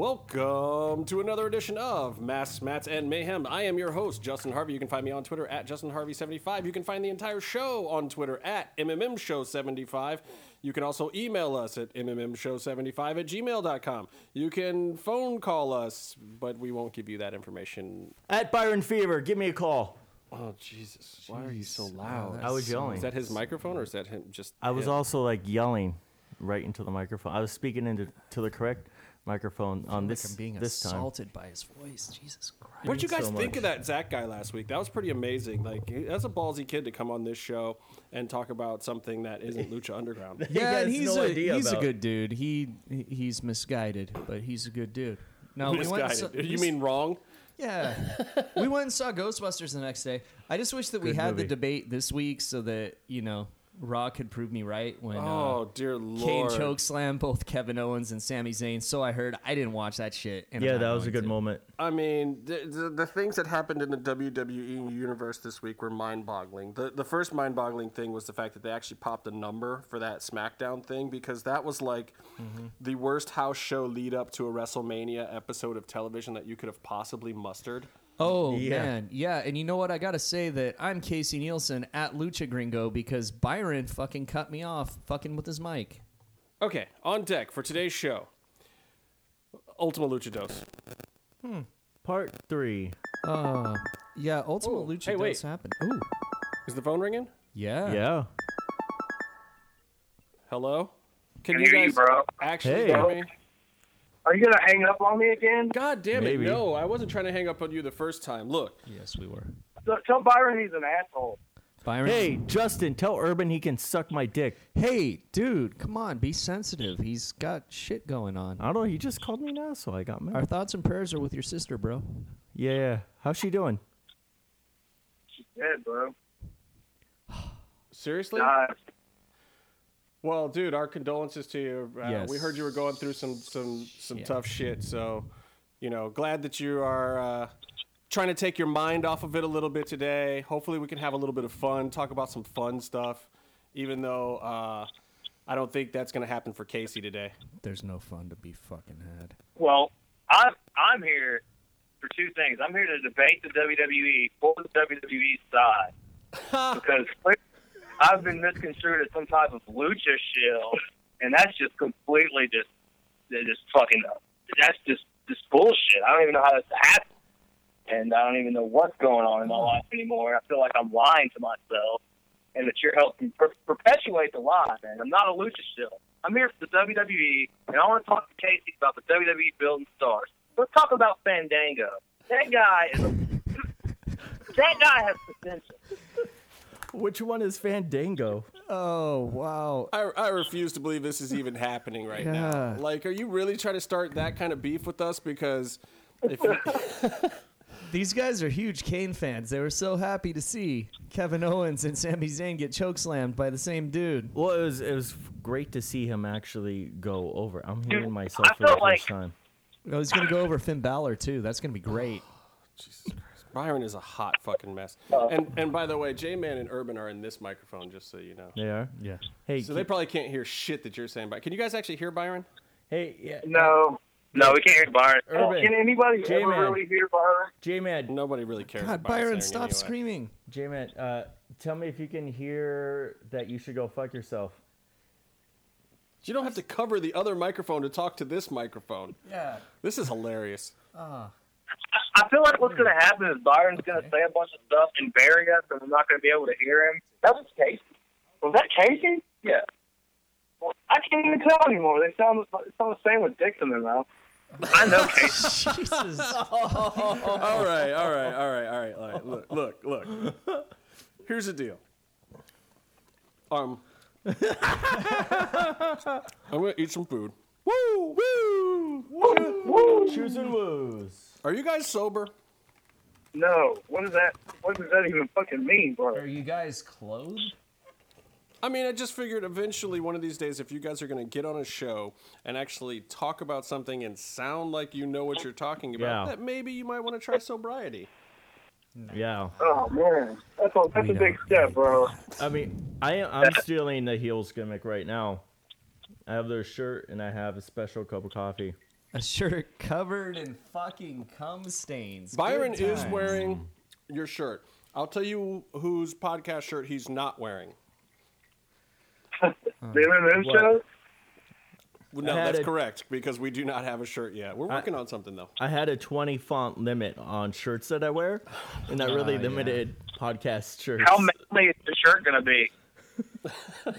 Welcome to another edition of Masks, Mats, and Mayhem. I am your host, Justin Harvey. You can find me on Twitter at JustinHarvey75. You can find the entire show on Twitter at MMMShow75. You can also email us at MMMShow75 at gmail.com. You can phone call us, but we won't give you that information. At Byron Fever, give me a call. Oh, Jesus. Why are you so oh, loud? I was yelling. Is that his microphone or is that him just. I was him? also like yelling right into the microphone. I was speaking into to the correct microphone on this I'm being this time. assaulted by his voice. Jesus Christ. What did you guys so think much. of that Zach guy last week? That was pretty amazing. Like, he- that's a ballsy kid to come on this show and talk about something that isn't Lucha Underground. Yeah, has and he's no a idea he's about- a good dude. He he's misguided, but he's a good dude. No, we went and saw- You mean wrong? yeah? we went and saw Ghostbusters the next day. I just wish that we Good had movie. the debate this week so that you know Raw could prove me right when uh, Oh, dear Kane Lord. chokeslam both Kevin Owens and Sami Zayn. So I heard. I didn't watch that shit. And Yeah, that was a good to. moment. I mean, the, the, the things that happened in the WWE universe this week were mind boggling. The, the first mind boggling thing was the fact that they actually popped a number for that SmackDown thing because that was like the worst house show lead up to a WrestleMania episode of television that you could have possibly mustered. Oh Yeah. man, yeah, and you know what? I gotta say that I'm Casey Nielsen at Lucha Gringo because Byron fucking cut me off, fucking with his mic. Okay, on deck for today's show Ultima Lucha Dos. Part three. Uh, yeah, Ultimate Oh, Lucha hey, wait. does happen. Ooh, Is the phone ringing? yeah, Yeah. Hello? Can Can you hear you, guys bro. actually Hey. hear me? Are you gonna hang up on me again? God damn it, no. I wasn't trying to hang up on you the first time. Look, Yes, we were. So, tell Byron he's an asshole. Byron. Hey, Justin, tell Urban he can suck my dick. hey, dude, come on, be sensitive. He's got shit going on. I don't know. He just called me now, so I got Our thoughts and prayers are with your sister, bro. Yeah, yeah. How's she doing? She's dead, bro. seriously? God. Well, dude, our condolences to you. Uh, Yes. We heard you were going through some some some Yeah. tough shit. So, you know, glad that you are uh, trying to take your mind off of it a little bit today. Hopefully, we can have a little bit of fun, talk about some fun stuff. Even though uh, I don't think that's going to happen for Casey today. There's no fun to be fucking had. Well, I'm I'm here for two things. I'm here to debate the WWE for the WWE side because I've been misconstrued as some type of lucha shill, and that's just completely just just fucking that's just just bullshit. I don't even know how this happened, and I don't even know what's going on in my life anymore. I feel like I'm lying to myself, and that you're helping per- perpetuate the lie. Man, I'm not a lucha shill. I'm here for the WWE, and I want to talk to Casey about the WWE building stars. Let's talk about Fandango. That guy is. that guy has potential. Which one is Fandango? Oh wow. I, I refuse to believe this is even happening right now. Like, are you really trying to start that kind of beef with us? Because if you, These guys are huge Kane fans. They were so happy to see Kevin Owens and Sami Zayn get chokeslammed by the same dude. Well, it was it was great to see him actually go over. I'm hearing myself I for the felt first like- time. Oh, he's gonna go over Finn Balor too. That's gonna be great. Jesus Christ. Byron is a hot fucking mess. And and by the way, J Man and Urban are in this microphone, just so you know. They are. Yeah. Hey, So they probably can't hear shit that you're saying. But can you guys actually hear Byron? hey, yeah. No. No, we can't hear Byron. Urban. Can anybody J-Man. ever really hear Byron? J Man, Nobody really cares. God, what Byron's Byron, stop anyway. screaming. J Man, uh, tell me if you can hear that you should go fuck yourself. You don't have to cover the other microphone to talk to this microphone. Yeah. This is hilarious. I feel like what's going to happen is Byron's going to say a bunch of stuff and bury us, and we're not going to be able to hear him. That was Casey. Was that Casey? Yeah. Well, I can't even tell anymore. They sound they sound the same with dicks in their mouth. I know Casey. Jesus. all right, all right, all right, all right. All right. Look, look, look. Here's the deal. Um, I'm gonna eat some food. Woo! Woo! Woo! Choose and woos. Are you guys sober? no. What does that? What does that even fucking mean, bro? Are you guys clothed? I mean, I just figured eventually one of these days, if you guys are going to get on a show and actually talk about something and sound like you know what you're talking about, Yeah. that maybe you might want to try sobriety. Yeah. Oh man, that's a that's a big step, bro. I mean, I am, I'm stealing the heels gimmick right now. I have their shirt and I have a special cup of coffee. A shirt covered in fucking cum stains. Byron Good is times. wearing your shirt. I'll tell you whose podcast shirt he's not wearing. The M&M What? show? Well, No, I had that's a- correct because we do not have a shirt yet. We're working on something though. I had a 20 font limit on shirts that I wear, and that really Ah, yeah. limited podcast shirts. How manly is the shirt gonna be?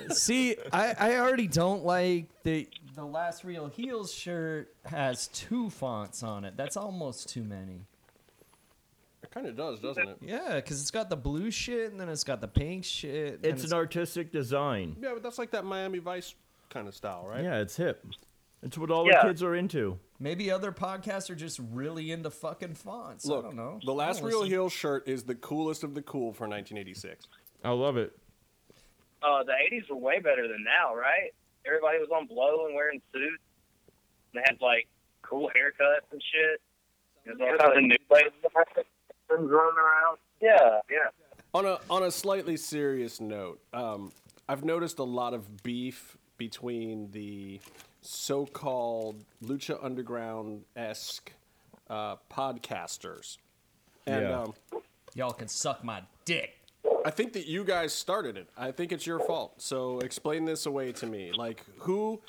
See, I, I already don't like the the last real heels shirt has two fonts on it. That's almost too many. It kind of does, doesn't it? Yeah, because it's got the blue shit and then it's got the pink shit. and It's an artistic design. Yeah, but that's like that Miami Vice kind of style, right? Yeah, it's hip. It's what all Yeah. the kids are into. Maybe other podcasts are just really into fucking fonts. Look, I Look, don't know. the last real listen. heel shirt is the coolest of the cool for 1986. I love it. Uh, the '80s were way better than now, right? Everybody was on blow and wearing suits. They had like cool haircuts and shit. It was all the new places running around. Yeah, yeah. On a on a slightly serious note, um, I've noticed a lot of beef between the so-called Lucha Underground esque uh, podcasters, and Yeah. um, Y'all can suck my dick. I think that you guys started it. I think it's your fault. So explain this away to me. Like who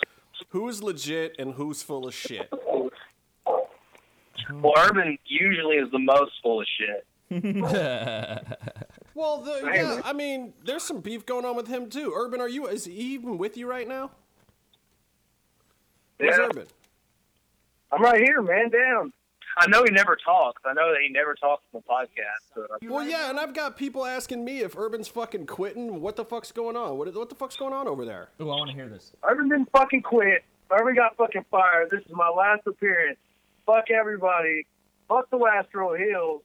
who's legit and who's full of shit? Well, Urban usually is the most full of shit. Well, the, yeah, I mean, there's some beef going on with him too. Urban, are you? Is he even with you right now? Where's Yeah. Urban? I'm right here, man. Down. I know he never talks. I know that he never talks on the podcast. So. Well, yeah, and I've got people asking me if Urban's fucking quitting. What the fuck's going on? What, what the fuck's going on over there? Ooh, I want to hear this. Urban didn't fucking quit. Urban got fucking fired. This is my last appearance. Fuck everybody. Fuck the Astro Hills.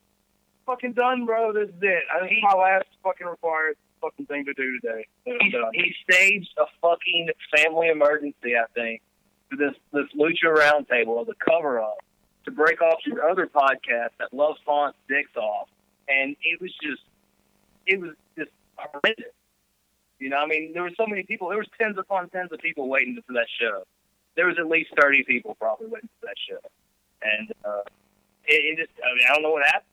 Fucking done, bro. This is it. I think my last fucking required fucking thing to do today. He, he staged a fucking family emergency, I think, for this this Lucha Roundtable as a cover up to break off your other podcast that loves fonts dicks off, and it was just, it was just horrendous. You know, I mean, there were so many people. There was tens upon tens of people waiting for that show. There was at least thirty people probably waiting for that show, and uh, it, it just. I mean, I don't know what happened.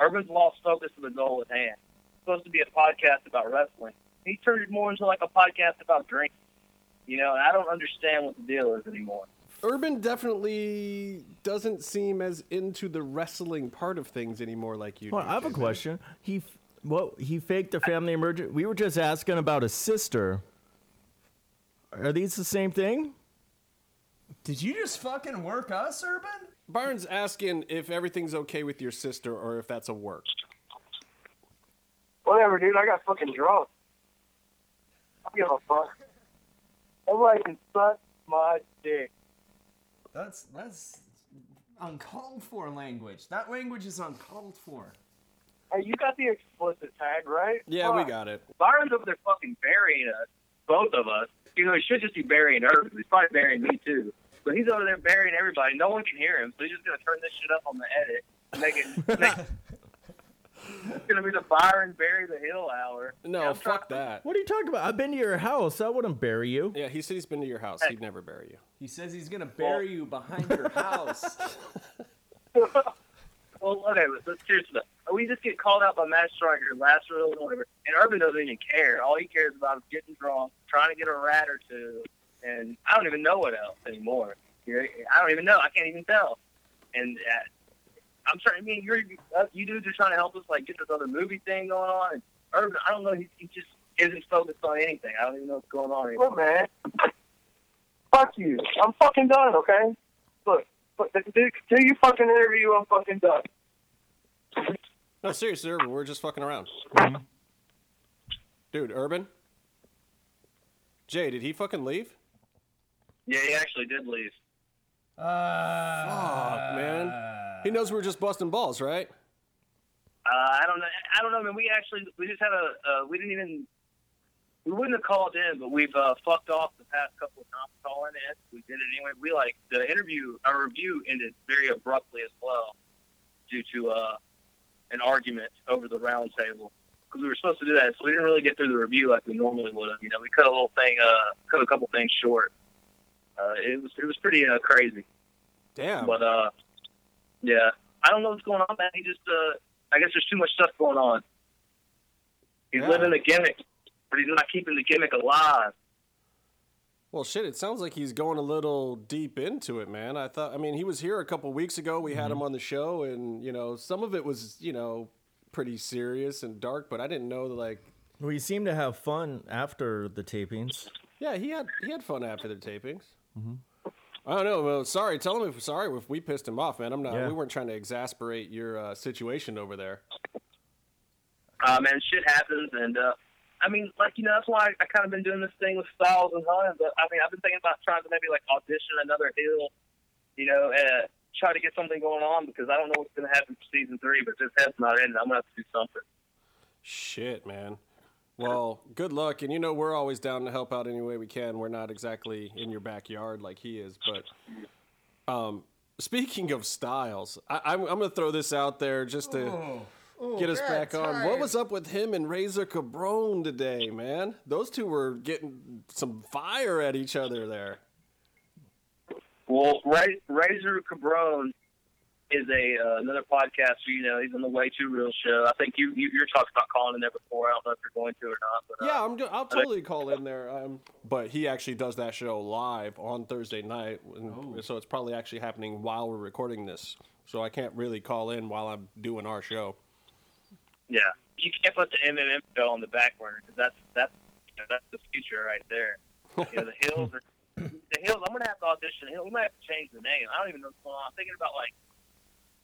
Urban's lost focus of the goal at hand. It's supposed to be a podcast about wrestling. He turned it more into like a podcast about drinking. You know, and I don't understand what the deal is anymore. Urban definitely doesn't seem as into the wrestling part of things anymore like you Well, do. I have a question. He, well, he faked a family emergency. We were just asking about a sister. Are these the same thing? Did you just fucking work us, Urban? Barnes asking if everything's okay with your sister or if that's a work. Whatever, dude. I got fucking drunk. I give a fuck. Everybody can suck my dick. That's that's uncalled for language. That language is uncalled for. Hey, you got the explicit tag, right? Yeah, we got it. Byron's over there fucking burying us, both of us. You know, he should just be burying Urban. He's probably burying me too. But he's over there burying everybody. No one can hear him, so he's just gonna turn this shit up on the edit. and Make it. Make, it's gonna be the fire and bury the hill hour. No, I'm fuck trying- that. What are you talking about? I've been to your house. I wouldn't bury you. Yeah, he said he's been to your house. He'd never bury you. He says he's gonna bury you behind your house. Well, okay, let's, let's seriously. though. We just get called out by Matt Striker, last reel, whatever, and Urban doesn't even care. All he cares about is getting drunk, trying to get a rat or two, and I don't even know what else anymore. I don't even know. I can't even tell. And uh, I'm trying. I mean, you're uh, you dudes are trying to help us like get this other movie thing going on. And Urban, I don't know. He, he just isn't focused on anything. I don't even know what's going on anymore. Look, man. Fuck you. I'm fucking done. Okay. Look, look do, do you fucking interview? I'm fucking done. No, seriously, Urban, we're just fucking around. Dude, Urban? Jay, did he fucking leave? Yeah, he actually did leave. Uh, Fuck, man. He knows we're just busting balls, right? Uh, I don't know. I don't know, man. We actually we just had a uh, we didn't even we wouldn't have called in, but we've uh, fucked off the past couple of times calling in. We did it anyway. We like the interview. Our review ended very abruptly as well, due to uh, an argument over the round table. Because we were supposed to do that, so we didn't really get through the review like we normally would have. You know, we cut a little thing, uh, cut a couple things short. Uh, it was it was pretty uh, crazy. Damn. But uh, yeah, I don't know what's going on, man. He just uh, I guess there's too much stuff going on. He's Yeah. living the gimmick, but he's not keeping the gimmick alive. Well, shit, it sounds like he's going a little deep into it, man. I thought, I mean, he was here a couple weeks ago. We Mm-hmm. had him on the show, and, you know, some of it was, you know, pretty serious and dark, but I didn't know, that. like, We seem to have fun after the tapings. yeah, he had he had fun after the tapings. Mm-hmm. I don't know. Well, sorry. Tell him if sorry if we pissed him off, man. I'm not. Yeah. We weren't trying to exasperate your uh, situation over there. Uh, man, shit happens, and uh, I mean, like you know, that's why I, I kind of been doing this thing with Styles and Hunt. But I mean, I've been thinking about trying to maybe like audition another heel, you know, uh, try to get something going on because I don't know what's going to happen for season three. But this has not ended. I'm gonna have to do something. Shit, man. Well, good luck, and you know we're always down to help out any way we can. We're not exactly in your backyard like he is, but um, speaking of styles, I, I'm, I'm gonna throw this out there just to get us back on. What was up with him and Razor Cabron today, man? Those two were getting some fire at each other there. Well, Ra- Razor Cabrone is a uh, another podcaster. You know, he's on the Way Too Real show. I think you, you you're talking about calling in there before. I don't know if you're going to or not. But, uh, Yeah, I'm. do- I'll totally call in there. Um, but he actually does that show live on Thursday night, and so it's probably actually happening while we're recording this. So I can't really call in while I'm doing our show. Yeah, you can't put the MMM show on the back burner because that's that's you know, that's the future right there. You know, the hills are the hills. I'm gonna have to audition. Hill. We might have to change the name. I don't even know what's going on. I'm thinking about like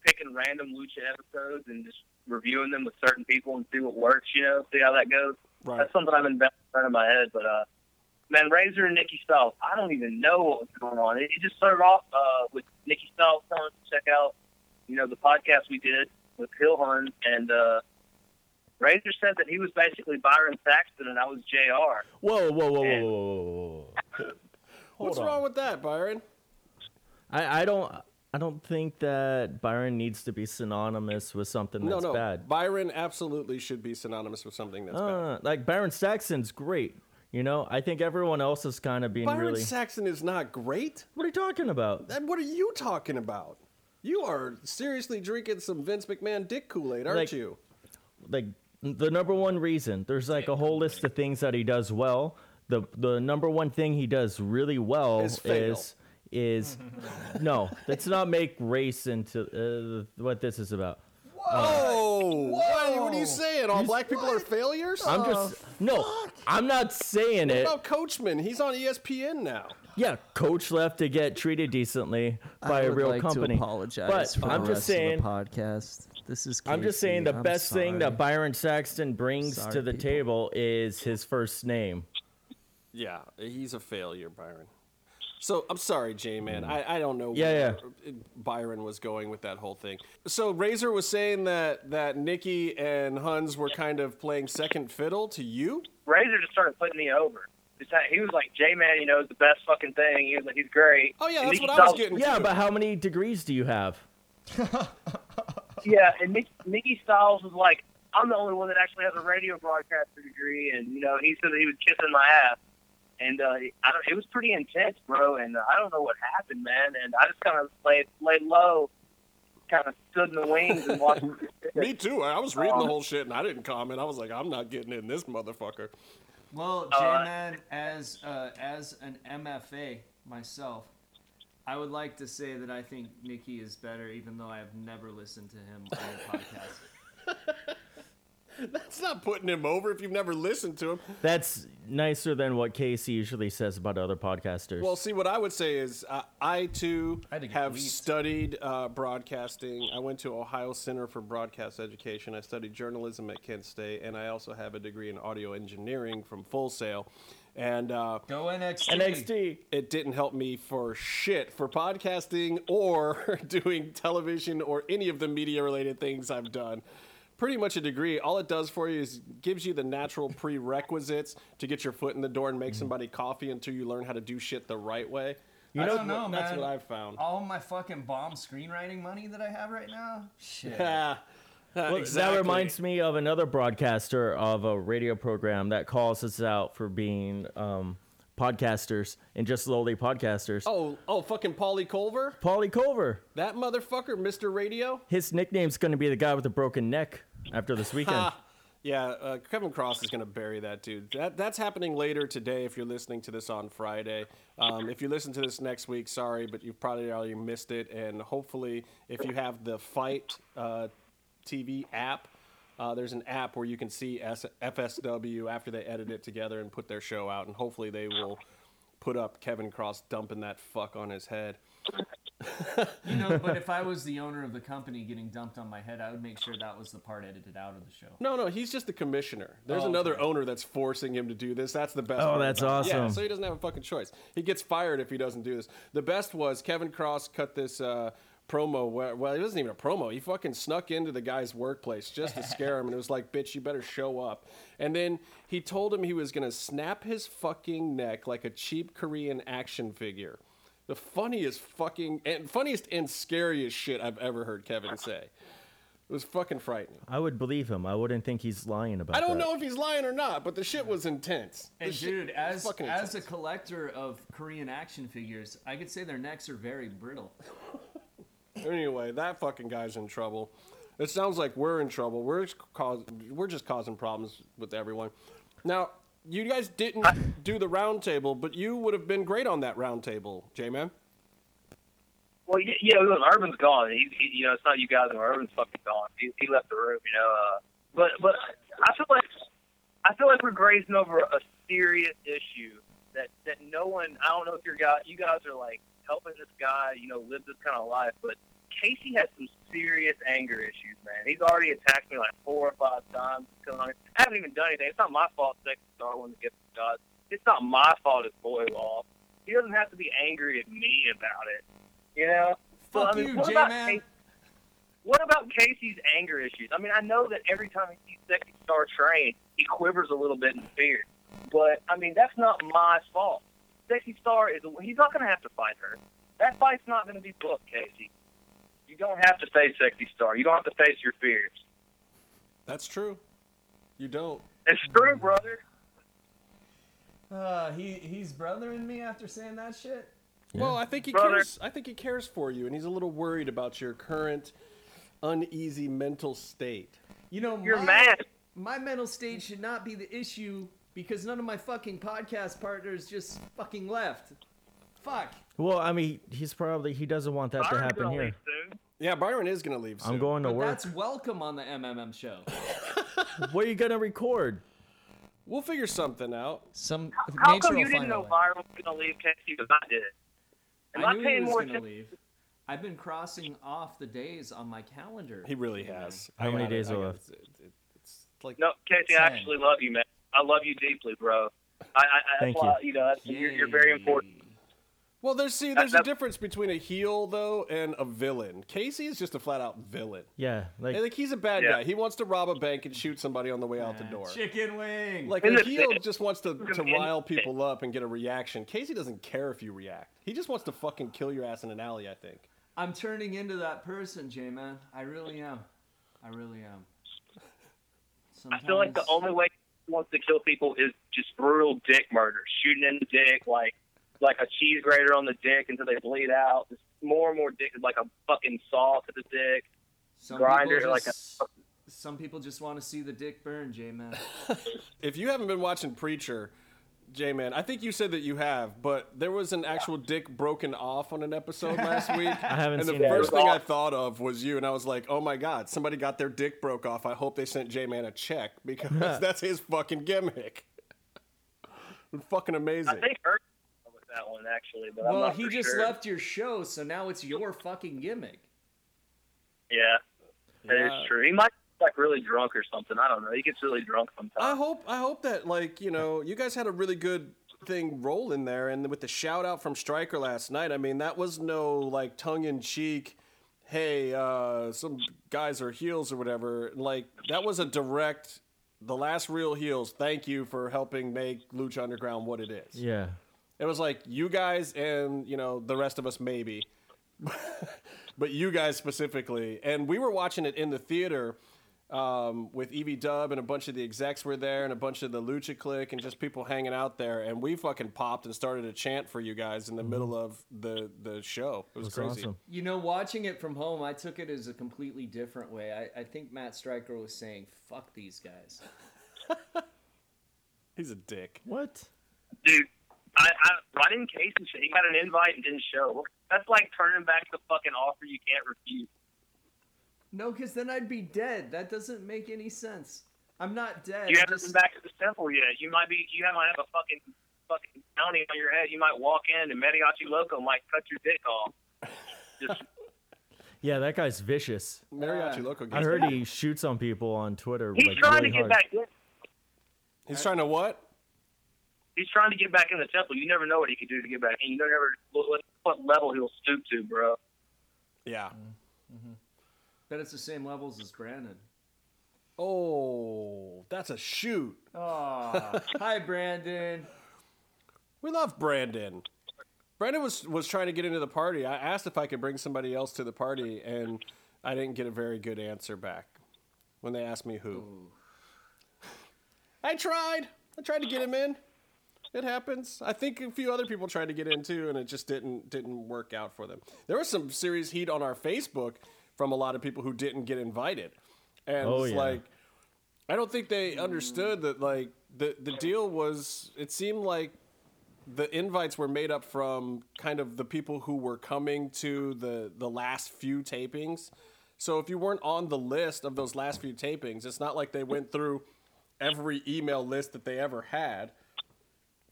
picking random lucha episodes and just reviewing them with certain people and see what works. You know, see how that goes. Right. That's something I've been in front of my head. But uh, man, Razor and Nikki Styles. I don't even know what was going on. It, it just started off uh, with Nikki Styles telling us to check out, you know, the podcast we did with Hill Hunt and. uh Razor said that he was basically Byron Saxton and I was Jr. Whoa, whoa, whoa, whoa, And- whoa, whoa, whoa. What's on. wrong with that, Byron? I, I don't. I don't think that Byron needs to be synonymous with something No, that's no. bad. Byron absolutely should be synonymous with something that's bad. Uh, like Byron Saxton's great. You know, I think everyone else is kind of being Byron really. Saxton is not great. what are you talking about? And what are you talking about? You are seriously drinking some Vince McMahon dick Kool Aid, aren't Like- you? Like the number one reason. There's like a whole list of things that he does well. The the number one thing he does really well Is is is no. Let's not make race into uh, what this is about. Oh, what, what are you saying? All black people are failures? I'm just no. I'm not saying What it. about Coachman? He's on ESPN now. Yeah, coach left to get treated decently by I a real like company. to apologize but for I'm the just rest saying. of the podcast. This is. I'm just saying the I'm best thing that Byron Saxton brings Sorry, to the people. table is his first name. Yeah, he's a failure, Byron. So I'm sorry, J man. Mm. I, I don't know Yeah, where uh, Byron was going with that whole thing. So Razor was saying that that Nikki and Huns were kind of playing second fiddle to you. Razor just started putting me over. He was like, J Man, you know, is the best fucking thing. He was like, he's great. Oh yeah, And that's Nikki what I was getting. Yeah, to. but how many degrees do you have? Yeah, and Nick, Nikki Styles was like, I'm the only one that actually has a radio broadcaster degree, and you know, he said that he was kissing my ass, and uh, I don't. It was pretty intense, bro, and uh, I don't know what happened, man, and I just kind of laid laid low, kind of stood in the wings and watched. Me too. I was reading the Um, whole shit and I didn't comment. I was like, I'm not getting in this motherfucker. Well, Uh, J-Man, as uh, as an MFA myself, I would like to say that I think Nikki is better, even though I have never listened to him on a podcast. That's not putting him over if you've never listened to him. That's nicer than what Casey usually says about other podcasters. Well, see, what I would say is uh, I too I to have bleeped. studied uh, broadcasting. I went to Ohio Center for Broadcast Education. I studied journalism at Kent State, and I also have a degree in audio engineering from Full Sail. And uh, Go NXT. NXT. it didn't help me for shit for podcasting or doing television or any of the media related things I've done. Pretty much a degree. All it does for you is gives you the natural prerequisites to get your foot in the door and make somebody coffee until you learn how to do shit the right way. You I know, don't know, That's man. what I've found. All my fucking bomb screenwriting money that I have right now. Shit. Yeah. Well, That reminds me of another broadcaster of a radio program that calls us out for being um, podcasters and just lowly podcasters. Oh, oh, fucking Paulie Culver, Paulie Culver. that motherfucker, Mr. Radio. His nickname's going to be the guy with the broken neck after this weekend. Yeah, uh, Kevin Kross is going to bury that dude. That that's happening later today. If you're listening to this on Friday, um, if you listen to this next week, sorry, but you've probably already missed it. And hopefully, if you have the FITE uh, TV app, uh, there's an app where you can see S- FSW after they edit it together and put their show out. And hopefully, they will put up Kevin Kross dumping that fuck on his head. You know, but if I was the owner of the company getting dumped on my head, I would make sure that was the part edited out of the show. No, no, he's just the commissioner. There's Oh, another okay. owner that's forcing him to do this. That's the best. Oh, part that's awesome. Yeah, so he doesn't have a fucking choice. He gets fired if he doesn't do this. The best was Kevin Kross cut this uh, promo. Where, well, it wasn't even a promo. He fucking snuck into the guy's workplace just to scare him, and it was like, "Bitch, you better show up." And then he told him he was gonna snap his fucking neck like a cheap Korean action figure. The funniest fucking and funniest and scariest shit I've ever heard Kevin say. It was fucking frightening. I would believe him. I wouldn't think he's lying about I don't that. know if he's lying or not, but the shit was intense. The And shit dude, was as fucking as a collector of Korean action figures, I could say their necks are very brittle. anyway, that fucking guy's in trouble. It sounds like we're in trouble. We're just cause, we're just causing problems with everyone. Now, you guys didn't do the round table, but you would have been great on that round table, J-Man. Well, yeah, look, Urban's gone. He, he, you know, it's not you guys. Urban's fucking gone. He, he left the room. You know, uh, but but I feel like I feel like we're grazing over a serious issue that that no one. I don't know if your guy, you guys are like helping this guy, you know, live this kind of life, but Casey has some serious anger issues, man. He's already attacked me like four or five times. I haven't even done anything. It's not my fault. Sexy Star won the gift of God. It's not my fault. His boy lost. He doesn't have to be angry at me about it. You know. So, Fuck I mean, you, what about. Casey- What about Casey's anger issues? I mean, I know that every time he sees Sexy Star train, he quivers a little bit in fear. But I mean, that's not my fault. Sexy Star is he's not going to have to fight her. That fight's not going to be booked, Casey. You don't have to face Sexy Star. You don't have to face your fears. That's true. You don't. It's true, brother. Uh, he he's brothering me after saying that shit. Well, I think he Brother. cares. I think he cares for you, and he's a little worried about your current uneasy mental state. You know, You're my, mad. My mental state should not be the issue because none of my fucking podcast partners just fucking left. Fuck. Well, I mean, he's probably he doesn't want that to happen here. leave soon. Yeah, Byron is gonna leave. Soon. I'm going to But work. that's welcome on the MMM show. What are you gonna record? We'll figure something out. Some How nature come you will didn't know. Byron was going to leave Casey, but I did? Am I I, knew paying he was more gonna attention? leave. I've been crossing off the days on my calendar. He really has. How I many days are left? it. It- It's like No, Casey, Ten. I actually love you, man. I love you deeply, bro. I, I, I Thank that's why, you. know, that's, you're, you're very important. Well, there's see, there's a difference between a heel though and a villain. Casey is just a flat out villain. Yeah, like And, like he's a bad Yeah. guy. He wants to rob a bank and shoot somebody on the way out the door. Chicken wing. Like In a the- heel just wants to, to rile people up and get a reaction. Casey doesn't care if you react. He just wants to fucking kill your ass in an alley. I think. I'm turning into that person, J-Man. I really am. I really am. I feel like the only way he wants to kill people is just brutal dick murder, shooting in the dick like like a cheese grater on the dick until they bleed out. Just more and more dick, like a fucking saw to the dick. some grinder, people like a- some people just want to see the dick burn, J-Man. If you haven't been watching Preacher, J Man, I think you said that you have, but there was an actual dick broken off on an episode last week. I haven't and the seen it. first Yeah, it was thing I thought of was you, and I was like, "Oh my god, somebody got their dick broke off." I hope they sent J Man a check because that's his fucking gimmick. fucking amazing. I think Earth with that one actually, but I'm well, not he just sure. left your show, so now it's your fucking gimmick. Yeah, that is Yeah. true. He might be like really drunk or something. I don't know. He gets really drunk sometimes. I sometimes. hope I hope that like you know you guys had a really good thing rolling there, and with the shout out from Striker last night, I mean that was no like tongue in cheek. Hey, uh, some guys are heels or whatever. Like that was a direct. The last real heels. Thank you for helping make Lucha Underground what it is. yeah. It was like you guys and you know the rest of us maybe, but you guys specifically. And we were watching it in the theater, um, with Evie Dub and a bunch of the execs were there and a bunch of the Lucha clique and just people hanging out there. And we fucking popped and started a chant for you guys in the middle of the, the show. It was That's crazy. awesome. You know, watching it from home, I took it as a completely different way. I, I think Matt Striker was saying, fuck these guys. He's a dick. What? Dude, I, I Ryan Casey said he got an invite and didn't show. That's like turning back the fucking offer you can't refuse. No, because then I'd be dead. That doesn't make any sense. I'm not dead. You I haven't just- been back to the temple yet. You might be. You might have a fucking fucking bounty on your head. You might walk in and Mariachi Loco might cut your dick off. Just Yeah, that guy's vicious. Mariachi Loco. I Gets heard he shoots on people on Twitter. he's like, trying really to get hard. back in. He's trying to what? He's trying to get back in the temple. You never know what he can do to get back in. You never know what level he'll stoop to, bro. Yeah. Mm-hmm. Bet it's the same levels as Brandon. Oh, that's a shoot. Oh, hi, Brandon. We love Brandon. Brandon was was trying to get into the party. I asked if I could bring somebody else to the party, and I didn't get a very good answer back when they asked me who. I tried. I tried to get him in. It happens. I think a few other people tried to get in too, and it just didn't didn't work out for them. There was some serious heat on our Facebook from a lot of people who didn't get invited, and Oh, it's yeah. like I don't think they understood that like the the deal was. It seemed like the invites were made up from kind of the people who were coming to the the last few tapings. So if you weren't on the list of those last few tapings, it's not like they went through every email list that they ever had.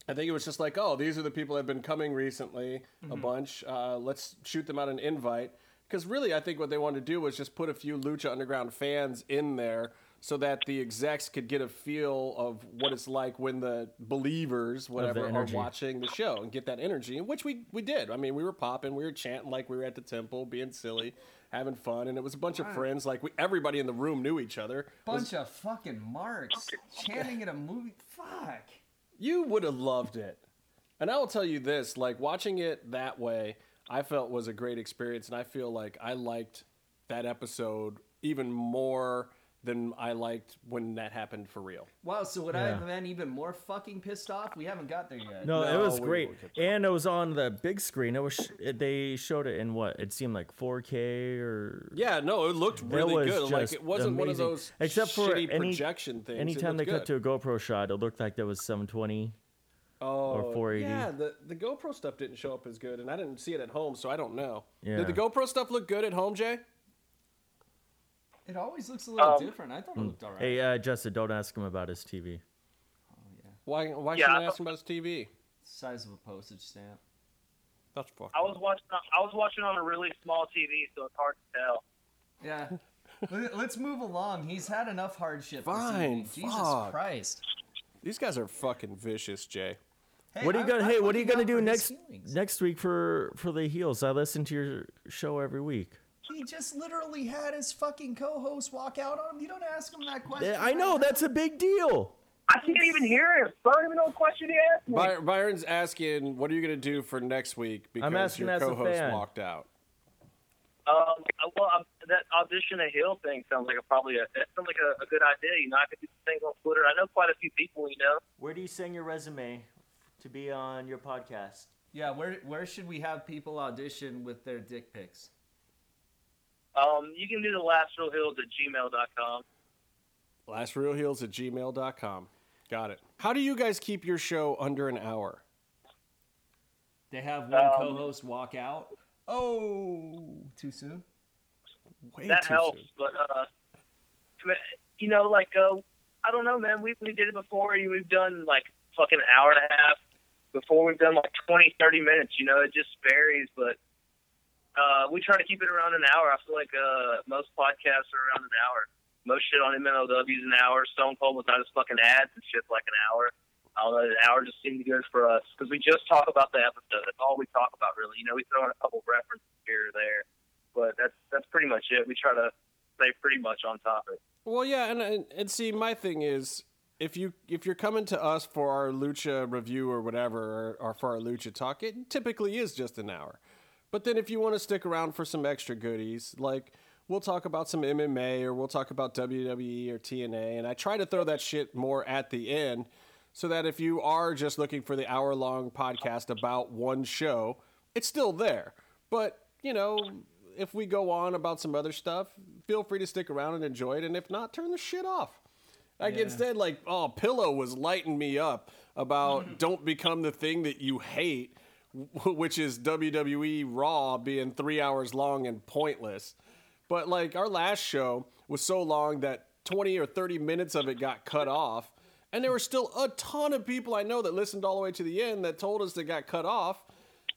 I think it was just like, oh, these are the people that have been coming recently, a bunch. Uh, let's shoot them out an invite. Because really, I think what they wanted to do was just put a few Lucha Underground fans in there so that the execs could get a feel of what it's like when the believers, whatever, are watching the show and get that energy, which we, we did. I mean, we were popping, we were chanting like we were at the temple, being silly, having fun, and it was a bunch of friends. Like, we, everybody in the room knew each other. It was- Bunch of fucking marks chanting at a movie. Fuck. You would have loved it. And I will tell you this, like watching it that way, I felt was a great experience and I feel like I liked that episode even more than I liked when that happened for real. Wow, so would I have been even more fucking pissed off? We haven't got there yet. No, it was great, and it was on the big screen. It was sh- it, they showed it in what it seemed like 4K or Yeah, no, it looked really was good. Like it wasn't one of amazing. those Except for shitty any- projection things. Anytime they looked cut to a GoPro shot, it looked like there was 720. Oh, 480. Yeah, the, the GoPro stuff didn't show up as good, and I didn't see it at home, so I don't know. Yeah. Did the GoPro stuff look good at home, Jay? It always looks a little Um, different. I thought it looked alright. Hey, uh, Justin, don't ask him about his TV. Oh, yeah. Why? Why Yeah, should I I ask him about his TV? Size of a postage stamp. That's fucked I up. was watching. I was watching on a really small TV, so it's hard to tell. Yeah. Let- Let's move along. He's had enough hardship. Fine. Jesus fuck. Christ. These guys are fucking vicious, Jay. Hey, what are you I- gonna? I'm Hey, what are you gonna do next next week for for the heels? I listen to your show every week. He just literally had his fucking co-host walk out on him. You don't ask him that question. I know that's a big deal. I can't even hear him. I don't even know what question he asked me. By- Byron's asking, "What are you going to do for next week?" Because asking your as a co-host fan. walked out. Um, well, um, that audition a heel thing sounds like a probably a that sounds like a, a good idea. You know, I could do the things on Twitter. I know quite a few people. You know, Where do you send your resume to be on your podcast? Yeah, where where should we have people audition with their dick pics? um, you can do the last real heels at gmail.com. Last real heels at gmail.com. Got it. How do you guys keep your show under an hour? They have one Um, co-host walk out. Oh, too soon. Way that too helps, soon. but uh, you know, like uh, I don't know, man. We we did it before. We've done like fucking an hour and a half. Before we've done like 20, 30 minutes. You know, it just varies, but. Uh, we try to keep it around an hour. I feel like uh, most podcasts are around an hour. Most shit on MLW is an hour. Stone Cold without his fucking ads and shit's like an hour. I don't know. An hour just seemed good for us because we just talk about the episode. That's all we talk about, really. You know, we throw in a couple references here or there, but that's that's pretty much it. We try to stay pretty much on topic. Well, yeah, and, and and see, my thing is, if you if you're coming to us for our lucha review or whatever, or, or for our lucha talk, it typically is just an hour. But then if you want to stick around for some extra goodies, like we'll talk about some MMA or we'll talk about WWE or TNA. And I try to throw that shit more at the end so that if you are just looking for the hour long podcast about one show, it's still there. But, you know, if we go on about some other stuff, feel free to stick around and enjoy it. And if not, turn the shit off. Like Yeah. instead, like, oh, Pillow was lighting me up about don't become the thing that you hate, which is WWE Raw being three hours long and pointless. But like our last show was so long that 20 or 30 minutes of it got cut off. And there were still a ton of people I know that listened all the way to the end that told us it got cut off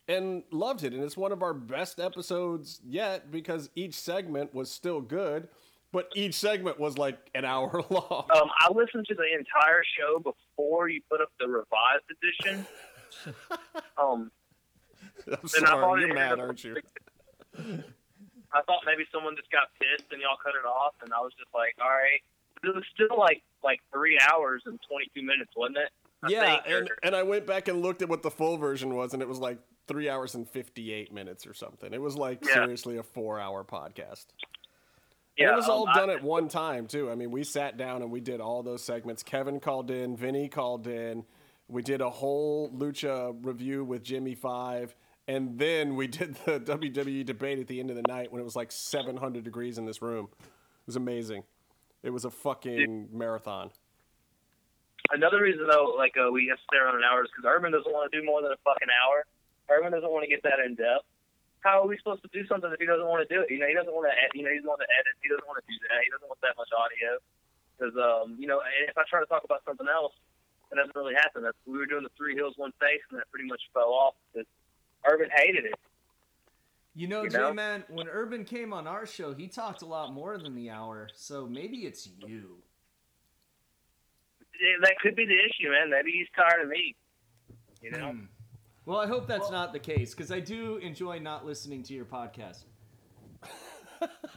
and loved it. And it's one of our best episodes yet because each segment was still good, but each segment was like an hour long. Um, I listened to the entire show before you put up the revised edition. um, I'm sorry, thought you're mad, aren't you? I thought maybe someone just got pissed and y'all cut it off, and I was just like, all right. It was still like like three hours and twenty two minutes, wasn't it? I Yeah, think, and, or- and I went back and looked at what the full version was, and it was like three hours and 58 minutes or something. It was like Yeah. seriously a four hour podcast. Yeah, and it was all um, done I- at one time too. I mean, we sat down and we did all those segments. Kevin called in, Vinny called in. We did a whole lucha review with Jimmy Five, and then we did the WWE debate at the end of the night when it was like 700 degrees in this room. It was amazing. It was a fucking marathon. Another reason though, like uh, we have to stay around an hour is because Urban doesn't want to do more than a fucking hour. Urban doesn't want to get that in depth. How are we supposed to do something if he doesn't want to do it? You know, he doesn't want to. You know, he doesn't want to edit. He doesn't want to do that. He doesn't want that much audio. Because um, you know, if I try to talk about something else, it doesn't really happen. That's, we were doing the three heels, one face, and that pretty much fell off because Urban hated it. You know, You know? J-Man, when Urban came on our show, he talked a lot more than the hour. So maybe it's you. Yeah, That could be the issue, man. Maybe he's tired of me. You know. Hmm. Well, I hope that's not the case because I do enjoy not listening to your podcast.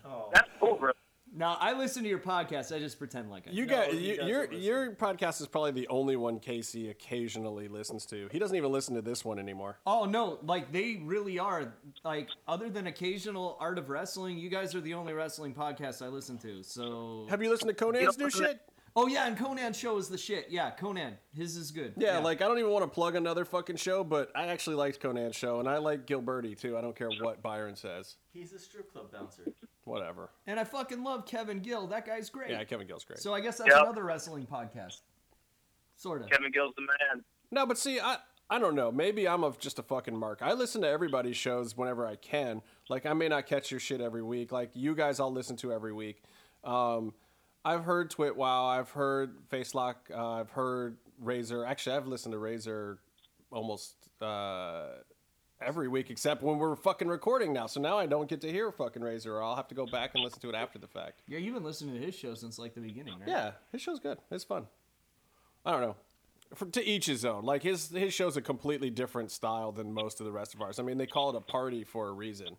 Oh. That's cool, bro. Now, I listen to your podcast. I just pretend like I You do. got he you, doesn't your your podcast is probably the only one Casey occasionally listens to. He doesn't even listen to this one anymore. Oh no, like they really are. Like other than occasional Art of Wrestling, you guys are the only wrestling podcast I listen to. So Have you listened to Konnan's new shit? Oh yeah, and Konnan show is the shit. Yeah, Konnan, his is good. Yeah, like I don't even want to plug another fucking show, but I actually liked Konnan's show, and I like Gilbertti too. I don't care what Byron says. He's a strip club bouncer. Whatever. and I fucking love Kevin Gill. That guy's great. Yeah, Kevin Gill's great. So I guess that's Yep. another wrestling podcast. Sort of. Kevin Gill's the man. No, but see, I I don't know. Maybe I'm a, just a fucking mark. I listen to everybody's shows whenever I can. Like I may not catch your shit every week. Like you guys, I'll listen to every week. Um, I've heard Twit Wow. I've heard Facelock. Uh, I've heard Razor. Actually, I've listened to Razor almost uh, every week, except when we're fucking recording now. So now I don't get to hear fucking Razor, or I'll have to go back and listen to it after the fact. Yeah, you've been listening to his show since like the beginning, right? Yeah, his show's good. It's fun. I don't know. For, to each his own. Like his his show's a completely different style than most of the rest of ours. I mean, they call it a party for a reason.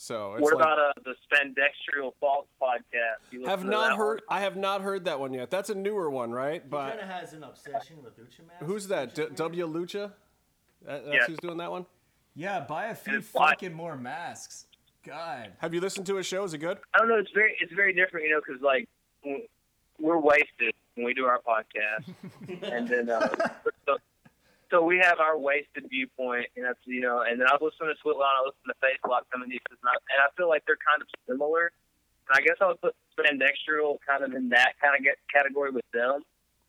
So it's What like, about uh, the Spandextrial Fault podcast? You have not that heard. I have not heard that one yet. That's a newer one, right? He But kind of has an obsession with Lucha Mask. who's that? which D- w Lucha. That, that's Yeah. who's doing that one. Yeah, buy a few it's like- fucking more masks. God. Have you listened to his show? Is it good? I don't know. It's very it's very different, you know, because like we're wasted when we do our podcast, and then uh, so, we have our wasted viewpoint, and that's you know, and then I listen to Switline, I listen to Face Lock coming in, and I, and I feel like they're kind of similar. And I guess I would put Spandextrial kind of in that kind of get category with them,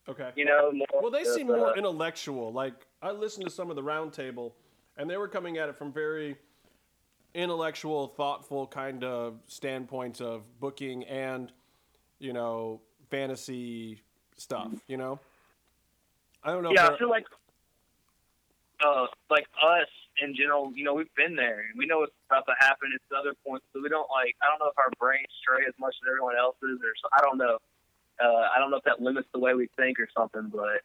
Okay. you know. More Well, they of seem the- more intellectual. Like I listened to some of the roundtable, and they were coming at it from very intellectual, thoughtful kind of standpoints of booking and you know fantasy stuff. You know, I don't know. yeah, I feel like uh, like us in general, you know, we've been there. And we know what's about to happen at other points, so we don't like. I don't know if our brains stray as much as everyone else's, or so, I don't know. Uh, I don't know if that limits the way we think or something, but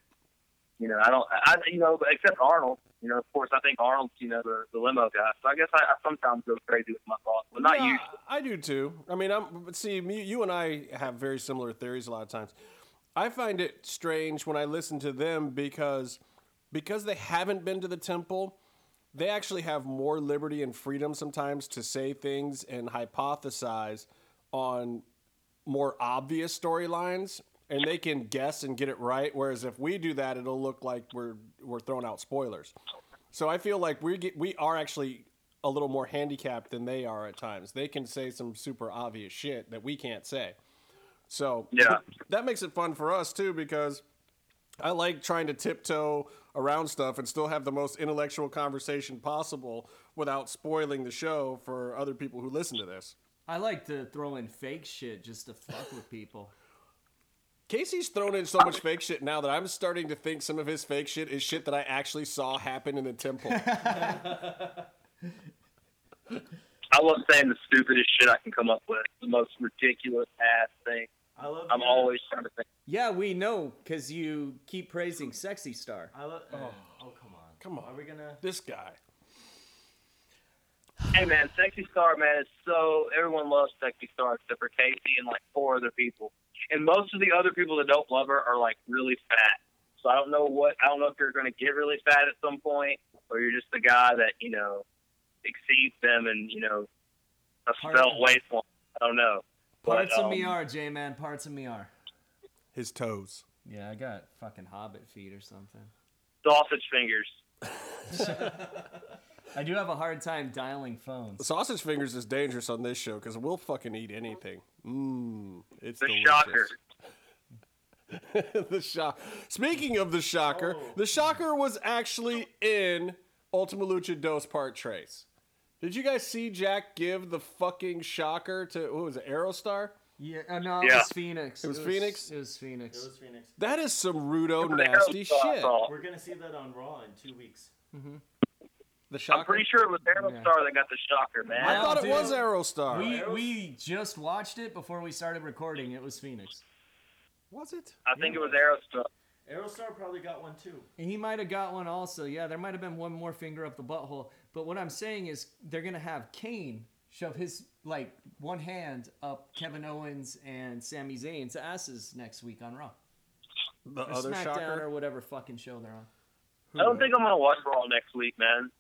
you know, I don't. I you know, except Arnold. You know, of course, I think Arnold's you know the, the limo guy. So I guess I, I sometimes go crazy with my thoughts, but not Yeah, usually. I do too. I mean, I'm but see, me, you and I have very similar theories a lot of times. I find it strange when I listen to them because because they haven't been to the temple. they actually have more liberty and freedom sometimes to say things and hypothesize on more obvious storylines and they can guess and get it right whereas if we do that it'll look like we're we're throwing out spoilers so i feel like we get we are actually a little more handicapped than they are at times they can say some super obvious shit that we can't say so Yeah. that makes it fun for us too because I like trying to tiptoe around stuff and still have the most intellectual conversation possible without spoiling the show for other people who listen to this. I like to throw in fake shit just to fuck with people. Casey's thrown in so much fake shit now that I'm starting to think some of his fake shit is shit that I actually saw happen in the temple. I love saying the stupidest shit I can come up with, the most ridiculous ass thing. I love. I'm always trying to think. Yeah, we know because you keep praising Sexy Star. I love. Oh, oh, come on. Come on. Are we gonna? this guy. Hey man, Sexy Star man is so everyone loves Sexy Star except for Casey and like four other people. And most of the other people that don't love her are like really fat. So I don't know what I don't know if you're gonna get really fat at some point or you're just the guy that, you know, exceeds them and, you know, a Part- spelt waistline. I don't know. Parts But, of me um, are, J Man. Parts of me are. His toes. Yeah, I got fucking hobbit feet or something. sausage fingers. I do have a hard time dialing phones. Sausage fingers is dangerous on this show because we'll fucking eat anything. Mmm, it's The delicious. shocker. the shock. Speaking of the shocker, the shocker was actually in Ultima Lucha Dos Part Tres. Did you guys see Jack give the fucking shocker to what was it, Aerostar? Yeah, uh, no, it Yeah. was Phoenix. It was Phoenix? It was Phoenix. It was Phoenix. That is some rudo The nasty Aerostar shit. We're gonna see that on Raw in two weeks. The shocker. I'm pretty sure it was Aerostar that got the shocker, man. I thought it was Aerostar. We we just watched it before we started recording. It was Phoenix. was it? I think it was Aerostar. Aerostar probably got one too. And he might have got one also. Yeah, there might have been one more finger up the butthole. But what I'm saying is they're gonna have Kane shove his like one hand up Kevin Owens and Sami Zayn's asses next week on Raw. The Or other SmackDown shocker. or whatever fucking show they're on. I don't think I'm gonna watch Raw next week, man.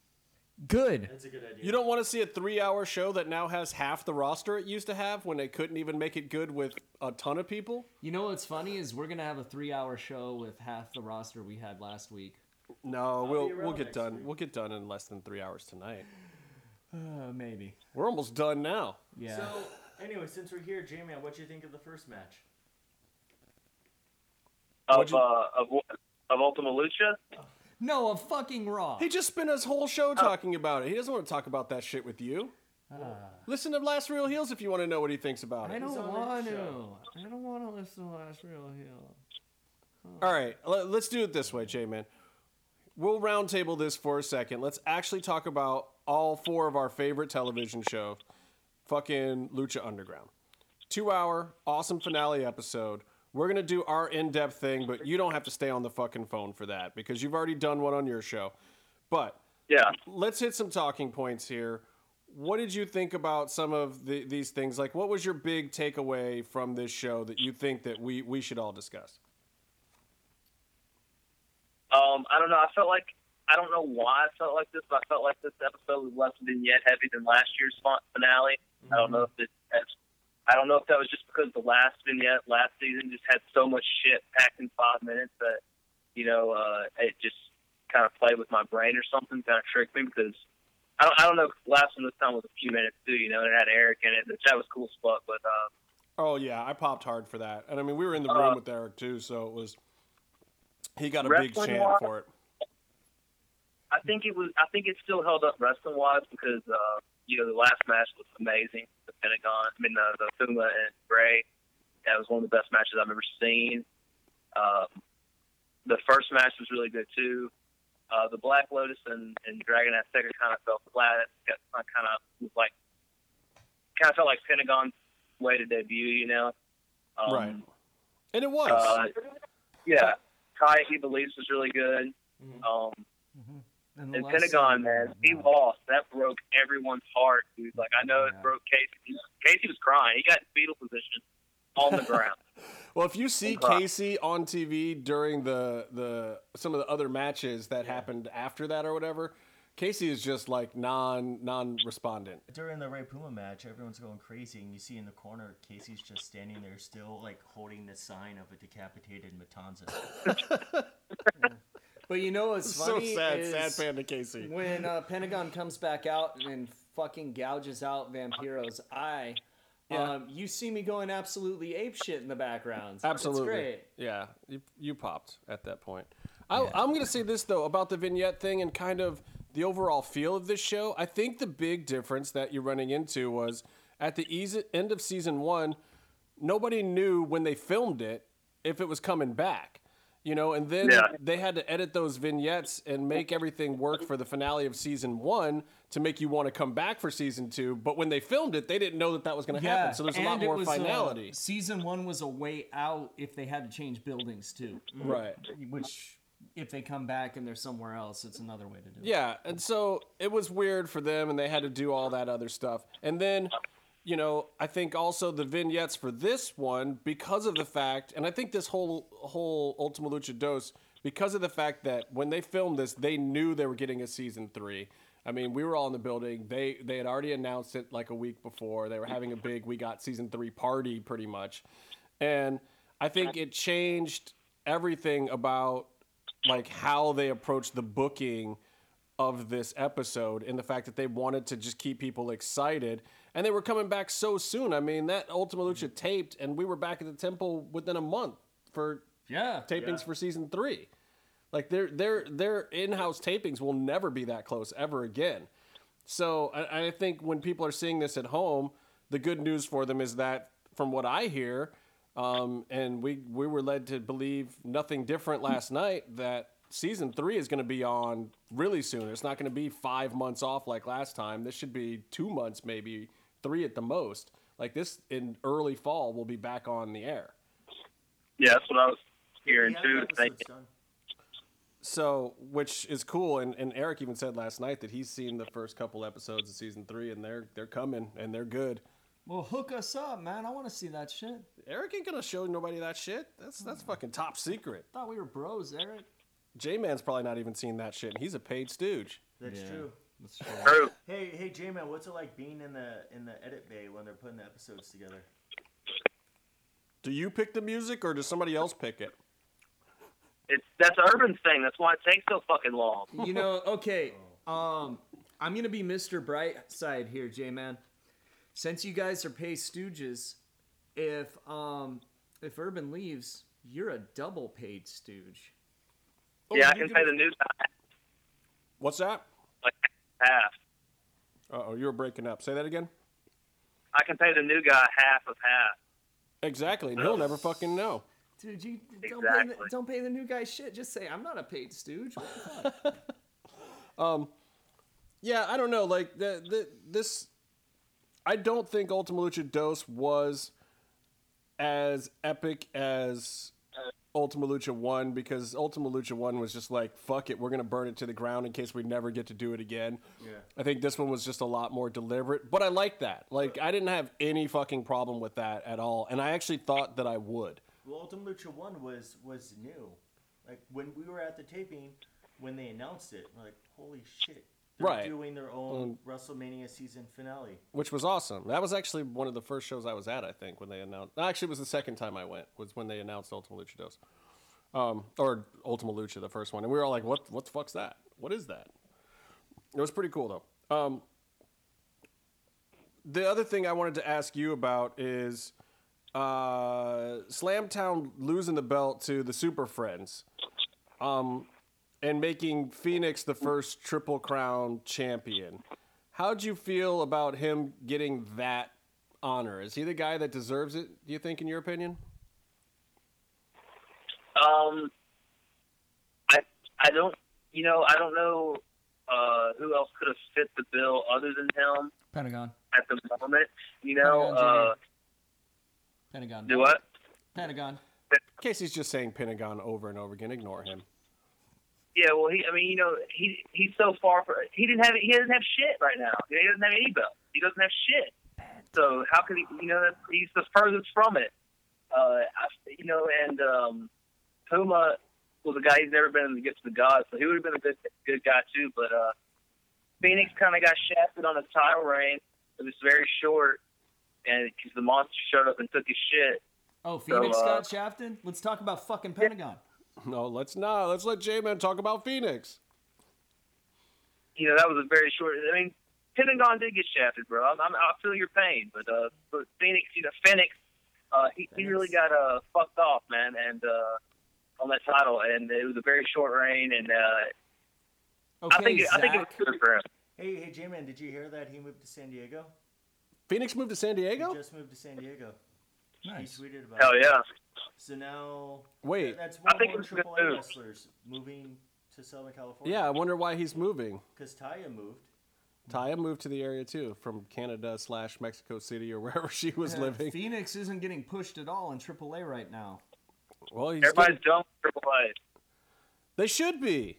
Good. That's a good idea. You don't want to see a three-hour show that now has half the roster it used to have when they couldn't even make it good with a ton of people. You know what's funny is we're gonna have a three-hour show with half the roster we had last week. No, we'll we'll get done. week. We'll get done in less than three hours tonight. Uh, maybe. We're almost done now. Yeah. So anyway, since we're here, J-Man, what do you think of the first match? Of you- uh, of of Ultima Lucha. no, of fucking Raw. He just spent his whole show talking about it. He doesn't want to talk about that shit with you. Listen to Last Real Heels if you want to know what he thinks about I it. don't want to. I don't want to listen to Last Real Heel. All right, let- let's do it this way, J Man. We'll roundtable this for a second. Let's actually talk about all four of our favorite television show, Fucking Lucha Underground. Two hour, awesome finale episode. We're going to do our in depth thing, but you don't have to stay on the fucking phone for that because you've already done one on your show. But Yeah. let's hit some talking points here. What did you think about some of the, these things? Like, what was your big takeaway from this show that you think that we, we should all discuss? Um, I don't know. I felt like I don't know why I felt like this, but I felt like this episode was less vignette heavy than last year's fin- finale. I don't know if it. I don't know if that was just because the last vignette last season just had so much shit packed in five minutes that you know uh, it just kind of played with my brain or something, kind of tricked me because. I don't, I don't know. Last one this time was a few minutes too, you know. and It had Eric in it, which that was cool fuck. But uh, Oh yeah, I popped hard for that, and I mean we were in the room Uh, with Eric too, so it was. He got a big chant wise- for it. I think it was. I think it still held up wrestling wise because uh, you know the last match was amazing. The Pentagon, I mean the, the Puma and Bray. That was one of the best matches I've ever seen. Um, the first match was really good too. Uh, the Black Lotus and, and Dragon Azteca kind of fell flat. It kind of was like kind of felt like Pentagon's way to debut. You know, um, right, and it was. Uh, yeah, Kai He Believes was really good. Um, And, the and last Pentagon, season- man, he lost. That broke everyone's heart, dude. Like I know it broke Casey. Casey was crying. He got in fetal position on the ground. well, if you see Casey on TV during the the some of the other matches that happened after that or whatever, Casey is just like non non respondent. During the Rey Puma match, everyone's going crazy, and you see in the corner Casey's just standing there, still like holding the sign of a decapitated Matanza. But you know what's So funny So sad, is sad Panda Casey. when uh, Pentagon comes back out and fucking gouges out Vampiro's eye. Yeah. Um, you see me going absolutely ape shit in the background. Absolutely. It's great. Yeah, you, you popped at that point. I, I'm going to say this, though, about the vignette thing and kind of the overall feel of this show. I think the big difference that you're running into was at the easy, end of season one, nobody knew when they filmed it if it was coming back. You know, and then Yeah. they had to edit those vignettes and make everything work for the finale of season one to make you want to come back for season two. But when they filmed it, they didn't know that that was going to happen. So there's a lot more was, uh, finality. season one was a way out if they had to change buildings too. right. Which, if they come back and they're somewhere else, it's another way to do it. Yeah, and so it was weird for them, and they had to do all that other stuff. And then, you know, I think also the vignettes for this one, because of the fact, and I think this whole whole Ultima Lucha Dos, because of the fact that when they filmed this, they knew they were getting a season three. I mean, we were all in the building. They they had already announced it like a week before. They were having a big "We Got Season three party, pretty much, and I think it changed everything about like how they approached the booking of this episode and the fact that they wanted to just keep people excited and they were coming back so soon. I mean, that Ultima Lucha mm-hmm. taped and we were back at the temple within a month for Yeah. tapings for season 3. Like their their their in-house tapings will never be that close ever again. So I, I think when people are seeing this at home, the good news for them is that, from what I hear, um, and we we were led to believe nothing different last night that season three is going to be on really soon. It's not going to be five months off like last time. This should be two months, maybe three at the most. Like this in early fall, we'll be back on the air. Yeah, that's what I was hearing Yeah, too. episode's So, which is cool, and, and Eric even said last night that he's seen the first couple episodes of season three, and they're they're coming and they're good. Well, hook us up, man. I want to see that shit. Eric ain't gonna show nobody that shit. That's that's fucking top secret. Thought we were bros, Eric. J Man's probably not even seen that shit. and He's a paid stooge. That's Yeah. true. That's true. True. Hey, hey, J-Man, what's it like being in the in the edit bay when they're putting the episodes together? Do you pick the music or does somebody else pick it? It's that's Urban's thing. That's why it takes so fucking long. you know, okay. Um, I'm gonna be Mr. Brightside here, J Man. Since you guys are pay stooges, if um if Urban leaves, you're a double paid stooge. yeah, I you can pay the new guy What's that? like half. Uh oh, you're breaking up. Say that again. I can pay the new guy half of half. Exactly, and he'll never fucking know. Dude, you don't pay the, don't pay the new guy shit. Just say I'm not a paid stooge. What the fuck? Yeah, I don't know. Like the, the this, I don't think Ultima Lucha Dos was as epic as Ultima Lucha One because Ultima Lucha One was just like fuck it, we're gonna burn it to the ground in case we never get to do it again. Yeah. I think this one was just a lot more deliberate, but I like that. Like I didn't have any fucking problem with that at all, and I actually thought that I would. Well, Ultima Lucha One was was new. Like when we were at the taping, when they announced it, we're like, holy shit! They're Right. doing their own WrestleMania season finale. which was awesome. That was actually one of the first shows I was at. I think when they announced. Actually, it was the second time I went. Was when they announced Ultima Lucha Dos, um, or Ultima Lucha, the first one, and we were all like, "What? What the fuck's that? What is that?" It was pretty cool though. Um, the other thing I wanted to ask you about is uh, Slamtown losing the belt to the Super Friends, um, and making Phoenix the first Triple Crown champion. How'd you feel about him getting that honor? Is he the guy that deserves it? Do you think, in your opinion? Um, I I don't you know I don't know uh, who else could have fit the bill other than him Pentagon. at the moment. You know, Pentagon uh, Pentagon. do what? Pentagon. Casey's just saying Pentagon over and over again. Ignore him. Yeah, well, he I mean you know he he's so far for he didn't have he doesn't have shit right now. He doesn't have any belt. He doesn't have shit. So how could he? You know, he's the furthest from it. Uh, I, you know, and um, Puma was a guy he's never been against the gifts of the gods, so he would have been a good good guy too. But uh, Phoenix kind of got shafted on the title reign. It was very short, and because the monster showed up and took his shit. Oh, Phoenix uh, got shafted. Let's talk about fucking Pentagon. No, let's not. Let's let J Man talk about Phoenix. You know that was a very short. I mean, Pentagon did get shafted, bro. I'm, I'm, I feel your pain, but uh, but Phoenix, you know, Phoenix, uh, he, he really got uh fucked off, man, and uh, on that title, and it was a very short reign, and uh, Okay, I think I think it was Zach. good for him. Hey, hey, J-Man, did you hear that he moved to San Diego? Phoenix moved to San Diego? He just moved to San Diego. Nice. He tweeted about Hell it. Yeah. So now, Wait. that's I one think more it's a good AAA move. wrestlers moving to Southern California. Yeah, I wonder why he's moving. because Taya moved. Taya moved to the area too, from Canada slash Mexico City or wherever she was living. Phoenix isn't getting pushed at all in AAA right now. Well, he's Everybody's getting- done with Triple A. they should be.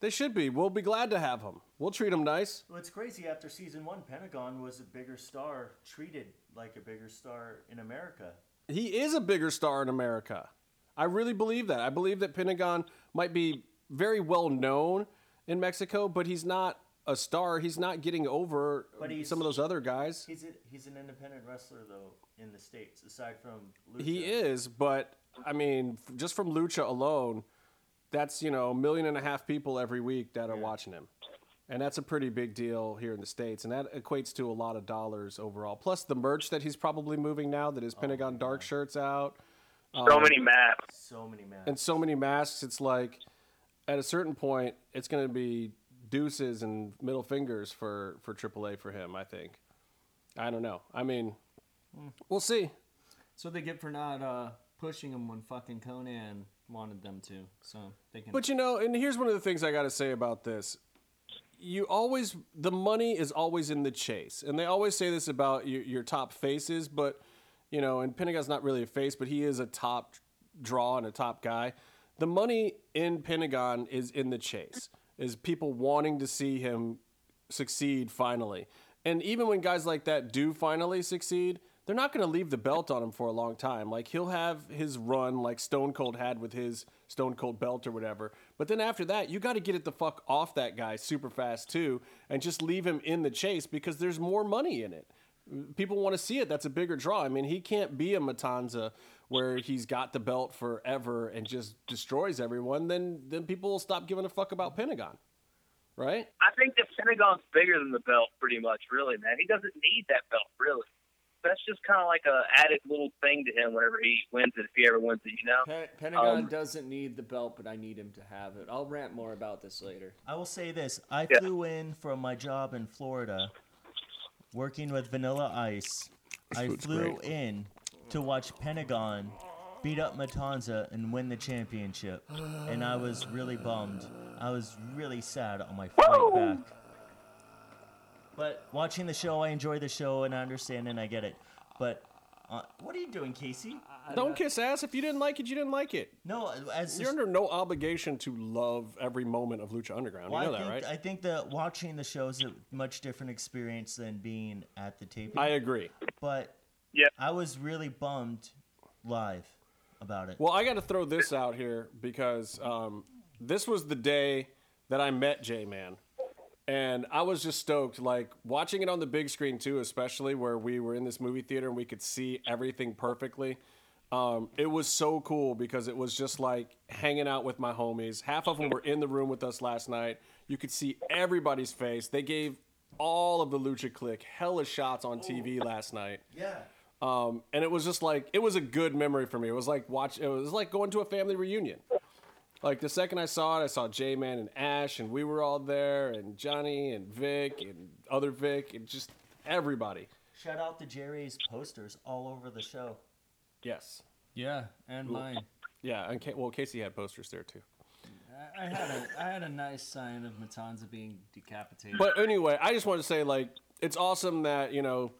They should be. We'll be glad to have him. We'll treat him nice. Well, it's crazy. After season one, Pentagon was a bigger star, treated like a bigger star in America. He is a bigger star in America. I really believe that. I believe that Pentagon might be very well known in Mexico, but he's not a star. He's not getting over But he's- some of those other guys. He's a, he's an independent wrestler though in the states, aside from Lucha. He is, but I mean, just from Lucha alone, that's you know a million and a half people every week that are Yeah. watching him, and that's a pretty big deal here in the states, and that equates to a lot of dollars overall. Plus the merch that he's probably moving now, that his Pentagon Dark shirts out, So Um, many maps. So many man. and so many masks. It's like at a certain point, it's going to be deuces and middle fingers for for AAA for him. I think. I don't know. I mean, we'll see. so they get for not uh, pushing him when fucking Konnan wanted them to. So they can. But you know, and here's one of the things I got to say about this. You always, the money is always in the chase. And they always say this about your, your top faces, but, you know, and Pentagon's not really a face, but he is a top draw and a top guy. The money in Pentagon is in the chase, is people wanting to see him succeed finally. And even when guys like that do finally succeed, they're not going to leave the belt on him for a long time. Like he'll have his run like Stone Cold had with his Stone Cold belt or whatever. But then after that, you got to get it the fuck off that guy super fast too and just leave him in the chase because there's more money in it. People want to see it. That's a bigger draw. I mean, he can't be a Matanza where he's got the belt forever and just destroys everyone. Then then people will stop giving a fuck about Pentagon. Right? I think the Pentagon's bigger than the belt, pretty much. Really, man. He doesn't need that belt, really. That's just kind of like a added little thing to him whenever he wins it, if he ever wins it, you know. Pe- Pentagon Um, doesn't need the belt, but I need him to have it. I'll rant more about this later. I will say this: I Yeah. flew in from my job in Florida, working with Vanilla Ice. I flew great. in to watch Pentagon beat up Matanza and win the championship, and I was really bummed. I was really sad on my flight back. But watching the show, I enjoy the show and I understand and I get it. But uh, what are you doing, Casey? Don't kiss ass. If you didn't like it, you didn't like it. No, as You're under no obligation to love every moment of Lucha Underground. Well, you know I that, think, right? I think that watching the show is a much different experience than being at the taping. I agree. but Yeah. I was really bummed live about it. Well, I got to throw this out here because um, this was the day that I met J Man. And I was just stoked, like watching it on the big screen too, especially where we were in this movie theater and we could see everything perfectly. Um, it was so cool because it was just like hanging out with my homies. Half of them were in the room with us last night. You could see everybody's face. They gave all of the Lucha Click hella shots on TV last night. yeah. Um, and it was just like it was a good memory for me. It was like watch. It was like going to a family reunion. Like the second I saw it, I saw J Man and Ash, and we were all there, and Johnny and Vic and other Vic, and just everybody. Shout out to Jerry's posters all over the show. Yes, Yeah, and mine. yeah. And Ca- well, Casey had posters there too. I, I had a I had a nice sign of Matanza being decapitated. But anyway, I just want to say like it's awesome that you know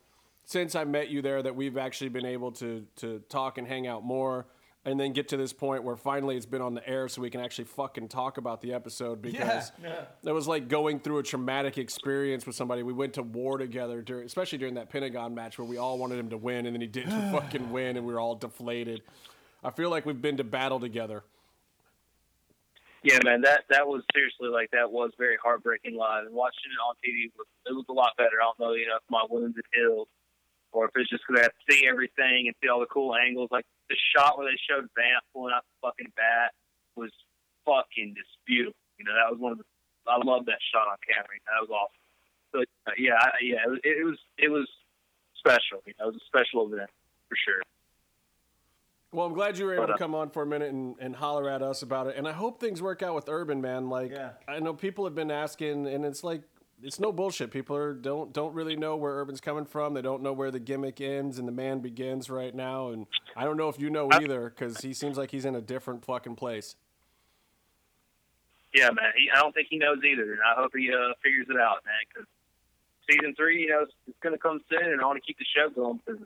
since I met you there that we've actually been able to to talk and hang out more. And then get to this point where finally it's been on the air, so we can actually fucking talk about the episode because it was like going through a traumatic experience with somebody. We went to war together, during, especially during that Pentagon match where we all wanted him to win, and then he didn't fucking win, and we were all deflated. I feel like we've been to battle together. Yeah, man, that that was seriously like that was very heartbreaking live, and watching it on TV was it was a lot better. I don't know, you know, if my wounds had healed, or if it's just because I have to see everything and see all the cool angles. Like the shot where they showed Vamp pulling out the fucking bat was fucking just beautiful. You know, that was one of the I love that shot on camera. You know, that was awesome. So uh, yeah, I, yeah, it was, it was it was special. You know, it was a special event for sure. Well, I'm glad you were able to uh, come on for a minute and, and holler at us about it. And I hope things work out with Urban, man. Like, Yeah. I know people have been asking, and it's like, it's no bullshit. People are, don't don't really know where Urban's coming from. They don't know where the gimmick ends and the man begins right now. And I don't know if you know either, because he seems like he's in a different fucking place. Yeah, man. He, I don't think he knows either, and I hope he uh, figures it out, man. Because season three, you know, it's, it's going to come soon, and I want to keep the show going because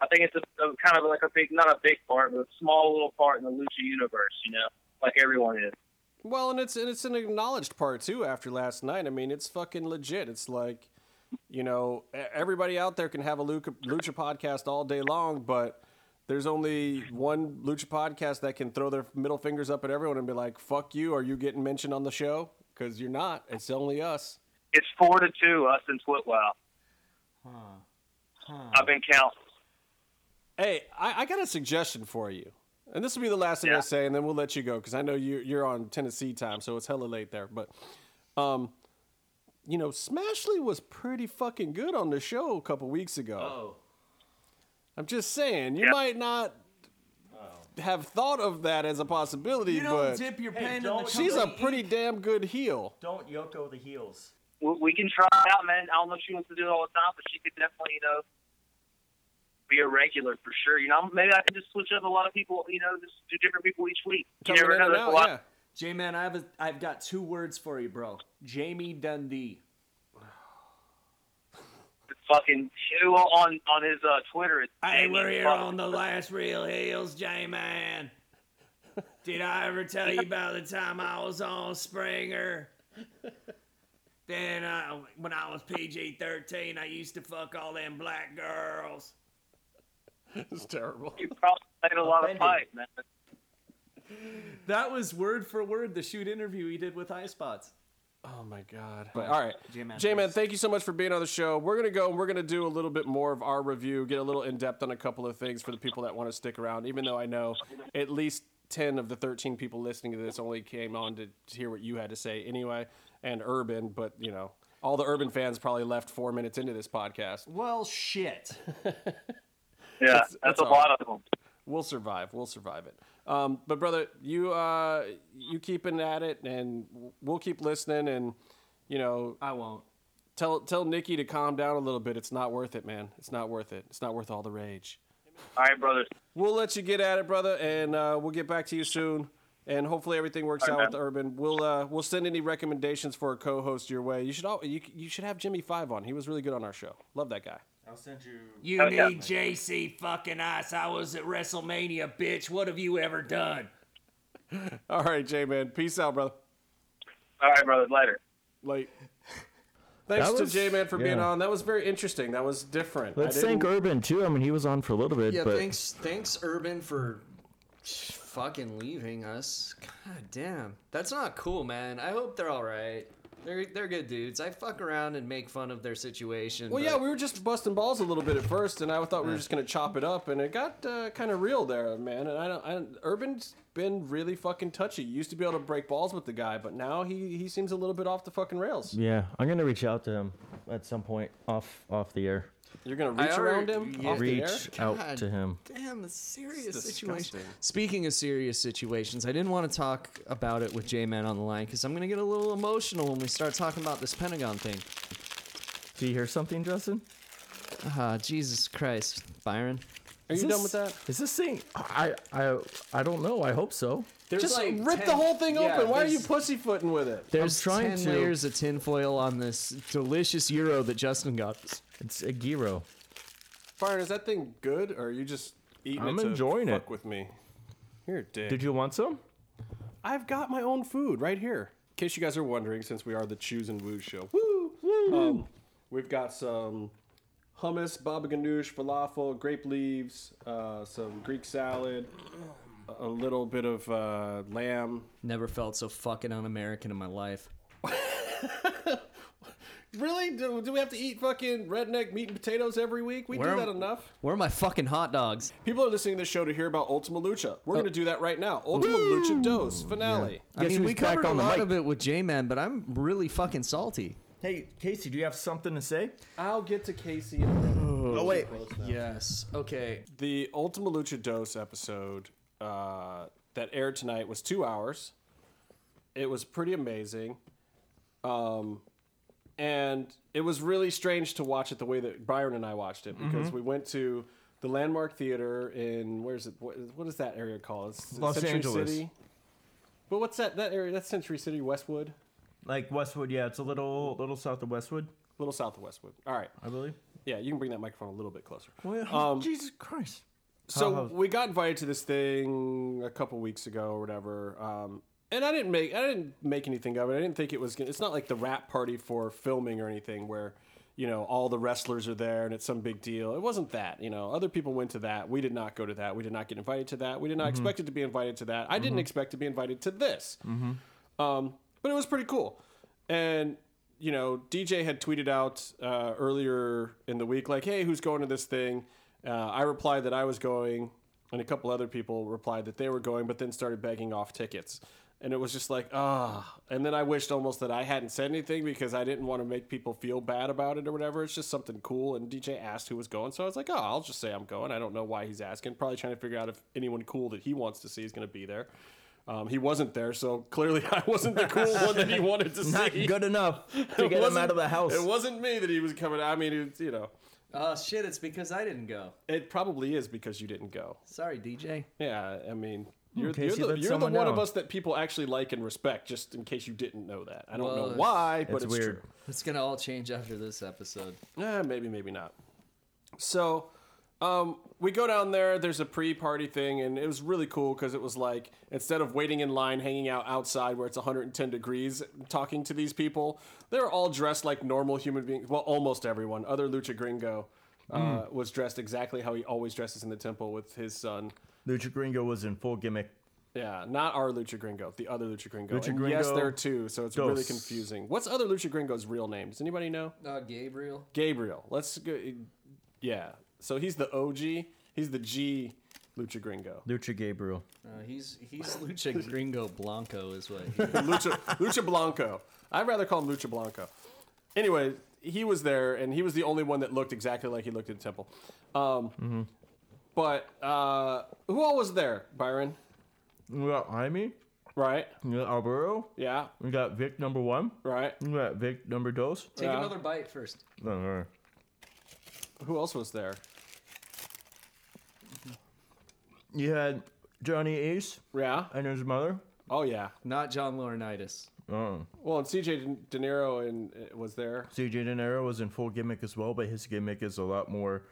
I think it's a, a kind of like a big, not a big part, but a small little part in the Lucha universe. You know, like everyone is. Well, and it's and it's an acknowledged part too. After last night, I mean, it's fucking legit. It's like, you know, e- everybody out there can have a lucha, lucha podcast all day long, but there's only one lucha podcast that can throw their middle fingers up at everyone and be like, "Fuck you," are you getting mentioned on the show? Because you're not. It's only us. It's four to two, us and Twitwow. I've been counting. Hey, I, I got a suggestion for you. And this will be the last thing I Yeah. say, and then we'll let you go because I know you, you're on Tennessee time, so it's hella late there. But, um, you know, Smashley was pretty fucking good on the show a couple weeks ago. Oh. I'm just saying, you Yeah. might not have thought of that as a possibility, You don't but dip your Hey, pen in the don't- she's a pretty ink. damn good heel. Don't Yoko the heels. We, we can try it out, man. I don't know if she wants to do it all the time, but she could definitely, you know, be a regular for sure. You know, maybe I can just switch up a lot of people. You know, just do different people each week. You Coming never know. There's a lot. yeah. J Man, I have a, I've got two words for you, bro. Jamie Dundee. fucking two on on his uh, Twitter. It's Hey, we're here fucking- on the last real heels, J Man. Did I ever tell you about the time I was on Springer? Then uh, when I was PG 13, I used to fuck all them black girls. It's terrible. You probably played a lot of Offended. pipe, man. That was word for word the shoot interview he did with Highspots. Oh my god. But all right. J-Man, J-Man, please. thank you so much for being on the show. We're going to go and we're going to do a little bit more of our review, get a little in depth on a couple of things for the people that want to stick around, even though I know at least 10 of the 13 people listening to this only came on to, to hear what you had to say anyway, and Urban, but you know, all the Urban fans probably left 4 minutes into this podcast. Well, shit. Yeah, That's- that's, that's a all. lot of them. We'll survive. We'll survive it. Um, but brother, you uh, you keeping at it, and we'll keep listening, and you know, I won't. Tell tell Nikki to calm down a little bit. It's not worth it, man. It's not worth it. It's not worth all the rage. All right, brothers. We'll let you get at it, brother, and uh, we'll get back to you soon. And hopefully everything works All out right, with Urban. We'll uh, we'll send any recommendations for a co-host your way. You should all, you you should have Jimmy Five on. He was really good on our show. Love that guy. I'll send you. You Oh, yeah. need JC fucking ice. I was at WrestleMania, bitch. What have you ever done? All right, J man. Peace out, brother. All right, brothers. Later. Like. Thanks That to J Man for being on. That was very interesting. That was different. I Let's thank Urban too. I mean, he was on for a little bit, Yeah, but thanks, thanks, Urban, for fucking leaving us. God damn, that's not cool, man. I hope they're all right. They're they're good dudes. I fuck around and make fun of their situation. Well, but- yeah, we were just busting balls a little bit at first, and I thought we were just gonna chop it up, and it got uh, kind of real there, man. And I don't, I don't, Urban's been really fucking touchy. Used to be able to break balls with the guy, but now he he seems a little bit off the fucking rails. yeah, I'm gonna reach out to him at some point off off the air. You're gonna I reach around him yeah. off the air. Reach out God to him. Damn, the serious situation. Speaking of serious situations, I didn't want to talk about it with J Man on the line because I'm gonna get a little emotional when we start talking about this Pentagon thing. Do you hear something, Justin? Ah, Jesus Christ, Byron. Are you Is done with that? Is this thing? I I I don't know. I hope so. There's Just like rip the whole thing yeah, open. Why are you pussyfooting with it? There's trying 10 to- layers of tinfoil on this delicious Euro that Justin got. Us. It's a gyro. Byron, is that thing good, or are you just eating I'm it to enjoying fuck it. with me? You're dick. Did you want some? I've got my own food right here. In case you guys are wondering, since we are the Choose and Woo show, woo, Um, we've got some hummus, baba ganoush, falafel, grape leaves, uh, some Greek salad, a little bit of uh, lamb. Never felt so fucking un-American in my life. Really? Do, do we have to eat fucking redneck meat and potatoes every week? We Where- do that enough. Where are my fucking hot dogs? People are listening to the show to hear about Ultima Lucha. We're Oh. going to do that right now. Ultima Lucha Dos finale. I Guess mean, we back covered a on the lot mic? of it with J-Man, but I'm really fucking salty. Hey, Casey, do you have something to say? I'll get to Casey in a minute. Oh wait. Yes. Okay. The Ultima Lucha Dos episode uh, that aired tonight was two hours. It was pretty amazing. Um, and it was really strange to watch it the way that Byron and I watched it because Mm-hmm. we went to the Landmark Theater in where's it? What, what is that area called? It's Los Century Angeles. City. But what's that? That area? That's Century City, Westwood, Like Westwood, yeah, it's a little little south of Westwood, a little south of Westwood. All right. I believe. Yeah, you can bring that microphone a little bit closer. Well, Um, Jesus Christ. So we got invited to this thing a couple weeks ago or whatever, um, and I didn't make I didn't make anything of it. I didn't think it was. Gonna, it's not like the rap party for filming or anything where you know all the wrestlers are there and it's some big deal. It wasn't that. You know, other people went to that. We did not go to that. We did not get invited to that. We did not expect it to be invited to that. I didn't expect to be invited to this. Um, but it was pretty cool. And you know, DJ had tweeted out uh, earlier in the week, like, "Hey, who's going to this thing?" Uh, I replied that I was going, and a couple other people replied that they were going, but then started begging off tickets. And it was just like, ah. And then I wished almost that I hadn't said anything because I didn't want to make people feel bad about it or whatever. It's just something cool. And DJ asked who was going, so I was like, oh, I'll just say I'm going. I don't know why he's asking. Probably trying to figure out if anyone cool that he wants to see is going to be there. Um, he wasn't there, so clearly I wasn't the cool one that he wanted to Not see. good enough to get him out of the house. It wasn't me that he was coming. I mean, it's, you know, Oh shit! It's because I didn't go. it probably is because you didn't go. Sorry, DJ. Yeah, I mean, you're, you're so the, you're the someone one of us that people actually like and respect. Just in case you didn't know that, I don't Well, know why, but it's it's, weird. true. It's gonna all change after this episode. Eh, maybe, maybe not. So, um, we go down there. There's a pre-party thing, and it was really cool because it was like instead of waiting in line, hanging out outside where it's 110 degrees, talking to these people, they're all dressed like normal human beings. Well, almost everyone. Other Lucha Gringo uh, was dressed exactly how he always dresses in the temple with his son. Lucha Gringo was in full gimmick. Yeah, not our Lucha Gringo, the other Lucha Gringo. Lucha and yes, there are two, so it's really confusing. What's other Lucha Gringo's real name? Does anybody know? Uh, Gabriel. Gabriel. Let's go. Yeah. So he's the OG. He's the G Lucha Gringo. Lucha Gabriel. Uh, he's he's Lucha Gringo Blanco is what. He, Lucha Lucha Blanco. I'd rather call him Lucha Blanco. Anyway, he was there, and he was the only one that looked exactly like he looked in Temple. Um, But uh, who all was there, Byron? We got Jaime. Right? We got Alvaro. Yeah. We got Vic number one. Right. We got Vic number dos. Take Yeah. another bite first. No, no, no. Who else was there? You had Johnny Ace Yeah. and his mother. Oh yeah. Not John Laurinaitis. Oh. Well, and CJ De Niro and uh, was there, CJ De Niro was in full gimmick as well, but his gimmick is a lot more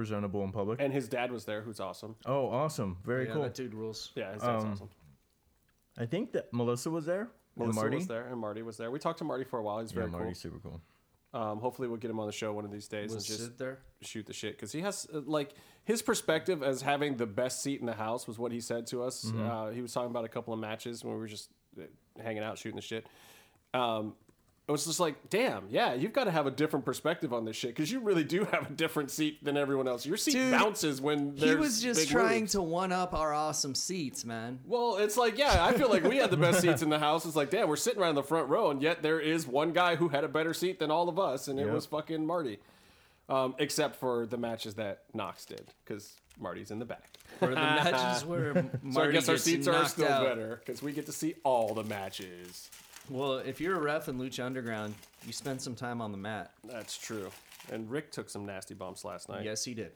presentable in public. and his dad was there, who's awesome. oh, awesome. Very yeah, cool. that dude rules. Yeah, his dad's Um, awesome. I think that Melissa was there. Melissa and Marty. was there, and Marty was there. We talked to Marty for a while. He's Yeah, very Marty's super cool. cool. Um, hopefully, we'll get him on the show one of these days Was and just Sid there? shoot the shit because he has uh, like his perspective as having the best seat in the house was what he said to us. Mm-hmm. Uh, he was talking about a couple of matches when we were just uh, hanging out shooting the shit. Um, it was just like, damn, yeah, you've got to have a different perspective on this shit because you really do have a different seat than everyone else. Your seat Dude, bounces when He there's was just big trying moves. to one up our awesome seats, man. Well, it's like, yeah, I feel like we had the best seats in the house. It's like, damn, we're sitting right in the front row, and yet there is one guy who had a better seat than all of us, and it was fucking Marty. Um, except for the matches that Knox did, because Marty's in the back. For the matches where Marty So I guess our seats are still out. better, because we get to see all the matches. Well, if you're a ref in Lucha Underground, you spend some time on the mat. That's true. And Rick took some nasty bumps last night. Yes, he did.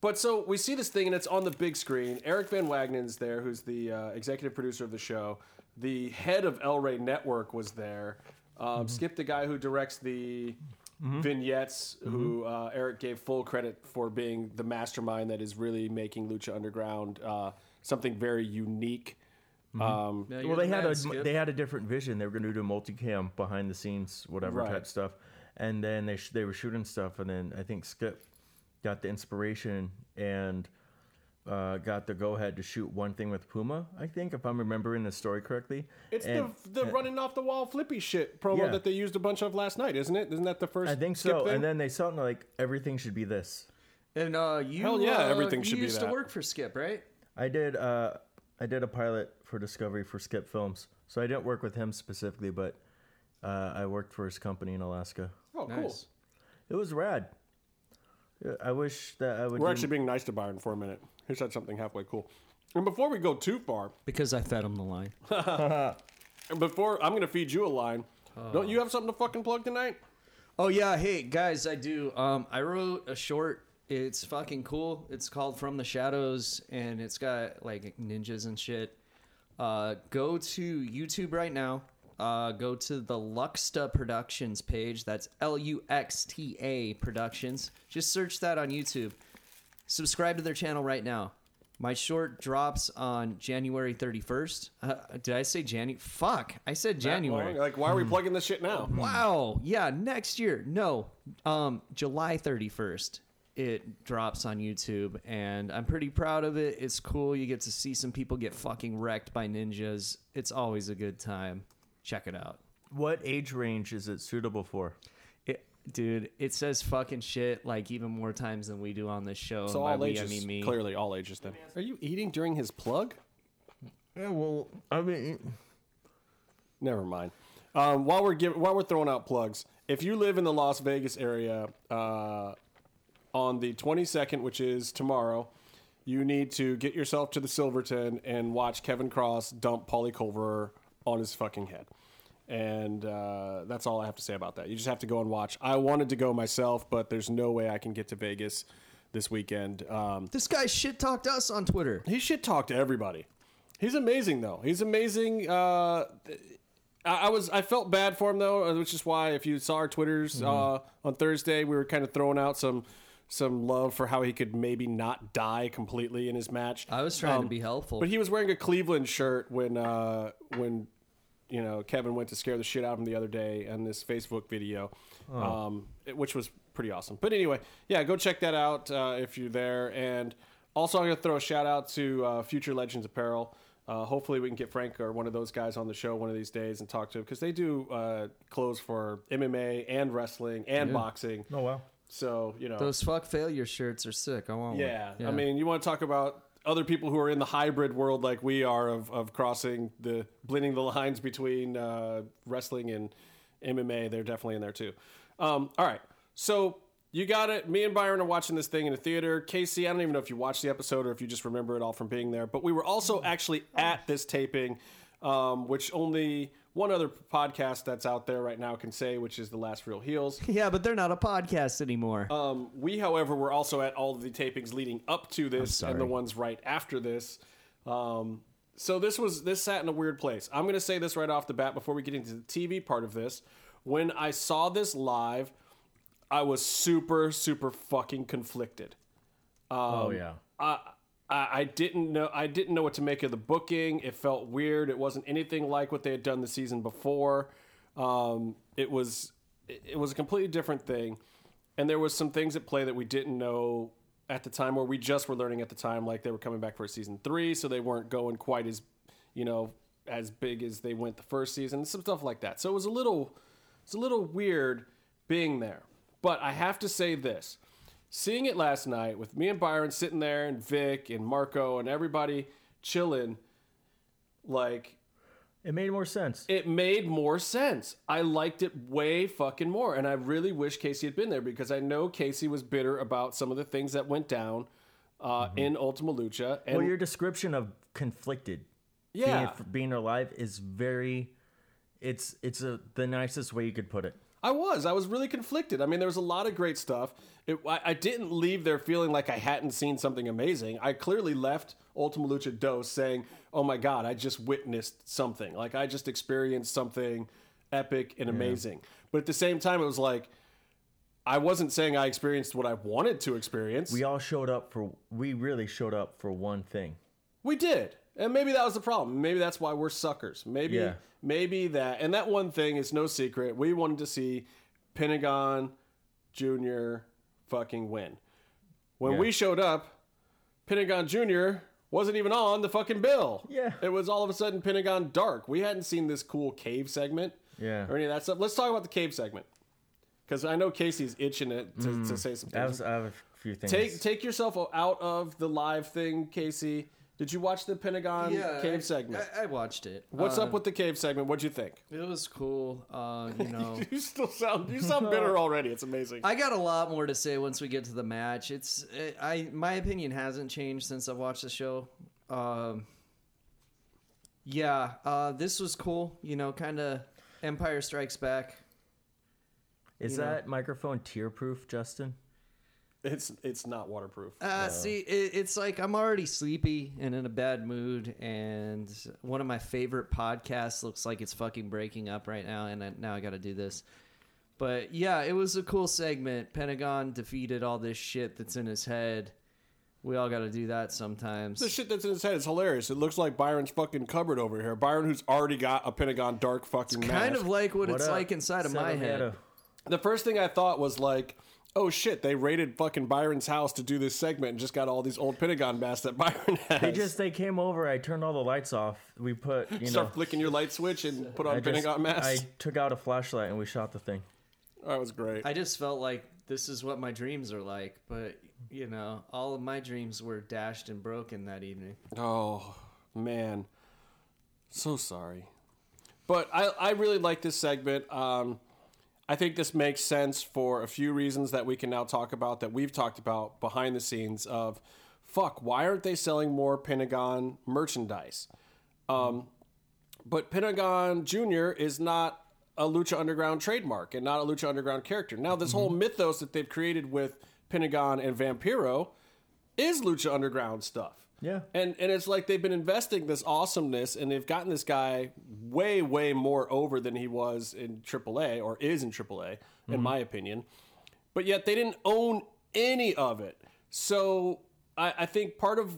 But so we see this thing, and it's on the big screen. Eric Van Wagenen's there, who's the uh, executive producer of the show. The head of El Rey Network was there. Um, Skip, the guy who directs the vignettes, who uh, Eric gave full credit for being the mastermind that is really making Lucha Underground uh, something very unique. Um, Yeah, Well, they the had man, a Skip. they had a different vision. They were going to do a multicam behind the scenes, whatever Right. type stuff, and then they sh- they were shooting stuff, and then I think Skip got the inspiration and uh, got the go ahead to shoot one thing with Puma. I think, if I'm remembering the story correctly. It's And- the the running off the wall flippy shit promo Yeah. that they used a bunch of last night, isn't it? Isn't that the first? I think so. thing? And then they something like everything should be this. And uh, you, Hell yeah, uh, everything you should be used to work for Skip, right? I did. Uh, I did a pilot for Discovery for Skip Films, so I didn't work with him specifically, but uh, I worked for his company in Alaska. oh, cool. It was rad. I wish that I would. We're do- actually being nice to Byron for a minute. He said something halfway cool. And before we go too far, Because I fed him the line. and before I'm gonna feed you a line. Don't you have something to fucking plug tonight? Oh yeah, hey guys, I do. Um, I wrote a short. It's fucking cool. It's called From the Shadows, and it's got like ninjas and shit. Uh, go to YouTube right now. Uh, go to the Luxta Productions page. That's L U X T A Productions. Just search that on YouTube. Subscribe to their channel right now. My short drops on January 31st. Uh, did I say January? Fuck, I said January. Like, why are we plugging this shit now? Wow. Yeah, next year. No. Um July 31st. It drops on YouTube and I'm pretty proud of it. It's cool. You get to see some people get fucking wrecked by ninjas. It's always a good time. Check it out. What age range is it suitable for? It, dude, it says fucking shit like even more times than we do on this show. So And by all we, ages, I mean me. clearly all ages. Then are you eating during his plug? Yeah, well, I mean, Never mind. Um, while we're giving, while we're throwing out plugs, if you live in the Las Vegas area, uh, on the 22nd, which is tomorrow, you need to get yourself to the Silverton and watch Kevin Kross dump Polly Culver on his fucking head. And uh, that's all I have to say about that. You just have to go and watch. I wanted to go myself, but there's no way I can get to Vegas this weekend. Um, This guy shit talked us on Twitter. he shit talked to everybody. He's amazing though. He's amazing. Uh, I, I was I felt bad for him though, which is why if you saw our twitters uh, on Thursday, we were kind of throwing out some some love for how he could maybe not die completely in his match. I was trying to Um, be helpful. But he was wearing a Cleveland shirt when uh, when you know Kevin went to scare the shit out of him the other day in this Facebook video, um, it- which was pretty awesome. But anyway, yeah, go check that out uh, if you're there. And also, I'm gonna throw a shout out to uh, Future Legends Apparel. Uh, hopefully, we can get Frank or one of those guys on the show one of these days and talk to him because they do uh, clothes for MMA and wrestling and boxing. oh wow. So you know, Those fuck failure shirts are sick. I want yeah. one. Yeah, I mean, you want to talk about other people who are in the hybrid world like we are of, of crossing the blending the lines between uh, wrestling and MMA. They're definitely in there too. Um, all right, so you got it. Me and Byron are watching this thing in a theater. Casey, I don't even know if you watched the episode or if you just remember it all from being there, but we were also actually at this taping, um, which only one other podcast that's out there right now can say, which is the Last Real Heels. yeah, but they're not a podcast anymore. Um, we, however, were also at all of the tapings leading up to this and the ones right after this. Um, so this was this sat in a weird place. I'm going to say this right off the bat before we get into the TV part of this. When I saw this live, I was super super fucking conflicted. oh yeah. I, I I didn't know I didn't know what to make of the booking. It felt weird. It wasn't anything like what they had done the season before. Um, it was it was a completely different thing, and there was some things at play that we didn't know at the time, or we just were learning at the time. Like they were coming back for season three, so they weren't going quite as you know as big as they went the first season. Some stuff like that. So it was a little it's a little weird being there. But I have to say this seeing it last night with me and Byron sitting there and Vic and Marco and everybody chilling, like It made more sense. it made more sense. I liked it way fucking more. And I really wish Casey had been there because I know Casey was bitter about some of the things that went down uh, in Ultima Lucha. And well, your description of conflicted, yeah, being, being alive, is very. It's it's a the nicest way you could put it. I was. I was really conflicted. I mean, there was a lot of great stuff. It, I, I didn't leave there feeling like I hadn't seen something amazing. I clearly left Ultima Lucha Dos saying, "Oh my God, I just witnessed something. Like I just experienced something epic and amazing." But at the same time, it was like I wasn't saying I experienced what I wanted to experience. We all showed up for. We really showed up for one thing. We did. And maybe that was the problem. Maybe that's why we're suckers. Maybe Yeah. maybe that and that one thing is no secret. We wanted to see Pentagon Junior fucking win. When Yeah. we showed up, Pentagon Jr. wasn't even on the fucking bill. Yeah. It was all of a sudden Pentagon Dark. We hadn't seen this cool cave segment Yeah. or any of that stuff. Let's talk about the cave segment. Because I know Casey's itching it to, to mm. say some I, things. was, I have a few things. Take take yourself out of the live thing, Casey. Did you watch the Pentagon cave I, segment? I, I watched it. What's Uh, up with the cave segment? What'd you think? It was cool. Uh, you know, You still sound you sound bitter already. It's amazing. I got a lot more to say once we get to the match. It's I my opinion hasn't changed since I've watched the show. Um, yeah, uh, this was cool. You know, kind of Empire Strikes Back. Is you know. that microphone tear proof, Justin? It's it's not waterproof. Uh, see, it, it's like I'm already sleepy and in a bad mood, and one of my favorite podcasts looks like it's fucking breaking up right now, and I, now I got to do this. But yeah, it was a cool segment. Pentagon defeated all this shit that's in his head. We all got to do that sometimes. The shit that's in his head is hilarious. It looks like Byron's fucking cupboard over here. Byron, who's already got a Pentagon Dark fucking kind mask. of like what, What it's up, like inside of my head. Seven The first thing I thought was like, oh shit, they raided fucking Byron's house to do this segment and just got all these old Pentagon masks that Byron has. They just they came over. I turned all the lights off. We put you know start know. flicking your light switch and put on I, just, Pentagon masks. I took out a flashlight and we shot the thing. that was great. I just felt like this is what my dreams are like, but you know, all of my dreams were dashed and broken that evening. Oh man, so sorry. But I I really like this segment. Um, I think this makes sense for a few reasons that we can now talk about that we've talked about behind the scenes of fuck why aren't they selling more Pentagon merchandise? Um, but Pentagon Junior is not a Lucha Underground trademark and not a Lucha Underground character. Now this whole mythos that they've created with Pentagon and Vampiro is Lucha Underground stuff. Yeah. And and it's like they've been investing this awesomeness and they've gotten this guy way way more over than he was in AAA or is in AAA in mm-hmm. my opinion. But yet they didn't own any of it. So I, I think part of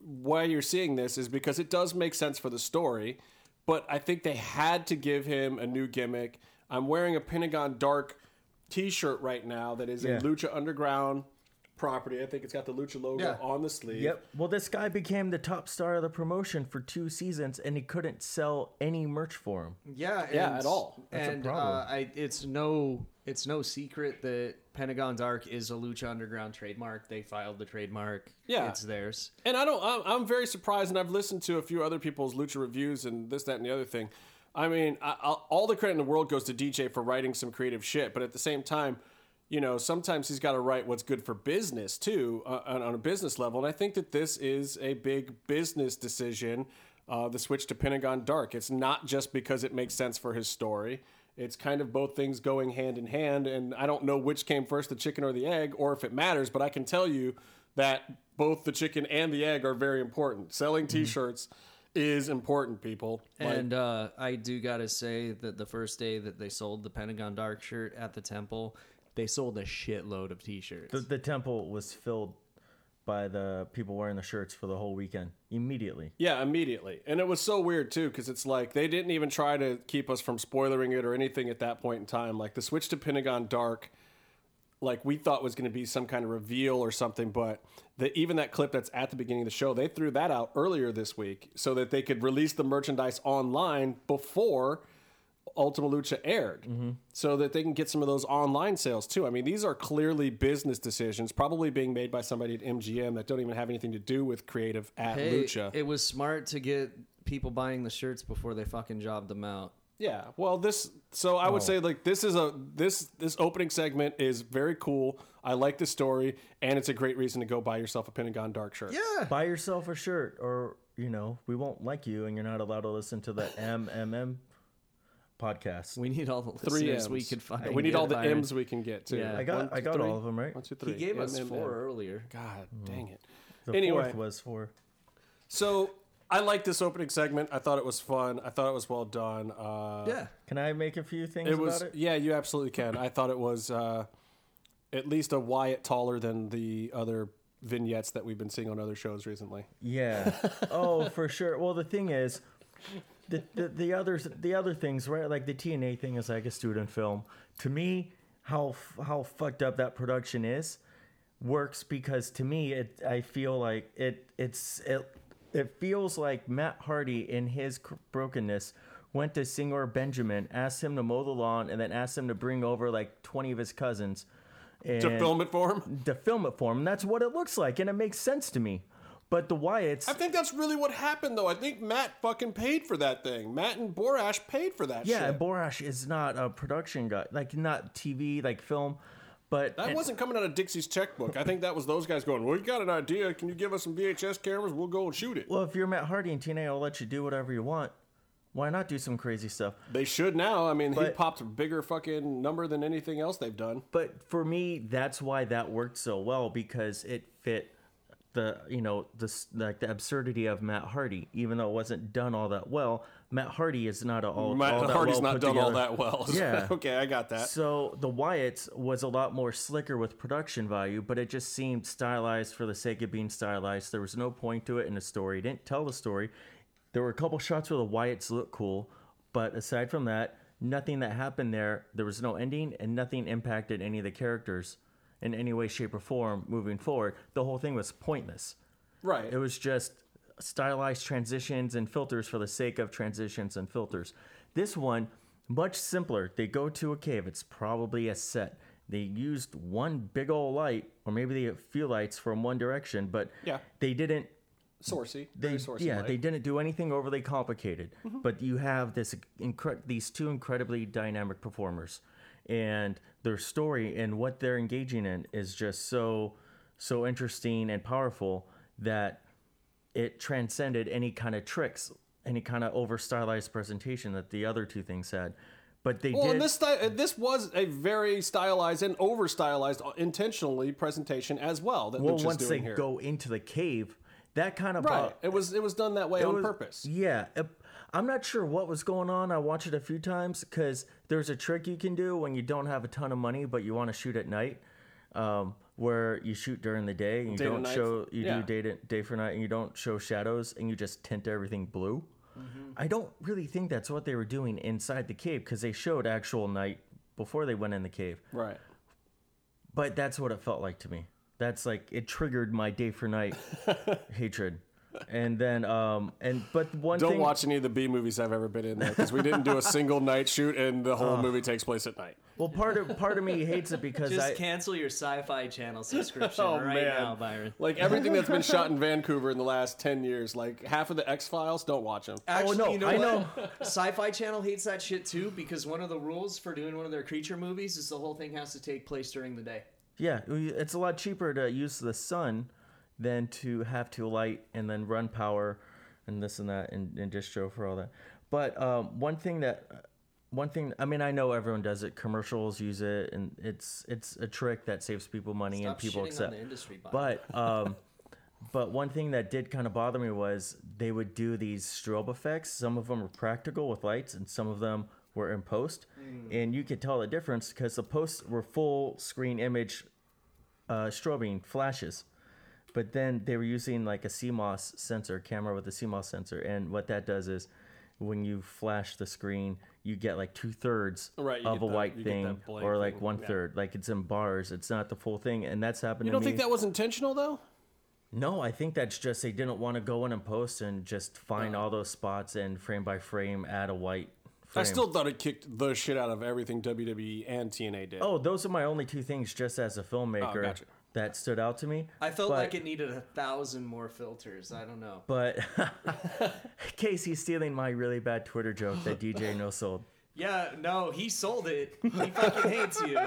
why you're seeing this is because it does make sense for the story, but I think they had to give him a new gimmick. I'm wearing a Pentagon Dark T-shirt right now that is Yeah. a Lucha Underground property. I think it's got the Lucha logo Yeah. on the sleeve. Yep. Well, this guy became the top star of the promotion for two seasons, and he couldn't sell any merch for him. Yeah, Yeah, at all. That's a and problem. Uh, I, it's no, it's no secret that Pentagon Dark is a Lucha Underground trademark. They filed the trademark. Yeah. it's theirs. And I don't. I'm, I'm very surprised, and I've listened to a few other people's lucha reviews and this, that, and the other thing. I mean, I, I'll, all the credit in the world goes to DJ for writing some creative shit, but at the same time, you know, sometimes he's got to write what's good for business too, uh, on, on a business level. And I think that this is a big business decision. Uh, the switch to Pentagon Dark. It's not just because it makes sense for his story. It's kind of both things going hand in hand, and I don't know which came first, the chicken or the egg, or if it matters. But I can tell you that both the chicken and the egg are very important. Selling T-shirts is important, people. Like, And uh, I do gotta say that the first day that they sold the Pentagon Dark shirt at the temple, they sold a shitload of T-shirts. The, the temple was filled by the people wearing the shirts for the whole weekend immediately. Yeah, immediately. And it was so weird too, because it's like they didn't even try to keep us from spoilering it or anything at that point in time. Like the switch to Pentagon Dark, like we thought was going to be some kind of reveal or something, but the, even that clip that's at the beginning of the show, they threw that out earlier this week so that they could release the merchandise online before Ultima Lucha aired, mm-hmm. so that they can get some of those online sales too. I mean, these are clearly business decisions, probably being made by somebody at MGM that don't even have anything to do with creative at hey, Lucha. it was smart to get people buying the shirts before they fucking jobbed them out. Yeah. Well, this. So I would Oh. say like this is a this this opening segment is very cool. I like the story, and it's a great reason to go buy yourself a Pentagon Dark shirt. Yeah. Buy yourself a shirt, or you know, we won't like you, and you're not allowed to listen to the MMM podcast. We need all the Three listeners M's we could find. We need all the Byron. M's we can get too. Yeah. I got, One, I got three? all of them right. One, two, He three. gave us M, M, four M. earlier. God dang it. The Anyway. fourth was for. So I like this opening segment. I thought it was fun. I thought it was well done. Uh, Yeah. Can I make a few things It was. about it? Yeah, you absolutely can. I thought it was uh, at least a Wyatt taller than the other vignettes that we've been seeing on other shows recently. Yeah. oh, for sure. Well, the thing is, the, the the others the other things right like the TNA thing is like a student film. To me, how how fucked up that production is. works because to me it I feel like it it's it it feels like Matt Hardy in his cr- brokenness went to Senor Benjamin, asked him to mow the lawn, and then asked him to bring over like twenty of his cousins To film it for him? to film it for him. And that's what it looks like, and it makes sense to me. But the Wyatts, I think that's really what happened, though. I think Matt fucking paid for that thing. Matt and Borash paid for that yeah, shit. Borash is not a production guy, like not TV, like film. But That and- wasn't coming out of Dixie's checkbook. I think that was those guys going, "We got an idea. Can you give us some VHS cameras? We'll go and shoot it." well, if you're Matt Hardy and TNA, I'll let you do whatever you want. Why not do some crazy stuff? They should now. I mean, he popped a bigger fucking number than anything else they've done. But for me, that's why that worked so well because it fit the you know the like the absurdity of Matt Hardy. Even though it wasn't done all that well, Matt Hardy is not a, all, Matt all that Hardy's well not done all that well. Yeah. okay, I got that. So the Wyatts was a lot more slicker with production value, but it just seemed stylized for the sake of being stylized. There was no point to it in the story. It didn't tell the story. There were a couple shots where the Wyatts looked cool, but aside from that, nothing that happened there. There was no ending, and nothing impacted any of the characters in any way, shape, or form moving forward. The whole thing was pointless. Right. It was just stylized transitions and filters for the sake of transitions and filters. This one, much simpler. They go to a cave. It's probably a set. They used one big old light, or maybe they have few lights from one direction, but Yeah. they didn't. Sourcey. They, sourcey yeah, light. they didn't do anything overly complicated. Mm-hmm. But you have this incre- these two incredibly dynamic performers, and their story and what they're engaging in is just so so interesting and powerful that it transcended any kind of tricks, any kind of over stylized presentation that the other two things had. But they Well, did. and this sty- uh, this was a very stylized and over stylized intentionally presentation as well. That well, Lucha's once they here. go into the cave, that kind of right, brought- it was it was done that way on was- purpose. Yeah. it- I'm not sure what was going on. I watched it a few times because there's a trick you can do when you don't have a ton of money but you want to shoot at night, um, where you shoot during the day and you Day don't show you Yeah. do day to, day for night and you don't show shadows and you just tint everything blue. Mm-hmm. I don't really think that's what they were doing inside the cave because they showed actual night before they went in the cave. Right. But that's what it felt like to me. That's like it triggered my day for night hatred. And then um and but one Don't thing watch any of the B movies I've ever been in there because we didn't do a single night shoot and the whole movie takes place at night. Well, part of part of me hates it because Just I cancel your Sci-Fi Channel subscription Oh, right man. now, Byron. Like everything that's been shot in Vancouver in the last ten years, like half of the X Files, don't watch them. Actually, no, you know I what? know. Sci-Fi Channel hates that shit too because one of the rules for doing one of their creature movies is the whole thing has to take place during the day. yeah, it's a lot cheaper to use the sun than to have to light and then run power and this and that and, and show for all that. But um, one thing that one thing I mean I know everyone does it. Commercials use it and it's it's a trick that saves people money and people accept. the industry, But um, but one thing that did kind of bother me was they would do these strobe effects. Some of them were practical with lights, and some of them were in post. And you could tell the difference because the posts were full screen image uh, strobing flashes. But then they were using like a CMOS sensor, camera with a CMOS sensor. And what that does is when you flash the screen, you get like two thirds Right, of a that- white thing or like one yeah. Like it's in bars. It's not the full thing. And that's happened You don't think that was intentional though? No, I think that's just they didn't want to go in and post and just find Uh. all those spots and frame by frame add a white. Frame. I still thought it kicked the shit out of everything WWE and TNA did. Oh, those are my only two things, just as a filmmaker, Oh, gotcha. That stood out to me. I felt But- like it needed a thousand more filters. I don't know. But Casey's stealing my really bad Twitter joke that DJ no sold. Yeah, no, he sold it. He fucking hates you.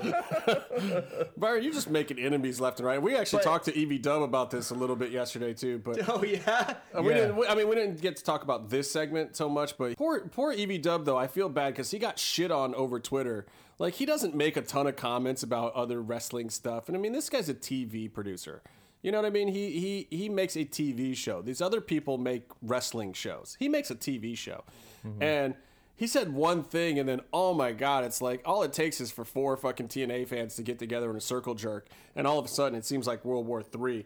Byron, you're just making enemies left and right. We actually But- talked to Evie Dub about this a little bit yesterday too, but Oh yeah. Uh, We Yeah. didn't. we- I mean, we didn't get to talk about this segment so much, but poor poor Evie Dub though. I feel bad because he got shit on over Twitter. Like he doesn't make a ton of comments about other wrestling stuff, and I mean, this guy's a TV producer. You know what I mean? He he he makes a TV show. These other people make wrestling shows. He makes a TV show, mm-hmm. and. He said one thing, and then oh my god, it's like all it takes is for four fucking TNA fans to get together in a circle jerk, and all of a sudden it seems like World War Three.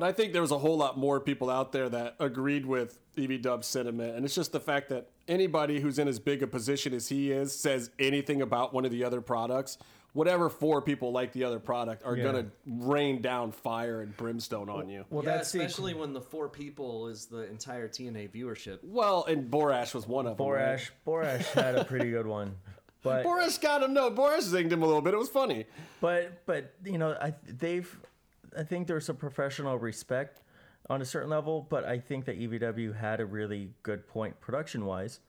But I think there was a whole lot more people out there that agreed with EV Dub's sentiment. And it's just the fact that anybody who's in as big a position as he is says anything about one of the other products, whatever four people like the other product are Yeah. gonna rain down fire and brimstone on you. Well, yeah, that's the- especially when the four people is the entire TNA viewership. Well, and Borash was one of them. right? Borash. Borash had a pretty good one, but Borash got him. No, Borash zinged him a little bit. It was funny. but but you know I they've I think there's a professional respect on a certain level, but I think that EVW had a really good point production wise.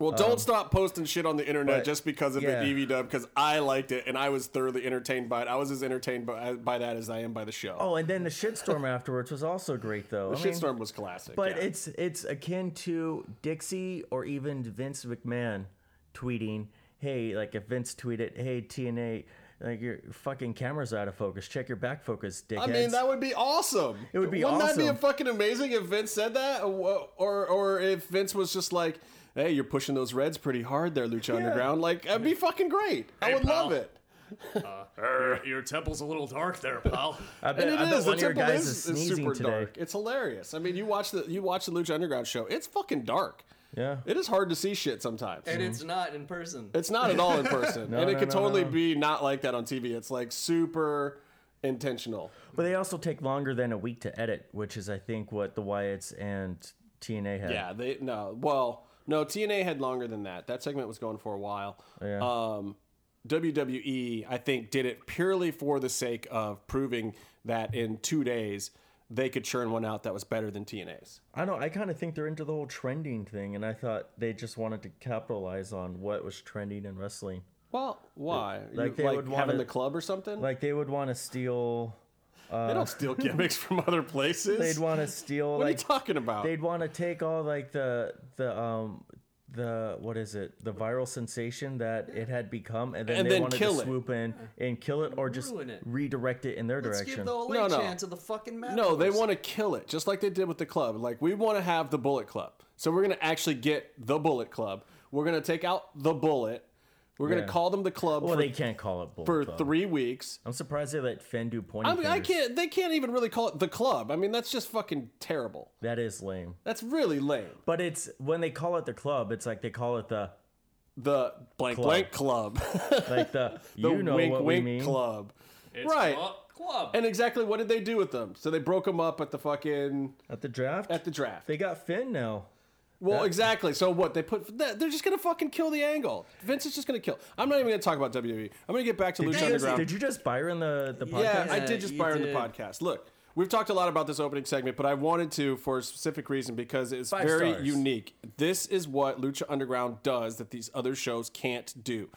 Well, don't stop posting shit on the internet Um, but- just because of yeah. the EV dub, because I liked it and I was thoroughly entertained by it. I was as entertained by, by that as I am by the show. Oh, and then the shitstorm afterwards was also great though. the I mean, shitstorm was classic. But yeah. it's it's akin to Dixie or even Vince McMahon tweeting, "Hey, like if Vince tweeted, "Hey TNA, like your fucking camera's out of focus. Check your back focus, dickheads." I mean, that would be awesome. It would be awesome. Wouldn't that be awesome. fucking amazing if Vince said that, uh, or or, or if Vince was just like, "Hey, you're pushing those Reds pretty hard there, Lucha Underground." Like, that'd be fucking great. I Hey, would love pal. it. Your, your temple's a little dark there, pal. I bet, And it I bet is. one The of your temple guys is, is is sneezing super today. dark. It's hilarious. I mean, you watch the you watch the Lucha Underground show. It's fucking dark. Yeah. It is hard to see shit sometimes. And it's not in person. It's not at all in person, No, and it no, could no, totally no. be not like that on TV. It's like super intentional. But they also take longer than a week to edit, which is I think what the Wyatts and TNA had. Yeah, they no. Well, no, TNA had longer than that. That segment was going for a while. Yeah. Um, WWE, I think, did it purely for the sake of proving that in two days they could churn one out that was better than TNA's. I know. I kind of think they're into the whole trending thing, and I thought they just wanted to capitalize on what was trending in wrestling. Well, why? Like You- they like would having wanna- the club or something? Like they would want to steal. they don't steal gimmicks from other places. They'd want to steal. what like, are you talking about? They'd want to take all like the the um the what is it the viral sensation that it had become, and then And they then wanted kill to it. swoop in and kill it, or just it. redirect it in their Let's direction. give the away No, no. chance of the fucking match. No, they want to kill it, just like they did with the club. Like we want to have the Bullet Club, so we're gonna actually get the Bullet Club. We're gonna take out the Bullet. We're gonna Yeah. call them the club well, for, they can't call it Bullet for Club. three weeks. I'm surprised they let Finn do pointy I mean, I fingers. can't. They can't even really call it the club. I mean, that's just fucking terrible. That is lame. That's really lame. But it's when they call it the club, it's like they call it the The blank Club. blank club. like the, the you know wink what wink we mean. club. It's right. club. club. And exactly what did they do with them? So they broke them up at the fucking At the draft, at the draft. they got Finn now. Well, That- exactly. So what they put? They're just gonna fucking kill the angle. Vince is just gonna kill. I'm not even gonna talk about WWE. I'm gonna get back to Lucha Underground. did you just buy in the the podcast? yeah, I did just you buy in the podcast. Look, we've talked a lot about this opening segment, but I wanted to for a specific reason because it's Five very stars. unique. This is what Lucha Underground does that these other shows can't do.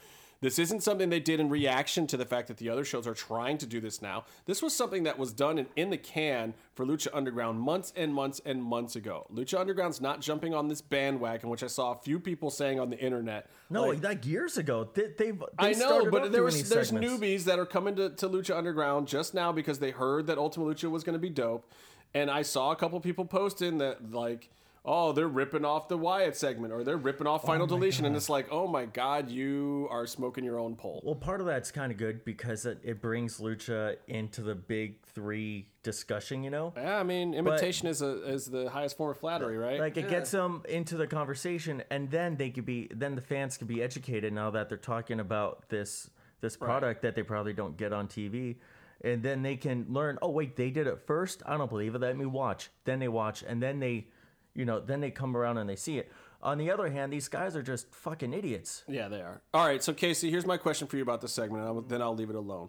This isn't something they did in reaction to the fact that the other shows are trying to do this now. This was something that was done in, in the can for Lucha Underground months and months and months ago. Lucha Underground's not jumping on this bandwagon, which I saw a few people saying on the internet. No, Like, like, years ago. They, they, they I know, but there was there's newbies that are coming to, to Lucha Underground just now because they heard that Ultima Lucha was going to be dope, and I saw a couple people posting that like, oh, they're ripping off the Wyatt segment or they're ripping off oh Final Deletion, and it's like, oh my god, you are smoking your own pole. Well, part of that's kind of good because it, it brings Lucha into the big three discussion, you know? Yeah, I mean, imitation is a is the highest form of flattery, right? Like it gets them into the conversation, and then they could be, then the fans could be educated now that they're talking about this this product that they probably don't get on TV, and then they can learn. Oh wait, they did it first. I don't believe it. Let me watch. Then they watch, and then they, you know, then they come around and they see it. On the other hand, these guys are just fucking idiots. Yeah, they are. All right, so Casey, here's my question for you about this segment, and I'll, then I'll leave it alone.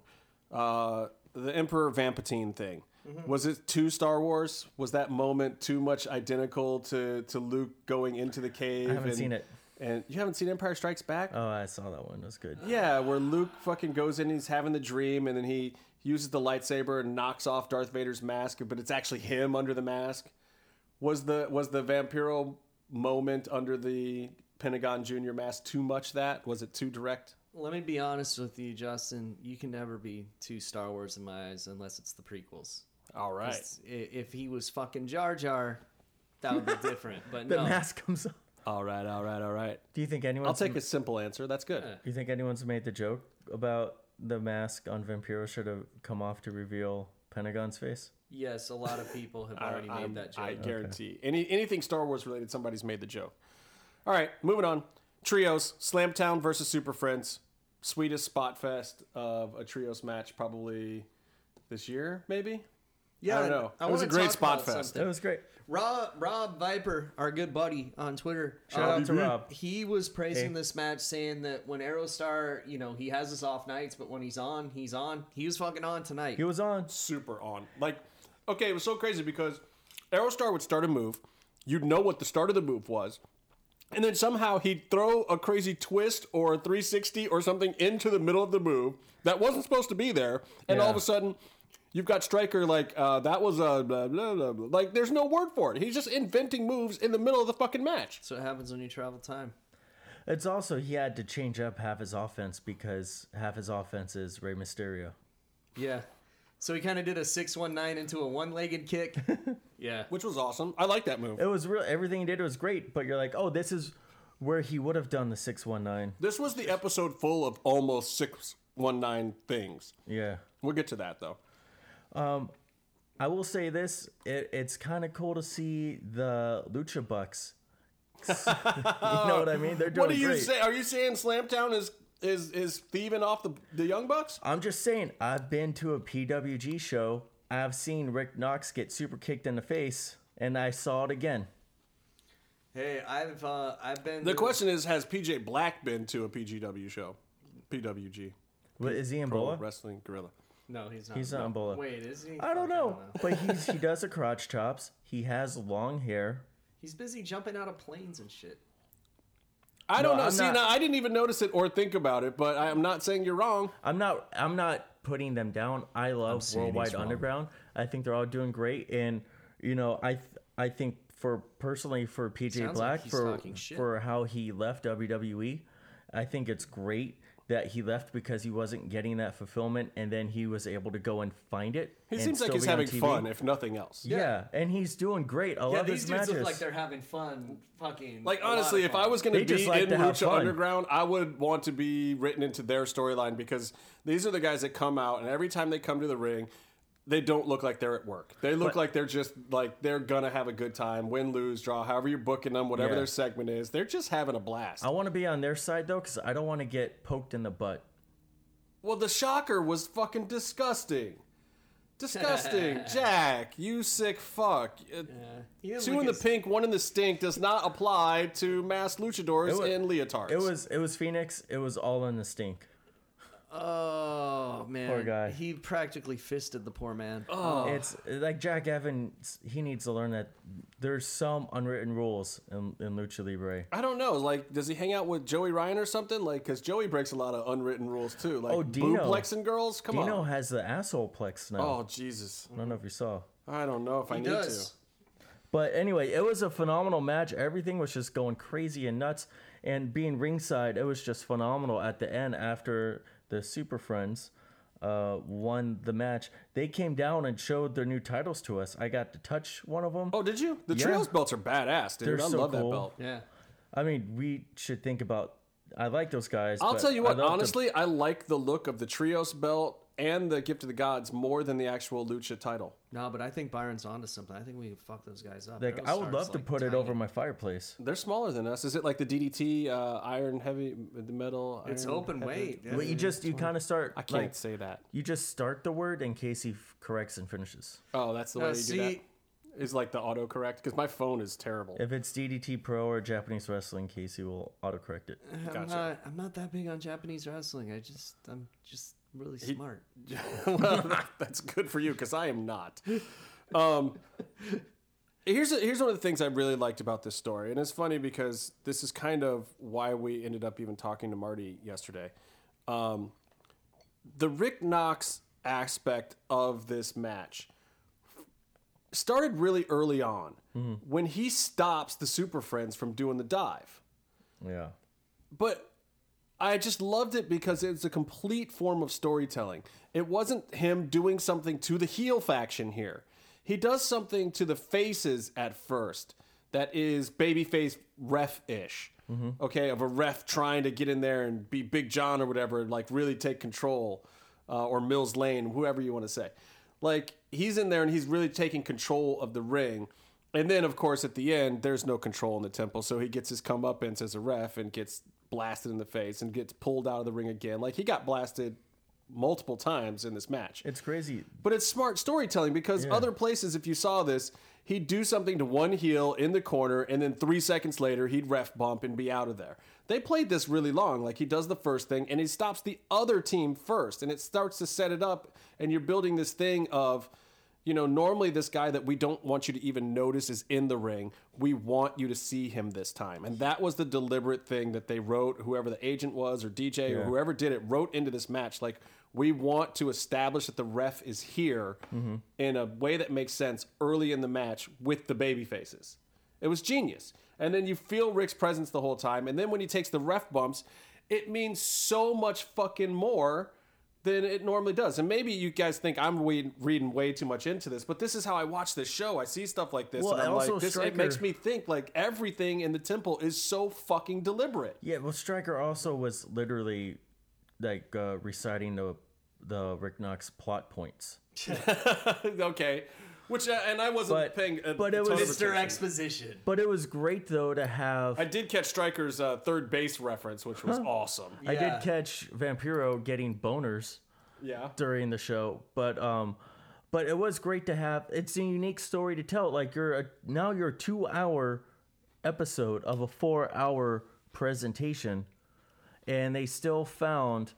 Uh, the Emperor Vampatine thing. Was it too Star Wars? Was that moment too much identical to, to Luke going into the cave? I haven't and- seen it. And you haven't seen Empire Strikes Back? Oh, I saw that one. It was good. yeah, where Luke fucking goes in, he's having the dream, and then he uses the lightsaber and knocks off Darth Vader's mask, but it's actually him under the mask. Was the was the Vampiro moment under the Pentagon Junior mask too much? That was it too direct? Let me be honest with you, Justin. You can never be too Star Wars in my eyes unless it's the prequels. All right. If he was fucking Jar Jar, that would be different. But The no. mask comes up. All right, all right, all right. Do you think anyone? I'll take a simple answer. That's good. Yeah. Do you think anyone's made the joke about the mask on Vampiro should have come off to reveal Pentagon's face? Yes, a lot of people have already I'm- made that joke. I guarantee. Any anything Star Wars related, somebody's made the joke. All right, moving on. Trios: Slamtown versus Super Friends. sweetest spot fest of a trios match probably this year, maybe. Yeah, I don't know. I it was a great spot fest. something. It was great. Rob Rob Viper, our good buddy on Twitter. Shout out um, to Rob. He was praising Hey. this match, saying that when Aerostar, you know, he has his off nights, but when he's on, he's on. He was fucking on tonight. He was on. super on. Like, okay, it was so crazy because Aerostar would start a move, you'd know what the start of the move was, and then somehow he'd throw a crazy twist or a 360 or something into the middle of the move that wasn't supposed to be there, and all of a sudden. You've got Striker like uh, that was a blah, blah, blah, blah. like there's no word for it. He's just inventing moves in the middle of the fucking match. So what happens when you travel time. It's also he had to change up half his offense because half his offense is Rey Mysterio. Yeah. So he kind of did a six one nine into a one legged kick. yeah. which was awesome. I like that move. It was real. Everything he did was great, but you're like, oh, this is where he would have done the six one nine. This was the episode full of almost six one nine things. Yeah. We'll get to that though. Um, I will say this: it, it's kind of cool to see the Lucha Bucks. you know what I mean? They're doing What do you great. say? Are you saying Slamtown is is is thieving off the the Young Bucks? I'm just saying. I've been to a PWG show. I've seen Rick Knox get super kicked in the face, and I saw it again. Hey, I've uh, I've been. The question is, has PJ Black been to a PGW show? PWG, What, is he in Pro Bola? Wrestling Guerrilla. No, he's not. He's not in Bola. Wait, is he? I don't Fuck, know, but he's he does the crotch chops. He has long hair. He's busy jumping out of planes and shit. I don't No, know. I'm See, not- now I didn't even notice it or think about it, but I'm not saying you're wrong. I'm not. I'm not putting them down. I love Worldwide. Underground. I think they're all doing great, and you know, I th- I think for personally for PJ Sounds Black he's for for how he left WWE, I think it's great that he left because he wasn't getting that fulfillment, and then he was able to go and find it. He seems like he's having TV. fun, if nothing else. Yeah. and he's doing great. I Yeah, love these his dudes matches. look like they're having fun. Fucking. Like honestly, if I was going to They be like in to Lucha fun. Underground, I would want to be written into their storyline because these are the guys that come out, and every time they come to the ring, they don't look like they're at work. They look But- like they're just like they're gonna have a good time, win, lose, draw, however you're booking them, whatever Yeah. their segment is. They're just having a blast. I want to be on their side though, because I don't want to get poked in the butt. Well, the shocker was fucking disgusting. Disgusting. Jack, you sick fuck. Uh, He Two in the as- pink, one in the stink does not apply to masked luchadors It wa- in leotards. It was it was Fenix. It was all in the stink. Oh man, Poor guy. He practically fisted the poor man. Oh. It's like Jack Evans. He needs to learn that there's some unwritten rules in, in lucha libre. I don't know. Like, does he hang out with Joey Ryan or something? Like, because Joey breaks a lot of unwritten rules too. Like, Oh, Dino. boobplexing girls. Come Dino on. has the asshole plex now. Oh Jesus. I don't know if you saw. I don't know if I need does. But anyway, it was a phenomenal match. Everything was just going crazy and nuts. And being ringside, it was just phenomenal at the end after the Super Friends uh, won the match. They came down and showed their new titles to us. I got to touch one of them. Oh, did you? The Yeah. trios belts are badass, dude. They're I so love that cool. belt. Yeah. I mean, we should think about. I like those guys. I'll tell you what. love to- Honestly, I like the look of the trios belt and the gift of the gods more than the actual lucha title. No, but I think Byron's onto something. I think we can fuck those guys up. like, I would love to like, put it over my fireplace. They're smaller than us. Is it like the DDT uh, iron heavy the metal? It's open heavy? weight. Yeah. But you just you kind of start. I can't like, say that. You just start the word and Casey f- corrects and finishes. Oh, that's the Now, way you do that. see- Is like the autocorrect because my phone is terrible. If it's DDT Pro or Japanese Wrestling, Casey will autocorrect it. I'm Gotcha. not. I'm not that big on Japanese wrestling. I just. I'm just really smart. well, that's good for you because I am not. Um, here's a, here's one of the things I really liked about this story, and it's funny because this is kind of why we ended up even talking to Marty yesterday. Um, the Rick Knox aspect of this match started really early on when he stops the Super Friends from doing the dive Yeah. but I just loved it because it's a complete form of storytelling. It wasn't him doing something to the heel faction here. He does something to the faces at first that is babyface ref ish. Okay, of a ref trying to get in there and be Big John or whatever, and like really take control, uh, or Mills Lane, whoever you want to say. Like he's in there and he's really taking control of the ring. And then, of course, at the end, there's no control in the temple, so he gets his comeuppance as a ref and gets blasted in the face and gets pulled out of the ring again. Like he got blasted multiple times in this match. It's crazy. But it's smart storytelling because other places, if you saw this, he'd do something to one heel in the corner, and then three seconds later, he'd ref bump and be out of there. They played this really long. Like he does the first thing, and he stops the other team first, and it starts to set it up, and you're building this thing of. You know, normally this guy that we don't want you to even notice is in the ring. We want you to see him this time. And that was the deliberate thing that they wrote, whoever the agent was or DJ or whoever did it wrote into this match. Like, we want to establish that the ref is here mm-hmm. in a way that makes sense early in the match with the baby faces. It was genius. And then you feel Rick's presence the whole time. And then when he takes the ref bumps, it means so much fucking more than it normally does. And maybe you guys think I'm reading, reading way too much into this, but this is how I watch this show. I see stuff like this, Well, and I'm also like, this, it makes me think like everything in the temple is so fucking deliberate. Yeah, well, Striker also was literally like uh, reciting the the Rick Knox plot points. okay. Which, uh, and I wasn't But- paying. A but it ton of was- Mr. attention. Exposition. But it was great though to have. I did catch Striker's uh, third base reference, which was awesome. I Yeah. did catch Vampiro getting boners Yeah. during the show, but um, but it was great to have. It's a unique story to tell. Like you're a, now you're a two hour episode of a four hour presentation, and they still found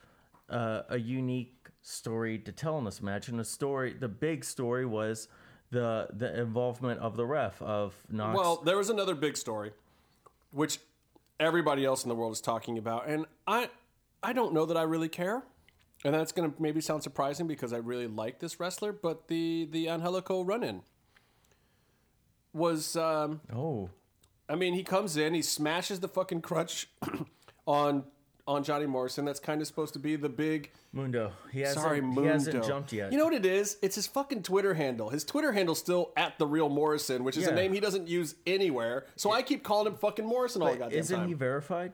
uh, a unique story to tell in this match. And the story, the big story was the the involvement of the ref of Knox. Well, there was another big story, which everybody else in the world is talking about, and I, I don't know that I really care, and that's going to maybe sound surprising because I really like this wrestler, but the the Angelico run-in was, um, oh, I mean, he comes in, he smashes the fucking crutch on on Johnny Morrison. That's kind of supposed to be the big. Mundo. He hasn't, Sorry, he Mundo. hasn't jumped yet. You know what it is? It's his fucking Twitter handle. His Twitter handle's still at the real Morrison, which is a name he doesn't use anywhere. So I keep calling him fucking Morrison all the But goddamn isn't time. he verified?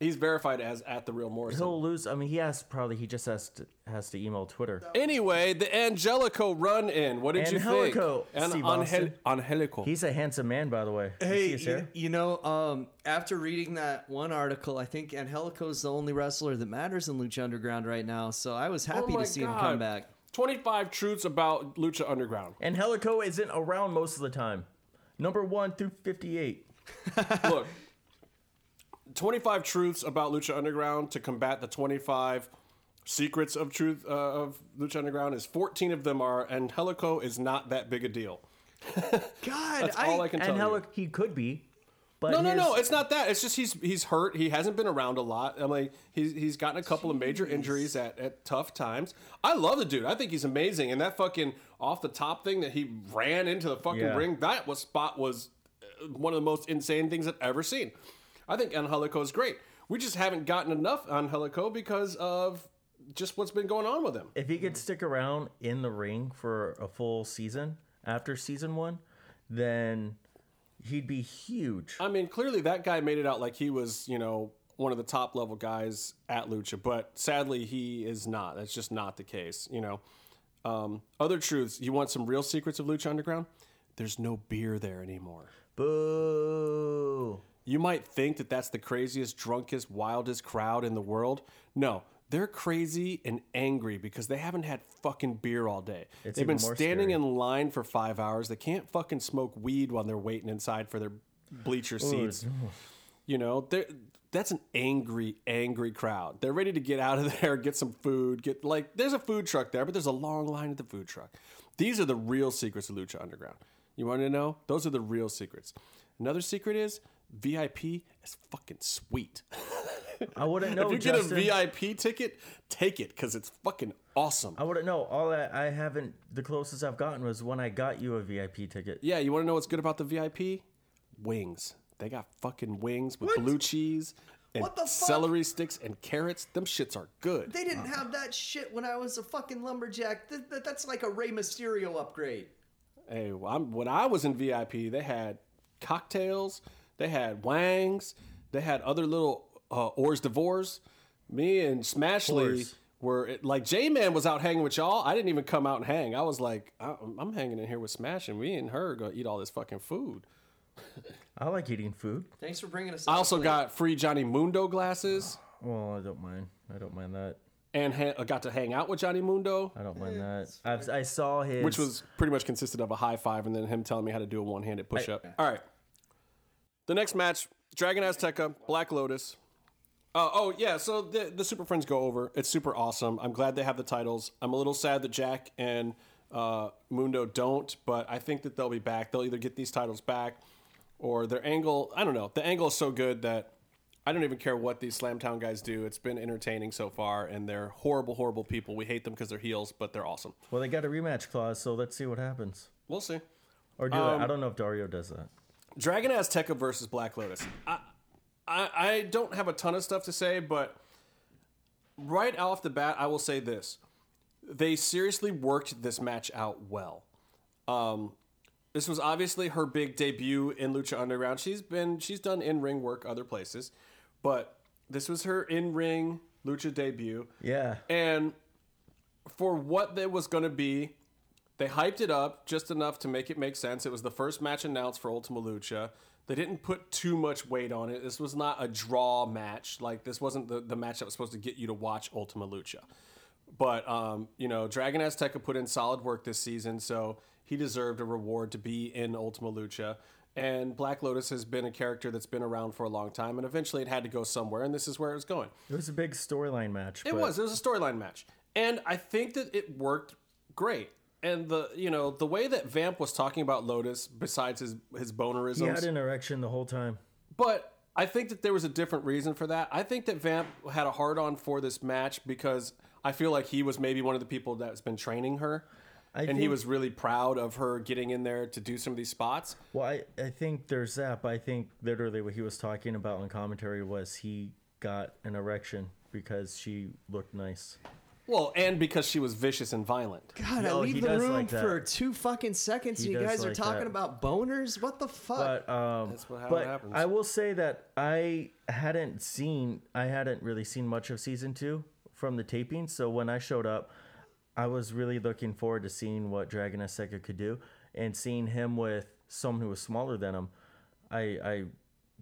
He's verified as at the real Morrison. He'll lose. I mean, he has probably. He just has to has to email Twitter. Anyway, the Angelico run in. What did Angelico, you think? Steve Angel- Austin. Angelico. He's a handsome man, by the way. You Hey, you, you know, um, after reading that one article, I think Angelico is the only wrestler that matters in Lucha Underground right now. So I was happy Oh to see him come back. 25 truths about Lucha Underground. Angelico isn't around most of the time. Number one through fifty-eight. Look, 25 truths about Lucha Underground to combat the 25 secrets of truth uh, of Lucha Underground is 14 of them are Angelico is not that big a deal. God, That's all I can tell And you. He could be. But No, no, his- no. It's not that. It's just he's he's hurt. He hasn't been around a lot. I mean, he's he's gotten a couple of major injuries at, at tough times. I love the dude. I think he's amazing. And that fucking off the top thing that he ran into the fucking Yeah. ring, that was spot was uh, one of the most insane things I've ever seen. I think Angelico is great. We just haven't gotten enough Angelico because of just what's been going on with him. If he could stick around in the ring for a full season after season one, then he'd be huge. I mean, clearly that guy made it out like he was, you know, one of the top level guys at Lucha, but sadly he is not. That's just not the case, you know. Um, other truths. You want some real secrets of Lucha Underground? There's no beer there anymore. Boo. You might think that that's the craziest, drunkest, wildest crowd in the world. No, they're crazy and angry because they haven't had fucking beer all day. It's They've been standing scary. in line for five hours. They can't fucking smoke weed while they're waiting inside for their bleacher seats. You know, that's an angry, angry crowd. They're ready to get out of there, get some food, get like there's a food truck there, but there's a long line at the food truck. These are the real secrets of Lucha Underground. You want to know? Those are the real secrets. Another secret is VIP is fucking sweet. I wouldn't know. if you Justin. get a VIP ticket, take it because it's fucking awesome. I wouldn't know. All I, I haven't. The closest I've gotten was when I got you a VIP ticket. Yeah, you want to know what's good about the VIP? Wings. They got fucking wings with blue cheese and What the fuck? celery sticks and carrots. Them shits are good. They didn't have that shit when I was a fucking lumberjack. Th- th- that's like a Rey Mysterio upgrade. Hey, well, I'm, when I was in VIP, they had cocktails, they had wangs, they had other little uh, hors d'oeuvres. Me and Smashley Whores. were like J Man was out hanging with y'all. I didn't even come out and hang. I was like, I- I'm hanging in here with Smash, and we and her gonna eat all this fucking food. I like eating food. Thanks for bringing us. I also Blake. got free Johnny Mundo glasses Well, I don't mind. I don't mind that. and ha- got to hang out with Johnny Mundo, I don't mind that. I've, I saw his. which was pretty much consisted of a high five and then him telling me how to do a one handed push up. All right. The next match Dragon Azteca, Black Lotus. Uh, oh, yeah. So the, the Super Friends go over. It's super awesome. I'm glad they have the titles. I'm a little sad that Jack and uh, Mundo don't, but I think that they'll be back. They'll either get these titles back or their angle. I don't know. The angle is so good that I don't even care what these Slamtown guys do. It's been entertaining so far, and they're horrible, horrible people. We hate them because they're heels, but they're awesome. well, they got a rematch clause, so let's see what happens. We'll see. Or do Um, I don't know if Dario does that. Dragon Azteca versus Black Lotus. I, I I don't have a ton of stuff to say, but right off the bat, I will say this: they seriously worked this match out well. Um, this was obviously her big debut in Lucha Underground. She's been she's done in ring work other places, but this was her in ring Lucha debut. Yeah. And for what there was going to be, they hyped it up just enough to make it make sense. It was the first match announced for Ultima Lucha. They didn't put too much weight on it. This was not a draw match. Like, this wasn't the, the match that was supposed to get you to watch Ultima Lucha. But, um, you know, Dragon Azteca put in solid work this season, so he deserved a reward to be in Ultima Lucha. And Black Lotus has been a character that's been around for a long time, and eventually it had to go somewhere, and this is where it was going. It was a big storyline match. It but was. It was a storyline match, and I think that it worked great. And the you know the way that Vamp was talking about Lotus, besides his his He bonerisms, had an erection the whole time. but I think that there was a different reason for that. I think that Vamp had a hard on for this match because I feel like he was maybe one of the people that's been training her, I and he was really proud of her getting in there to do some of these spots. Well, I, I think there's that, but I think literally what he was talking about in commentary was he got an erection because she looked nice. Well, and because she was vicious and violent. God, No, I he leave the does room like that. for two fucking seconds. He and you does guys are like talking that. about boners. What the fuck? But um, That's what- how it but happens. I will say that I hadn't seen, I hadn't really seen much of season two from the taping. So when I showed up, I was really looking forward to seeing what Dragon Azteca could do, and seeing him with someone who was smaller than him. I I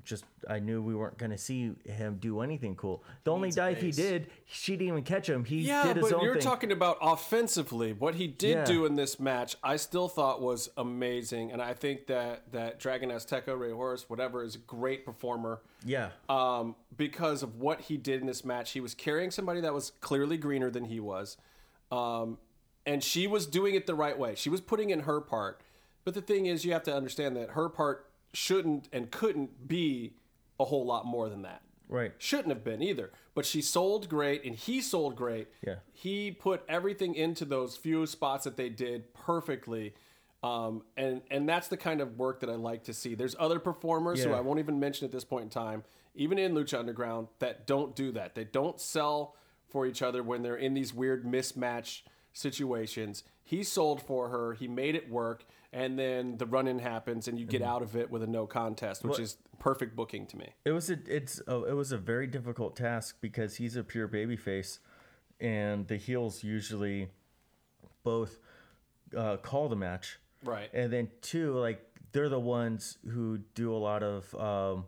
just I knew we weren't going to see him do anything cool. The only Needs a dive he did, she didn't even catch him. He Yeah, did his but own you're thing. talking about offensively. What he did Yeah. do in this match, I still thought was amazing, and I think that that Dragon Azteca, Rey Horus, whatever, is a great performer. yeah, Um, because of what he did in this match, he was carrying somebody that was clearly greener than he was, um, and she was doing it the right way. She was putting in her part. But the thing is, you have to understand that her part shouldn't and couldn't be a whole lot more than that right. shouldn't have been either. But she sold great and he sold great. Yeah. He put everything into those few spots that they did perfectly. Um, and and that's the kind of work that I like to see. There's other performers who I won't even mention at this point in time, even in Lucha Underground, that don't do that. They don't sell for each other when they're in these weird mismatch situations. He sold for her. He made it work, and then the run-in happens, and you get out of it with a no contest, which is perfect booking to me. It was a it's a, it was a very difficult task because he's a pure babyface, and the heels usually both uh, call the match, Right. and then two like they're the ones who do a lot of um,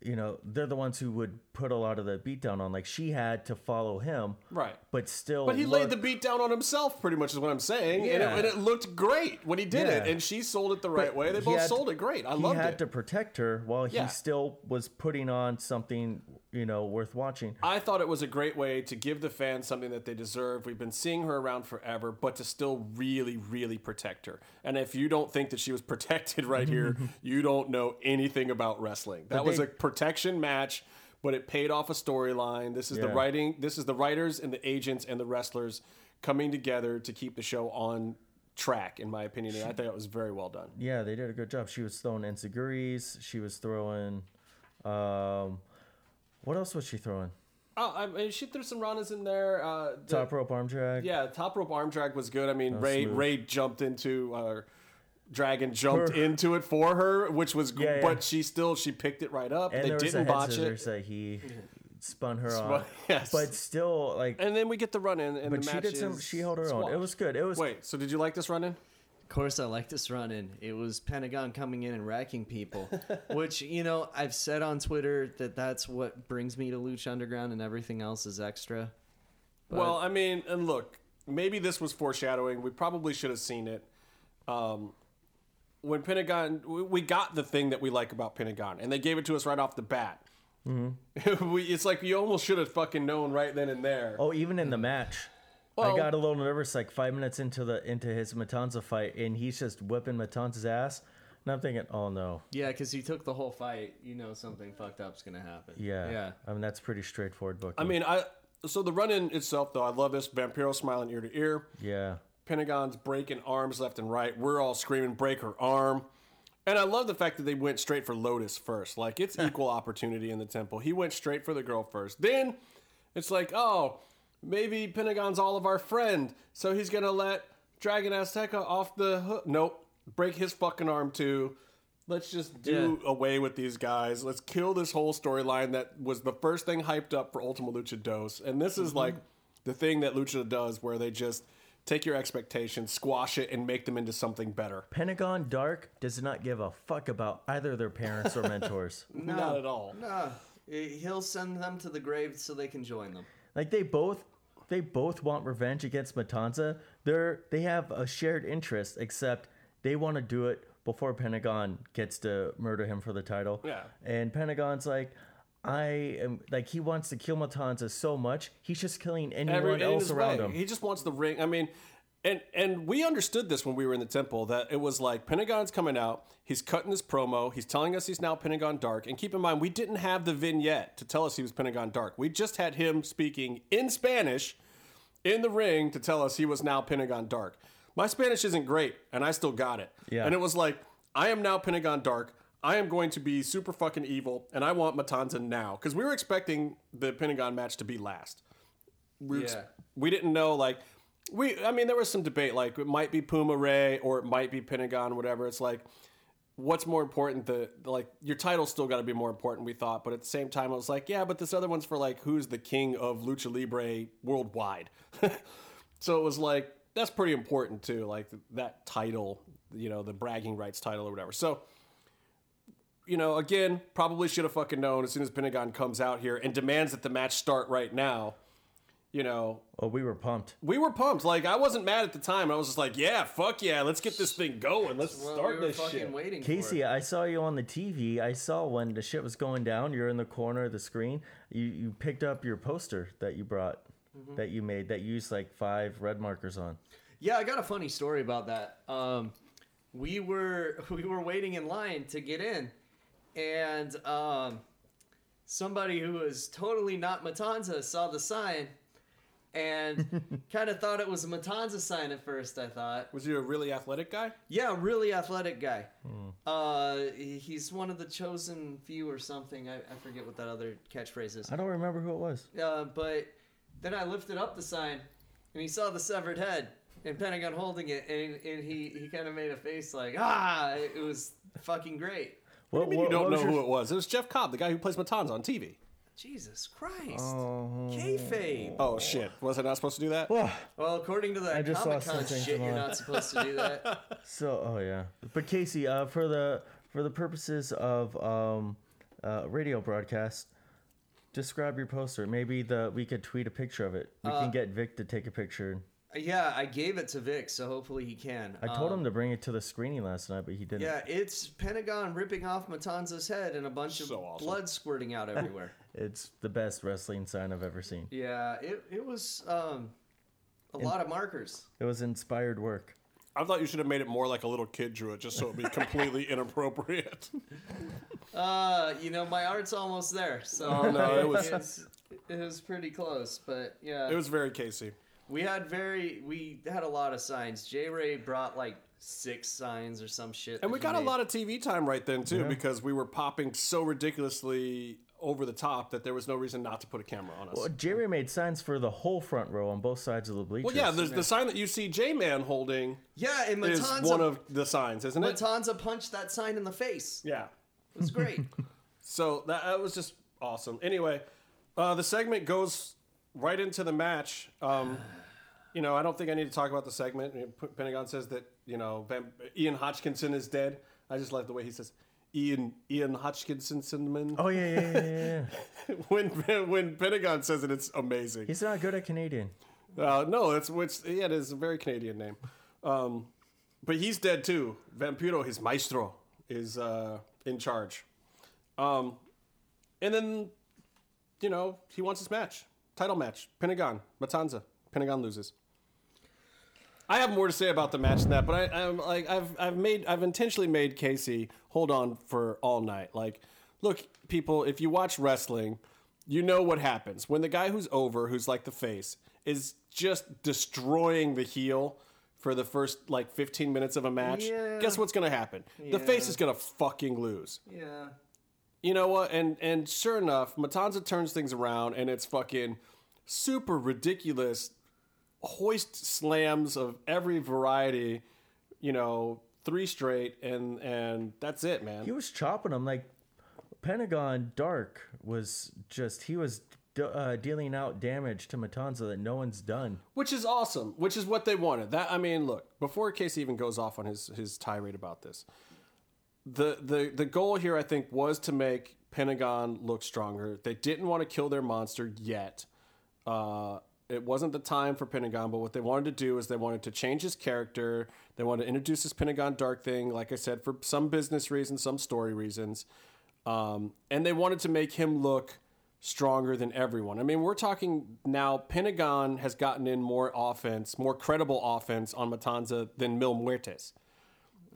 you know they're the ones who would put a lot of the beat down on. Like she had to follow him, Right. But still, But he laid the beat down on himself, pretty much is what I'm saying, and, it, and it looked great when he did it. And she sold it the right but way. They both had- sold it great. I he loved had it. to protect her while Yeah. he still was putting on something you know worth watching. I thought it was a great way to give the fans something that they deserve. We've been seeing her around forever, but to still really, really protect her. And if you don't think that she was protected right here, you don't know anything about wrestling. That was a protection match, but it paid off a storyline. This is the writing. This is the writers and the agents and the wrestlers coming together to keep the show on track. In my opinion, and I think it was very well done. Yeah, they did a good job. She was throwing enzuigiris. She was throwing. Um, what else was she throwing? Oh, I mean, she threw some runners in there. Uh, the- Top rope arm drag. Yeah, top rope arm drag was good. I mean, Ray smooth. Ray jumped into uh, Dragon jumped Her- into it for her, which was g- Yeah, yeah. but she still she picked it right up. and they there was didn't a head botch scissors it. that he spun her Spun- on. yes. But still, like, And then we get the run in, and but the she match did some. She held her own. It was good. It was. Wait, so did you like this run in? Of course, I like this run in. It was Pentagon coming in and racking people, which you know I've said on Twitter that that's what brings me to Lucha Underground, and everything else is extra. Well, I mean, and look, maybe this was foreshadowing. We probably should have seen it. Um, when Pentagon, we- we got the thing that we like about Pentagon, and they gave it to us right off the bat. Mm-hmm. we, it's like you almost should have fucking known right then and there. Oh, even in the match, Well- I got a little nervous like five minutes into the into his Matanza fight, and he's just whipping Matanza's ass, and I'm thinking, oh no, Yeah, because he took the whole fight. You know something fucked up's gonna happen. yeah, yeah. I mean that's pretty straightforward booking. I mean, I so the run in itself, though, I love this. Vampiro smiling ear to ear. yeah, Pentagon's breaking arms left and right. We're all screaming, break her arm. And I love the fact that they went straight for Lotus first. Like, it's equal opportunity in the temple. He went straight for the girl first. Then it's like, oh, maybe Pentagon's all of our friend. So he's going to let Dragon Azteca off the hook. Nope. Break his fucking arm too. Let's just do away with these guys. Let's kill this whole storyline that was the first thing hyped up for Ultima Lucha Dos. And this is mm-hmm. like the thing that Lucha does where they just take your expectations, squash it, and make them into something better. Pentagon Dark does not give a fuck about either their parents or mentors. Not at all. No, he'll send them to the grave so they can join them. Like they both they both want revenge against Matanza. They're they have a shared interest, except they want to do it before Pentagon gets to murder him for the title. Yeah. And Pentagon's like, I am like he wants to kill Matanza so much, he's just killing anyone Every- else around way. him. He just wants the ring. I mean, and and we understood this when we were in the temple that it was like Pentagon's coming out. He's cutting this promo. He's telling us he's now Pentagon Dark. And keep in mind, we didn't have the vignette to tell us he was Pentagon Dark. We just had him speaking in Spanish in the ring to tell us he was now Pentagon Dark. My Spanish isn't great, and I still got it. Yeah. And it was like, I am now Pentagon Dark. I am going to be super fucking evil, and I want Matanza now. Because we were expecting the Pentagon match to be last. We, Yeah. we didn't know, like, we, I mean, there was some debate, like, it might be Puma Rey or it might be Pentagon, whatever. It's like, what's more important? The, like, your title's still got to be more important, we thought. But at the same time, I was like, yeah, but this other one's for, like, who's the king of Lucha Libre worldwide. so it was like, that's pretty important, too. Like, that title, you know, the bragging rights title or whatever. So, you know, again, probably should have fucking known as soon as Pentagon comes out here and demands that the match start right now. You know, oh, we were pumped. we were pumped. Like I wasn't mad at the time. I was just like, yeah, fuck yeah, let's get this thing going. Let's Well, start we were this fucking shit. waiting Casey, for it. I saw you on the TV. I saw when the shit was going down. You're in the corner of the screen. You you picked up your poster that you brought, Mm-hmm. that you made, that you used like five red markers on. Yeah, I got a funny story about that. Um, we were we were waiting in line to get in, and um, somebody who was totally not Matanza saw the sign, and kind of thought it was a Matanza sign at first. I thought, Was you a really athletic guy? yeah, really athletic guy. Uh, he's one of the chosen few or something. I, I forget what that other catchphrase is. I don't remember who it was. Uh, but then I lifted up the sign, and he saw the severed head and Pentagon holding it, and, and he, he kind of made a face like, ah, it it was fucking great. What, do you mean you don't know your- who it was? It was Jeff Cobb, the guy who plays Matanza on TV. Jesus Christ. Kayfabe. Oh shit, was I not supposed to do that? Well, Well, according to I that just saw Comic Con something shit, you're not supposed to do that. so oh yeah. But Casey, uh, for the for the purposes of um, uh, radio broadcast, describe your poster. Maybe the we could tweet a picture of it. We Uh, can get Vic to take a picture. Yeah, I gave it to Vic, so hopefully he can. I told Um, him to bring it to the screening last night, but he didn't. Yeah, it's Pentagon ripping off Matanza's head and a bunch of awesome. blood squirting out everywhere. It's the best wrestling sign I've ever seen. yeah, it, it was um, a lot of markers. It was inspired work. I thought you should have made it more like a little kid drew it, just so it'd be completely inappropriate. Uh, you know, my art's almost there, so Oh, no, it was- it was pretty close. But yeah, It was very Casey. We had very we had a lot of signs. J Ray brought like six signs or some shit, And we he got a lot of TV time right then too, because we were popping so ridiculously over the top that there was no reason not to put a camera on us. Well, Jerry made signs for the whole front row on both sides of the bleachers. Well, yeah, the, the sign that you see J Man holding Yeah, and is Matanza, one of the signs, isn't it? Matanza punched that sign in the face. Yeah. It was great. So that, that was just awesome. Anyway, uh, the segment goes right into the match. Um, you know, I don't think I need to talk about the segment. You know, P- Pentagon says that you know Van- Ian Hodgkinson is dead. I just like the way he says Ian Ian Hodgkinson Cinnamon. Oh yeah, yeah, yeah, yeah. yeah. when when Pentagon says it, it's amazing. He's not good at Canadian. Uh, no, it's which yeah, it is a very Canadian name. Um, but he's dead too. Vampiro, his maestro, is uh, in charge. Um, and then, you know, he wants his match, title match. Pentagon, Matanza. Pentagon loses. I have more to say about the match than that, but I, I'm like I've I've made I've intentionally made Casey hold on for all night. Like, look, people, if you watch wrestling, you know what happens when the guy who's over, who's like the face, is just destroying the heel for the first like 15 minutes of a match. Yeah. Guess what's gonna happen? The face is gonna fucking lose. Yeah. You know what? And and sure enough, Matanza turns things around, and it's fucking super ridiculous hoist slams of every variety. You know, three straight, and and that's it, man. He was chopping them like Pentagon Dark was just he was uh, dealing out damage to Matanza that no one's done. which is awesome. Which is what they wanted. That I mean, look before Casey even goes off on his his tirade about this. The the the goal here, I think, was to make Pentagon look stronger. They didn't want to kill their monster yet. Uh, it wasn't the time for Pentagon, but what they wanted to do is they wanted to change his character. They wanted to introduce this Pentagon Dark thing, like I said, for some business reasons, some story reasons. Um, and they wanted to make him look stronger than everyone. I mean, we're talking now, Pentagon has gotten in more offense, more credible offense on Matanza than Mil Muertes.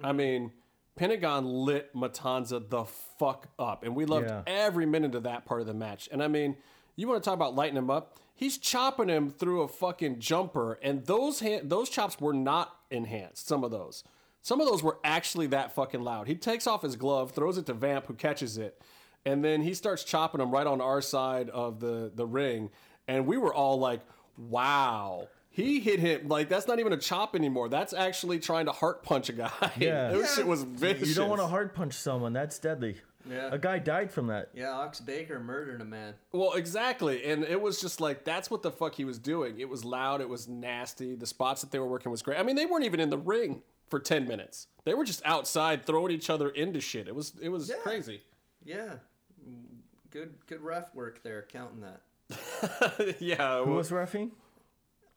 I mean, Pentagon lit Matanza the fuck up, and we loved Yeah. every minute of that part of the match. And I mean, you want to talk about lighting him up? He's chopping him through a fucking jumper, and those hand, those chops were not enhanced. Some of those, some of those were actually that fucking loud. He takes off his glove, throws it to Vamp, who catches it, and then he starts chopping him right on our side of the the ring, and we were all like, "Wow." He hit him like that's not even a chop anymore. That's actually trying to heart punch a guy. Yeah. that shit was vicious. You don't want to heart punch someone. That's deadly. Yeah. A guy died from that. Yeah, Ox Baker murdered a man. Well, exactly. And it was just like that's what the fuck he was doing. It was loud, it was nasty. The spots that they were working was great. I mean, they weren't even in the ring for 10 minutes. They were just outside throwing each other into shit. It was it was Yeah. crazy. Yeah. Good good ref work there, counting that. yeah. Who well- was refing?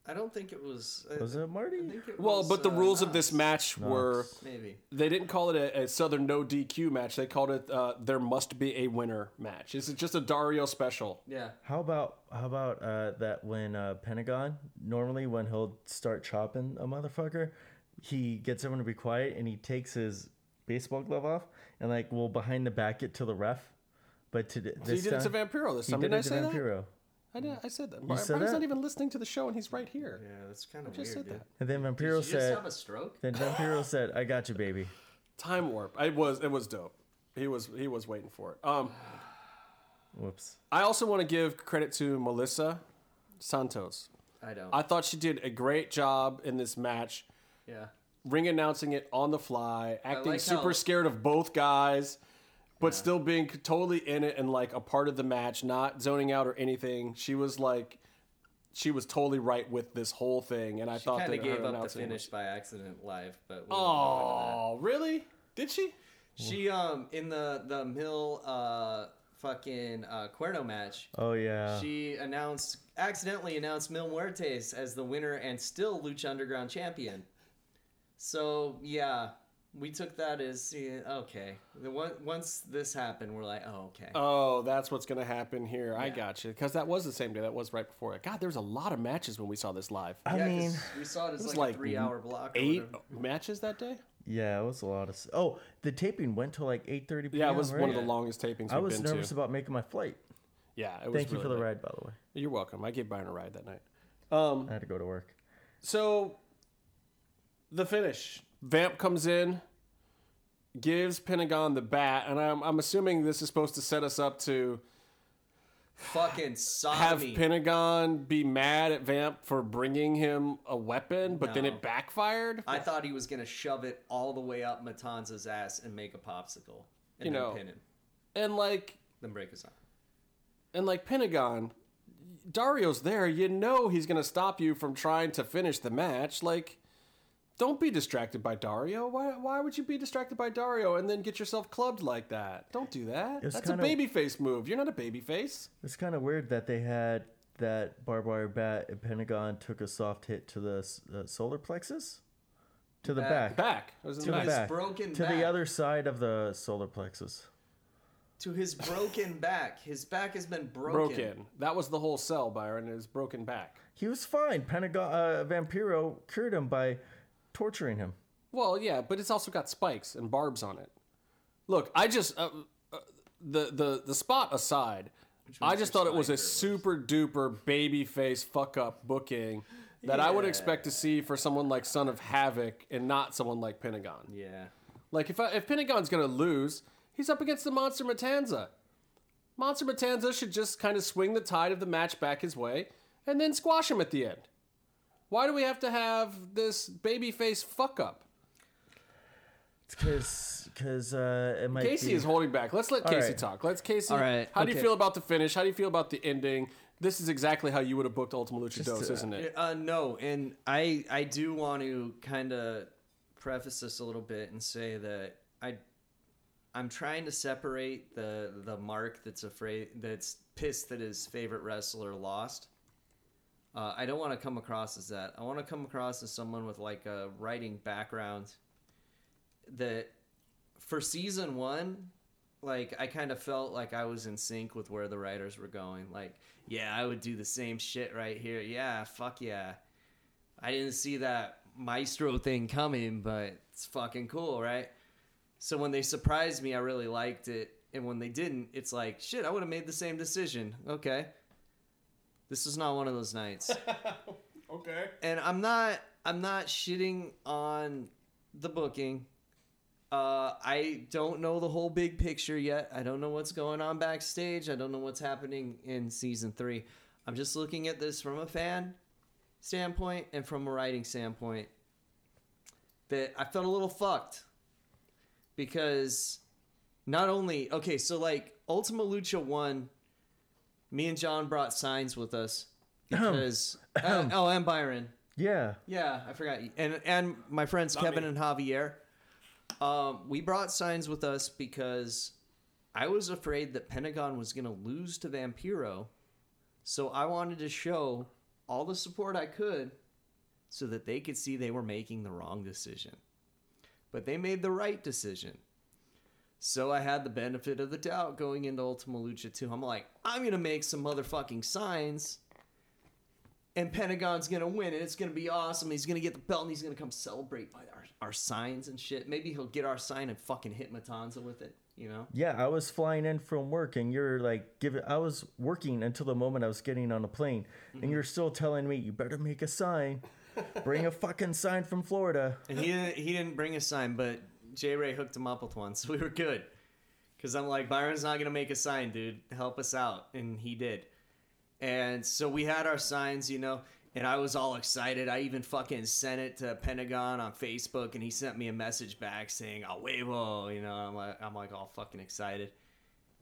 I don't think it was. I, Was it Marty? I think it well, was, but the uh, rules of this match were maybe. they didn't call it a, a Southern no DQ match. They called it uh, there must be a winner match. This is just a Dario special. Yeah. How about how about uh, that when uh, Pentagon normally when he'll start chopping a motherfucker, he gets everyone to be quiet and he takes his baseball glove off and like will behind the back it to the ref. But to he this did it to Vampiro this he time. did Didn't I to say that? Vampiro. I, did, I said that. Brian's said not that? even listening to the show, and he's right here. Yeah, that's kind of Just weird, just said dude. that. And then Did Vampiro you just said, have a stroke? then Vampiro said, "I got you, baby." Time warp. I was it was dope. He was he was waiting for it. Um, Whoops. I also want to give credit to Melissa Santos. I don't. I thought she did a great job in this match, yeah. ring announcing it on the fly, acting like super how- scared of both guys, but still being totally in it and like a part of the match, not zoning out or anything. She was like, she was totally right with this whole thing, and I She thought kind that of gave her up the announcing was- finish by accident live, but we Oh, really? Did she? She um in the the Mil uh fucking uh Cuerno match. Oh yeah. She announced accidentally announced Mil Muertes as the winner and still Lucha Underground champion. So yeah, we took that as yeah, okay. The one, once this happened, we're like, oh okay. Oh, that's what's gonna happen here. I got you because that was the same day. That was right before it. God, there was a lot of matches when we saw this live. I yeah, 'cause mean, we saw it as was like, like a three-hour block. Eight whatever. matches that day. yeah, it was a lot of. Oh, the taping went till like eight thirty p.m. Yeah, it was right? one of the longest tapings I was been nervous to. about making my flight. yeah, it was Thank you for really the late. ride, by the way. You're welcome. I gave Byron a ride that night. Um, I had to go to work. so the finish. Vamp comes in, gives Pentagon the bat, and I'm, I'm assuming this is supposed to set us up to Fucking have sodomy. Pentagon be mad at Vamp for bringing him a weapon, but then No. it backfired. I thought he was gonna shove it all the way up Matanza's ass and make a popsicle, and You then know. pin him, and like then break his arm. and like Pentagon, Dario's there. You know he's gonna stop you from trying to finish the match. Like, don't be distracted by Dario. Why? Why would you be distracted by Dario and then get yourself clubbed like that? Don't do that. was That's a kinda- babyface move. You're not a babyface. It's kind of weird that they had that barbed wire bat and Pentagon took a soft hit to the uh, solar plexus, to the Back. back, Back. It was in to the the his back. back, broken to back. the other side of the solar plexus. to his broken back. His back has been broken. Broken. That was the whole cell, Byron. Is broken back. He was fine. Pentagon uh, Vampiro cured him by torturing him. Well, yeah, but it's also got spikes and barbs on it. Look, I just uh, uh, the the the spot aside, I just thought it was a super duper baby face fuck up booking that I would expect to see for someone like Son of Havoc and not someone like Pentagon. Yeah. Like if I, if Pentagon's gonna lose, he's up against the Monster Matanza. Monster Matanza should just kind of swing the tide of the match back his way and then squash him at the end. Why do we have to have this babyface fuck up? It's because because uh, it might Casey be. is holding back. Let's let Casey right. talk. Let's Casey. All right, How do you feel about the finish? How do you feel about the ending? This is exactly how you would have booked Ultima Lucha Dos, to- isn't it? Uh, no, and I I do want to kind of preface this a little bit and say that I I'm trying to separate the the mark that's afraid that's pissed that his favorite wrestler lost. Uh, I don't want to come across as that. I want to come across as someone with like a writing background that for season one like I kind of felt like I was in sync with where the writers were going. Like, yeah, I would do the same shit right here. Yeah, fuck yeah. I didn't see that maestro thing coming, but it's fucking cool, right? So when they surprised me, I really liked it, and when they didn't, it's like, shit, I would have made the same decision. Okay. This is not one of those nights Okay. and I'm not I'm not shitting on the booking. Uh, I don't know the whole big picture yet. I don't know what's going on backstage. I don't know what's happening in season three. I'm just looking at this from a fan standpoint and from a writing standpoint. That I felt a little fucked because not only okay, so like Ultima Lucha one, me and John brought signs with us because uh, oh, and Byron. Yeah, Yeah, I forgot. And and my friends Kevin and Javier. Um, we brought signs with us because I was afraid that Pentagon was going to lose to Vampiro. So I wanted to show all the support I could so that they could see they were making the wrong decision. But they made the right decision. So I had the benefit of the doubt going into Ultima Lucha 2. I'm like, I'm going to make some motherfucking signs and Pentagon's gonna win, and it's gonna be awesome. He's gonna get the belt, and he's gonna come celebrate by our, our signs and shit. Maybe he'll get our sign and fucking hit Matanza with it, you know? yeah. I was flying in from work, and you're like, give it. I was working until the moment I was getting on the plane, and mm-hmm. you're still telling me you better make a sign, bring a fucking sign from Florida. And he didn't, he didn't bring a sign, but J Ray hooked him up with one, so we were good. Cause I'm like, Byron's not gonna make a sign, dude. Help us out, and he did. And so we had our signs, you know, and I was all excited. I even fucking sent it to Pentagon on Facebook, and he sent me a message back saying "a huevo," you know. I'm like, I'm like all fucking excited.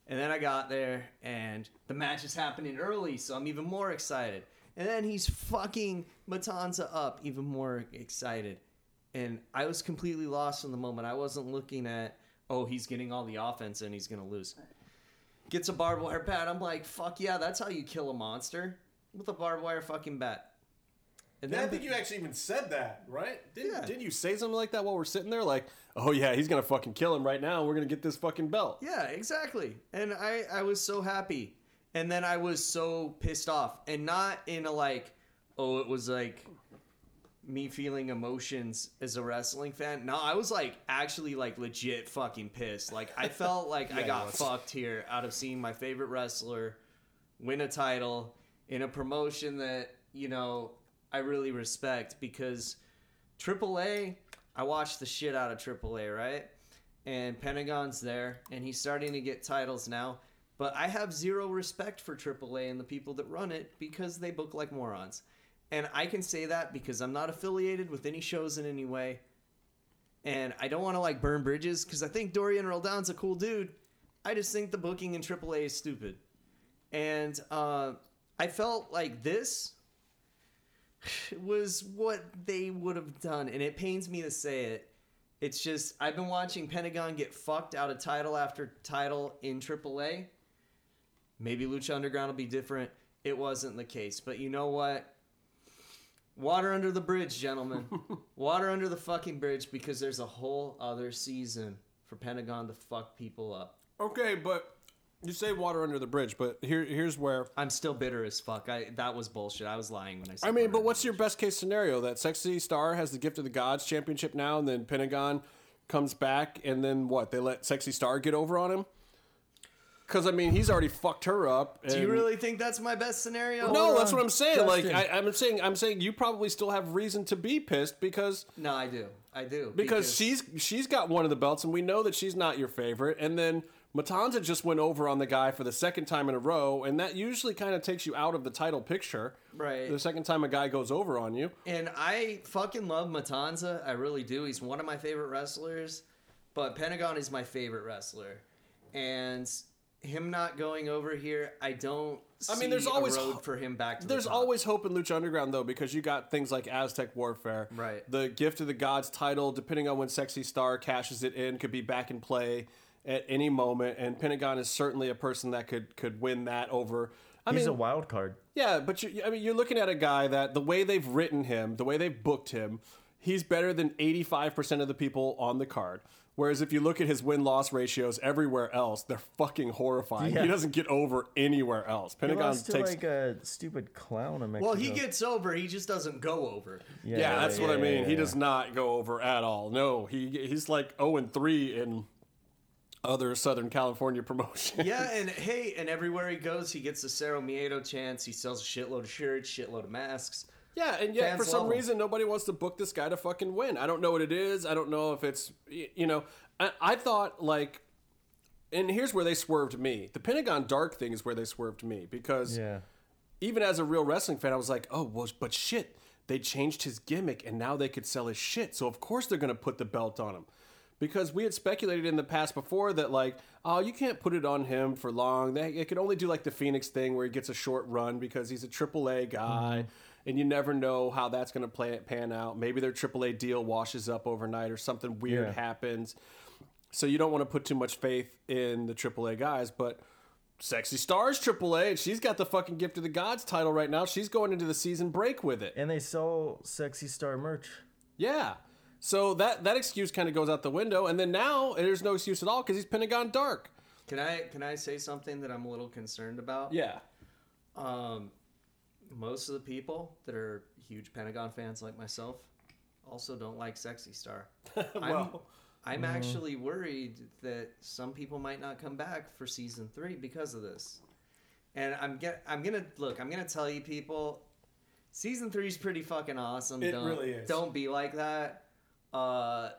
And then I got there, and the match is happening early, so I'm even more excited. And then he's fucking Matanza up, even more excited. And I was completely lost in the moment. I wasn't looking at, oh, he's getting all the offense and he's gonna lose. Gets a barbed wire bat. I'm like, fuck yeah, that's how you kill a monster with a barbed wire fucking bat. And Yeah, I think you actually even said that, right? Didn't, Yeah. didn't you say something like that while we're sitting there? Like, oh yeah, he's gonna fucking kill him right now. We're gonna get this fucking belt. Yeah, exactly. And I, I was so happy. And then I was so pissed off. And not in a like, oh, it was like me feeling emotions as a wrestling fan. No, I was like actually like legit fucking pissed. Like I felt like I got fucked here out of seeing my favorite wrestler win a title in a promotion that, you know, I really respect because AAA, I watched the shit out of AAA, right? And Pentagon's there, and he's starting to get titles now. But I have zero respect for AAA and the people that run it because they book like morons. And I can say that because I'm not affiliated with any shows in any way. And I don't want to like burn bridges because I think Dorian Roldan's a cool dude. I just think the booking in AAA is stupid. And uh, I felt like this was what they would have done, and it pains me to say it. It's just I've been watching Pentagon get fucked out of title after title in AAA. Maybe Lucha Underground will be different. It wasn't the case, but you know what? Water under the bridge, gentlemen. Water under the fucking bridge because there's a whole other season for Pentagon to fuck people up. Okay, but you say water under the bridge, but here here's where I'm still bitter as fuck. I that was bullshit. I was lying when I said. I mean, water but under what's the your best case scenario? That Sexy Star has the Gift of the Gods championship now, and then Pentagon comes back, and then what? They let Sexy Star get over on him? Because I mean, he's already fucked her up. Do you really think that's my best scenario? No, that's what I'm saying. Like Justin. I, I'm saying, I'm saying you probably still have reason to be pissed because No, I do. I do. because she's she's got one of the belts, and we know that she's not your favorite. And then Matanza just went over on the guy for the second time in a row, and that usually kind of takes you out of the title picture. Right. The second time a guy goes over on you. And I fucking love Matanza. I really do. He's one of my favorite wrestlers. But Pentagon is my favorite wrestler. And him not going over here, I don't see I mean, there's always a ho- road for him back to There's the always hope in Lucha Underground though, because you got things like Aztec Warfare, Right. The Gift of the Gods title, depending on when Sexy Star cashes it in, could be back in play at any moment. And Pentagon is certainly a person that could could win that over. I He's mean, a wild card. Yeah, but you, I mean, you're looking at a guy that the way they've written him, the way they've booked him, he's better than 85% of the people on the card. Whereas if you look at his win loss ratios everywhere else, they're fucking horrifying. Yeah. He doesn't get over anywhere else. He Pentagon lost to takes. like a stupid clown in Mexico. Well, he gets over. He just doesn't go over. yeah, that's what I mean. yeah, he does not go over at all. No, he he's like 0 and 3 in other Southern California promotions. Yeah, and hey, and everywhere he goes, he gets the Cero Miedo chance. He sells a shitload of shirts, shitload of masks. Yeah, and yet for some reason nobody wants to book this guy to fucking win. I don't know what it is. I don't know if it's you know. I, I thought like, and here's where they swerved me. The Pentagon Dark thing is where they swerved me because Yeah. even as a real wrestling fan, I was like, oh well, but shit, they changed his gimmick and now they could sell his shit. So of course they're gonna put the belt on him. Because we had speculated in the past before that like, oh, you can't put it on him for long. They it could only do like the Fenix thing where he gets a short run because he's a AAA guy, mm-hmm. And you never know how that's going to play pan out. Maybe their AAA deal washes up overnight or something weird Yeah. happens. So you don't want to put too much faith in the AAA guys, but Sexy Stars AAA, and she's got the fucking Gift of the Gods title right now. She's going into the season break with it. And they sell sexy star merch. Yeah. So that that excuse kind of goes out the window, and then now there's no excuse at all because he's Pentagon Dark. Can I can I say something that I'm a little concerned about? Yeah. Um, most of the people that are huge Pentagon fans like myself also don't like Sexy Star. Well. I'm, I'm actually worried that some people might not come back for season three because of this. And I'm get I'm gonna look. I'm gonna tell you people, season three is pretty fucking awesome. It don't, really is. Don't be like that. Uh,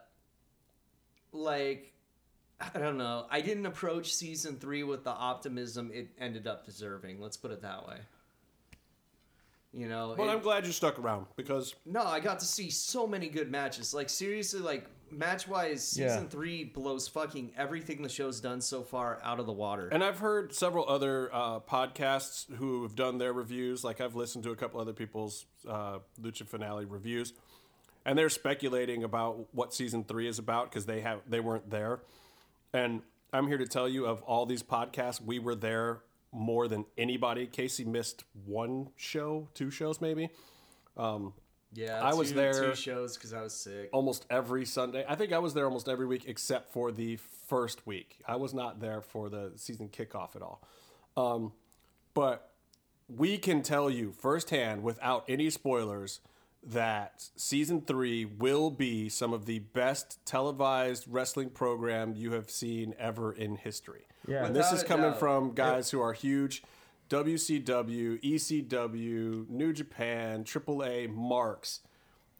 like I don't know. I didn't approach season three with the optimism it ended up deserving. Let's put it that way. You know, Well, it- I'm glad you stuck around because no, I got to see so many good matches. Like seriously, like match wise, Yeah. season three blows fucking everything the show's done so far out of the water. And I've heard several other uh, podcasts who have done their reviews. Like I've listened to a couple other people's uh, Lucha Finale reviews, and they're speculating about what season three is about because they have they weren't there. And I'm here to tell you, of all these podcasts, we were there more than anybody. Casey missed one show, two shows maybe. Um, yeah, I was there- two shows because I was sick. almost every Sunday. I think I was there almost every week except for the first week. I was not there for the season kickoff at all. Um, but we can tell you firsthand, without any spoilers, that season three will be some of the best televised wrestling program you have seen ever in history. Yeah. and this is coming doubt. from guys who are huge WCW, ECW, New Japan, AAA marks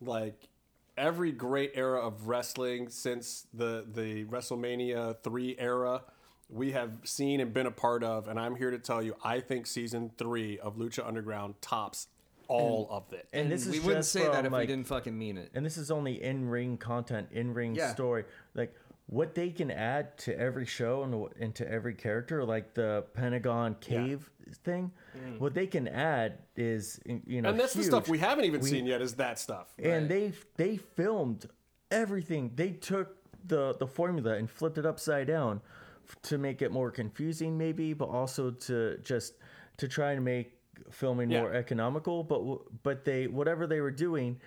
like every great era of wrestling since the the WrestleMania 3 era we have seen and been a part of and I'm here to tell you I think season 3 of Lucha Underground tops all of it. And, this is we wouldn't just say that from, if like, we didn't fucking mean it. And this is only in ring content, in ring Yeah. story. Like what they can add to every show and wh- and to every character, like the Pentagon cave thing, mm. what they can add is you know, and that's the stuff huge. we haven't even seen yet. Is that stuff? and they they filmed everything. They took the the formula and flipped it upside down f- to make it more confusing, maybe, but also to just to try and make filming Yeah. more economical. But but they whatever they were doing,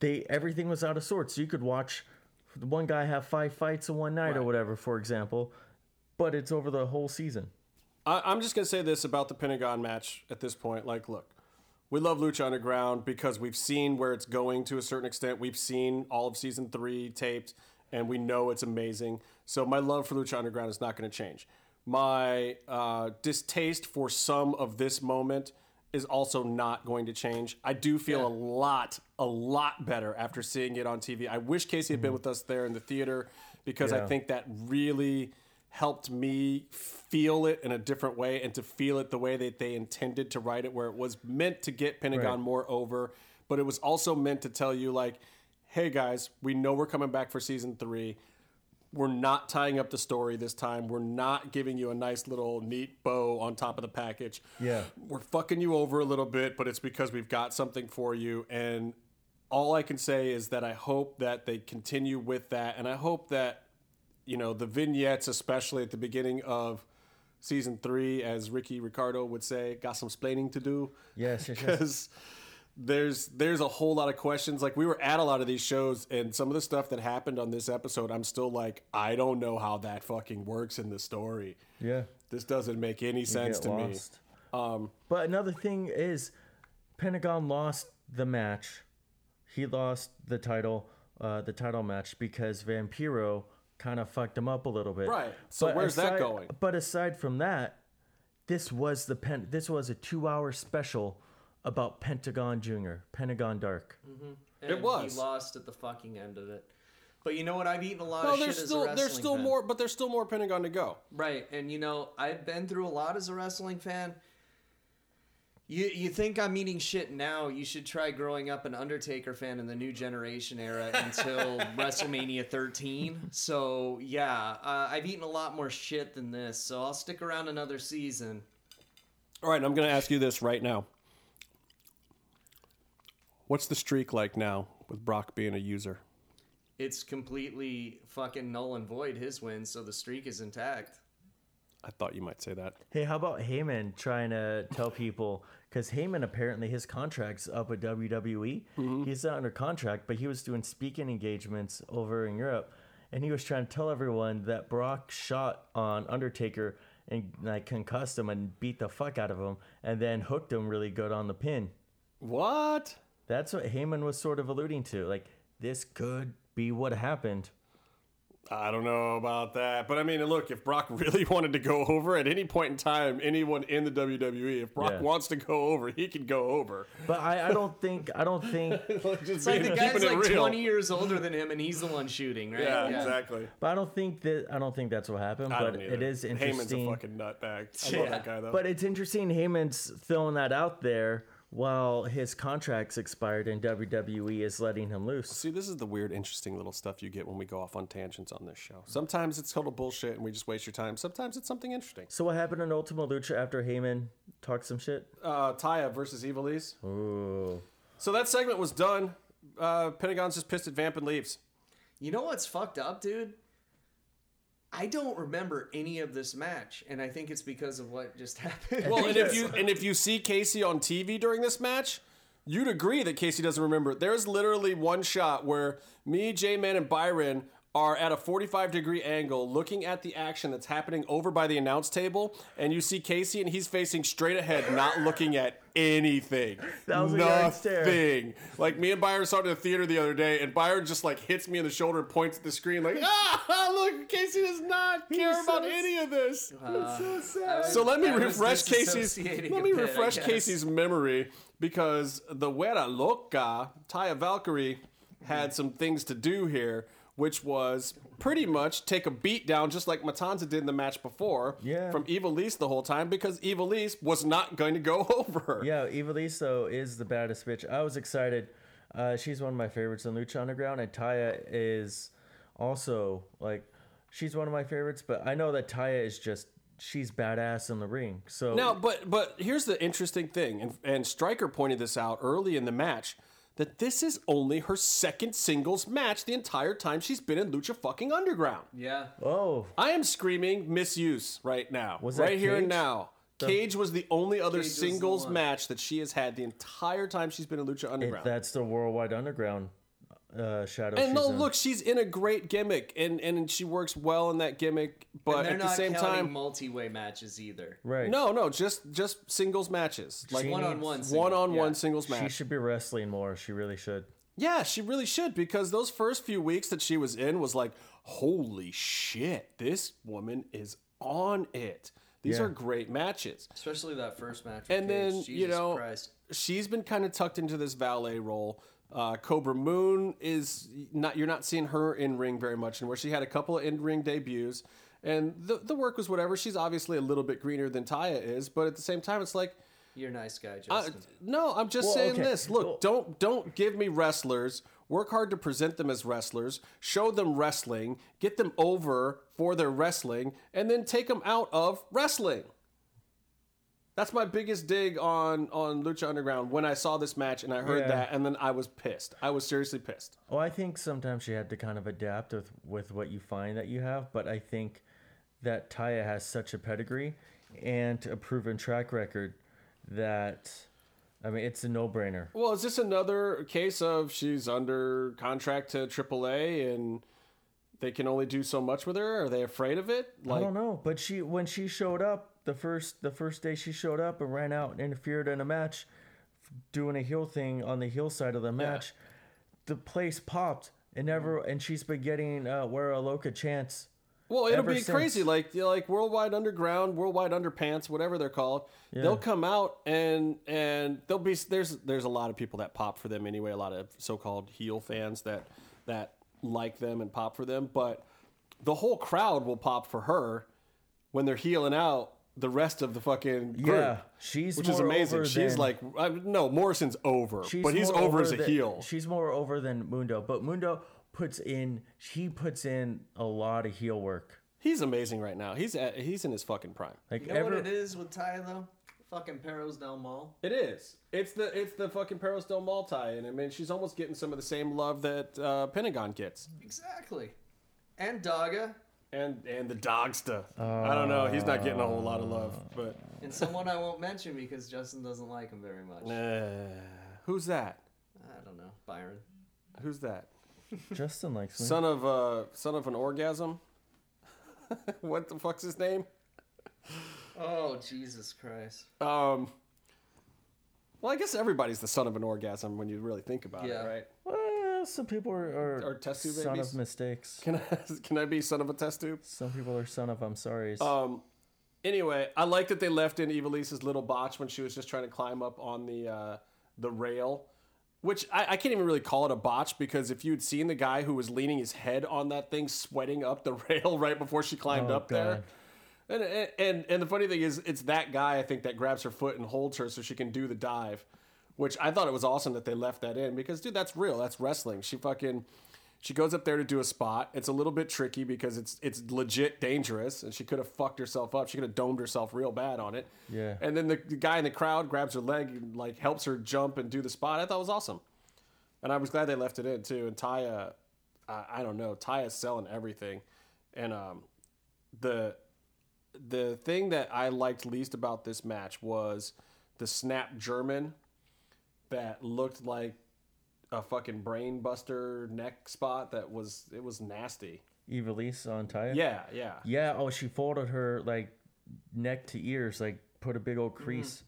they everything was out of sorts. You could watch one guy have five fights in one night or whatever, for example, but it's over the whole season. I, I'm just gonna say this about the Pentagon match at this point. Like, look, we love Lucha Underground because we've seen where it's going to a certain extent. We've seen all of season three taped, and we know it's amazing. So my love for Lucha Underground is not going to change. My uh, distaste for some of this moment is also not going to change. I do feel a lot, a lot better after seeing it on TV. I wish Casey had been mm. with us there in the theater because I think that really helped me feel it in a different way and to feel it the way that they intended to write it, where it was meant to get Pentagon Right. more over, but it was also meant to tell you, like, hey guys, we know we're coming back for season three. We're not tying up the story this time. We're not giving you a nice little neat bow on top of the package. Yeah. We're fucking you over a little bit, but it's because we've got something for you. And all I can say is that I hope that they continue with that. And I hope that, you know, the vignettes, especially at the beginning of season three, as Ricky Ricardo would say, got some splaining to do Yes, yes, yes. there's there's a whole lot of questions. Like we were at a lot of these shows, and some of the stuff that happened on this episode, I'm still like, I don't know how that fucking works in the story. Yeah. This doesn't make any sense to me. lost. but another thing is, Pentagon lost the match. He lost the title, uh, the title match because Vampiro kind of fucked him up a little bit. Right. So where's that going? But aside from that, this was the pen. This was a two-hour special about Pentagon Junior, Pentagon Dark. It was. He lost at the fucking end of it. But you know what? I've eaten a lot No, of shit there's as a still wrestling there's still fan. more, but there's still more Pentagon to go. Right, and you know, I've been through a lot as a wrestling fan. You you think I'm eating shit now? You should try growing up an Undertaker fan in the new generation era until WrestleMania 13. So yeah, uh, I've eaten a lot more shit than this. So I'll stick around another season. All right, I'm going to ask you this right now. What's the streak like now with Brock being a user? It's completely fucking null and void his win, so the streak is intact. I thought you might say that. Hey, how about Heyman trying to tell people? Because Heyman apparently his contract's up with WWE. Mm-hmm. He's not under contract, but he was doing speaking engagements over in Europe, and he was trying to tell everyone that Brock shot on Undertaker and like concussed him and beat the fuck out of him, and then hooked him really good on the pin. What? That's what Heyman was sort of alluding to. Like this could be what happened. I don't know about that. But I mean, look, if Brock really wanted to go over at any point in time, anyone in the WWE, if Brock Yeah. wants to go over, he can go over. But I, I don't think I don't think Just It's like the guy's like real. 20 years older than him, and he's the one shooting, right? Yeah, exactly. But I don't think that I don't think that's what happened. I But don't it interesting. Heyman's a fucking nutbag. I love that guy though. But it's interesting Heyman's throwing that out there while his contract's expired and WWE is letting him loose. See, this is the weird, interesting little stuff you get when we go off on tangents on this show. Sometimes it's total bullshit and we just waste your time. Sometimes it's something interesting. So what happened in Ultima Lucha after Heyman talked some shit? Uh, Taya versus Ivelisse. Ooh. So that segment was done. Uh, Pentagon's just pissed at Vamp and leaves. You know what's fucked up, dude? I don't remember any of this match, and I think it's because of what just happened. Well, and if you and if you see Casey on TV during this match, you'd agree that Casey doesn't remember. There's literally one shot where me, J Man, and Byron are at a 45 degree angle looking at the action that's happening over by the announce table, and you see Casey and he's facing straight ahead, not looking at anything. That was a yard stare. Nothing. Like me and Byron saw it in the theater the other day, and Byron just like hits me in the shoulder and points at the screen like, ah, look, Casey does not care He's about so- any of this. so sad. So let me I refresh Casey's. Let me bit, refresh. Casey's memory because the Wera Loca Taya Valkyrie had some things to do here, which was pretty much take a beat down just like Matanza did in the match before. Yeah. From Ivelisse the whole time because Ivelisse was not going to go over her. Yeah, Ivelisse though is the baddest bitch. I was excited. Uh, she's one of my favorites in Lucha Underground, and Taya is also like she's one of my favorites. But I know that Taya is just she's badass in the ring. So Now, but but here's the interesting thing, and and Striker pointed this out early in the match that this is only her second singles match the entire time she's been in Lucha fucking Underground. Yeah. oh, I am screaming misuse right now, Was that right here and Cage? now. Cage was the only other Cage singles match that she has had the entire time she's been in Lucha it, Underground. that's the Worldwide Underground uh, shadow. and she's no, in. look, she's in a great gimmick, and and she works well in that gimmick. But and they're at the not same counting time, multi-way matches either. right? no, no, just just singles matches, like One-on-one one-on-one singles match. She should be wrestling more. She really should. Yeah, she really should because those first few weeks that she was in was like, holy shit, this woman is on it. These Yeah. are great matches. Especially that first match. With And Cage. then, Jesus you know, Christ. she's been kind of tucked into this valet role. Uh, Cobra Moon is not, you're not seeing her in ring very much anymore. She had a couple of in ring debuts, and the, the work was whatever. She's obviously a little bit greener than Taya is, but at the same time, it's like, You're a nice guy, uh, Justin. no, I'm just Well, saying okay. this. Look, Well- don't don't give me wrestlers. Work hard to present them as wrestlers. Show them wrestling. Get them over for their wrestling, and then take them out of wrestling. That's my biggest dig on on Lucha Underground. When I saw this match and I heard Yeah. that, and then I was pissed. I was seriously pissed. Well, I think sometimes you have to kind of adapt with with what you find that you have, but I think that Taya has such a pedigree and a proven track record that I mean it's a no brainer. Well, is this another case of she's under contract to AAA and they can only do so much with her? Are they afraid of it? Like I don't know, but she when she showed up the first the first day she showed up and ran out and interfered in a match, doing a heel thing on the heel side of the match, the place popped and never and she's been getting uh, where a Loca chance. Well, it'll be crazy. Like you know, like Worldwide Underground, Worldwide Underpants, whatever they're called. They'll come out and and they'll be there's there's a lot of people that pop for them anyway. A lot of so-called heel fans that that like them and pop for them. But the whole crowd will pop for her when they're healing out the rest of the fucking group. Yeah, she's which is amazing. over She's than- like, I, no, Morrison's over, She's but he's more over as a than- heel. She's more over than Mundo, but Mundo puts in he puts in a lot of heel work. He's amazing right now. He's at, he's in his fucking prime. Like You know ever, what it is with Ty though? Fucking Perros Del Mal. It is. It's the it's the fucking Perros Del Mal tie, and I mean she's almost getting some of the same love that uh, Pentagon gets, Exactly. And Daga. And and the Dogsta. I don't know. He's not getting a whole lot of love, but And someone I won't mention because Justin doesn't like him very much. uh, who's that? I don't know. Byron. Who's that? Justin likes me. Son of uh son of an orgasm. what the fuck's his name? Oh, Jesus Christ. Um. Well, I guess everybody's the son of an orgasm when you really think about Yeah. it, right? Well, some people are, are, Or test tube son babies? of mistakes. Can I can I be son of a test tube? Some people are son of I'm sorry. Um, anyway, I like that they left in Ivelisse's little botch when she was just trying to climb up on the uh, the rail, which I, I can't even really call it a botch because if you'd seen the guy who was leaning his head on that thing, sweating up the rail right before she climbed Oh, up there. And, and and the funny thing is, it's that guy I think that grabs her foot and holds her so she can do the dive, which I thought it was awesome that they left that in because dude, that's real. That's wrestling. She fucking she goes up there to do a spot. It's a little bit tricky because it's it's legit dangerous, and she could have fucked herself up. She could have domed herself real bad on it. Yeah. And then the, the guy in the crowd grabs her leg and like helps her jump and do the spot. I thought it was awesome, and I was glad they left it in too. And Taya, I, I don't know, Taya's selling everything, and um, the the thing that I liked least about this match was the snap German that looked like a fucking brain buster neck spot that was it was nasty. Ivelisse on Taya. Yeah, yeah. Yeah. Oh, she folded her like neck to ears, like put a big old mm-hmm. crease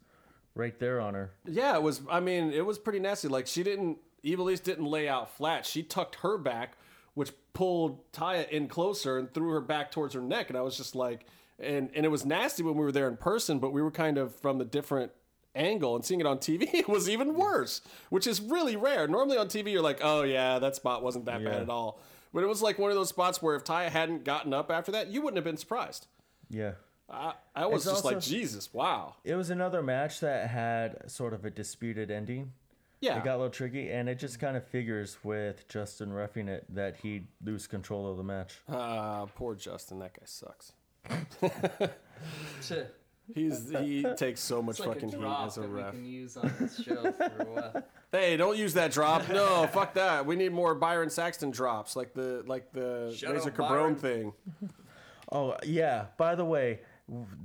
right there on her. Yeah, it was I mean, it was pretty nasty. Like she didn't Ivelisse didn't lay out flat. She tucked her back, which pulled Taya in closer and threw her back towards her neck. And I was just like and and it was nasty when we were there in person, but we were kind of from the different angle and seeing it on TV it was even worse, which is really rare. Normally on TV you're like, "Oh yeah, that spot wasn't that Yeah. bad at all." But it was like one of those spots where if Taya hadn't gotten up after that, you wouldn't have been surprised. Yeah. I, I was It's just like, Jesus, wow. It was another match that had sort of a disputed ending. Yeah. It got a little tricky, and it just kind of figures with Justin roughing it that he'd lose control of the match. Uh, poor Justin. That guy sucks. Shit. He's he takes so much It's like fucking a heat as a that we ref. can use on this show for uh, a. Hey, don't use that drop. No, fuck that. We need more Byron Saxton drops, like the like the Shut Razor up, Cabron Byron. thing. Oh yeah. By the way,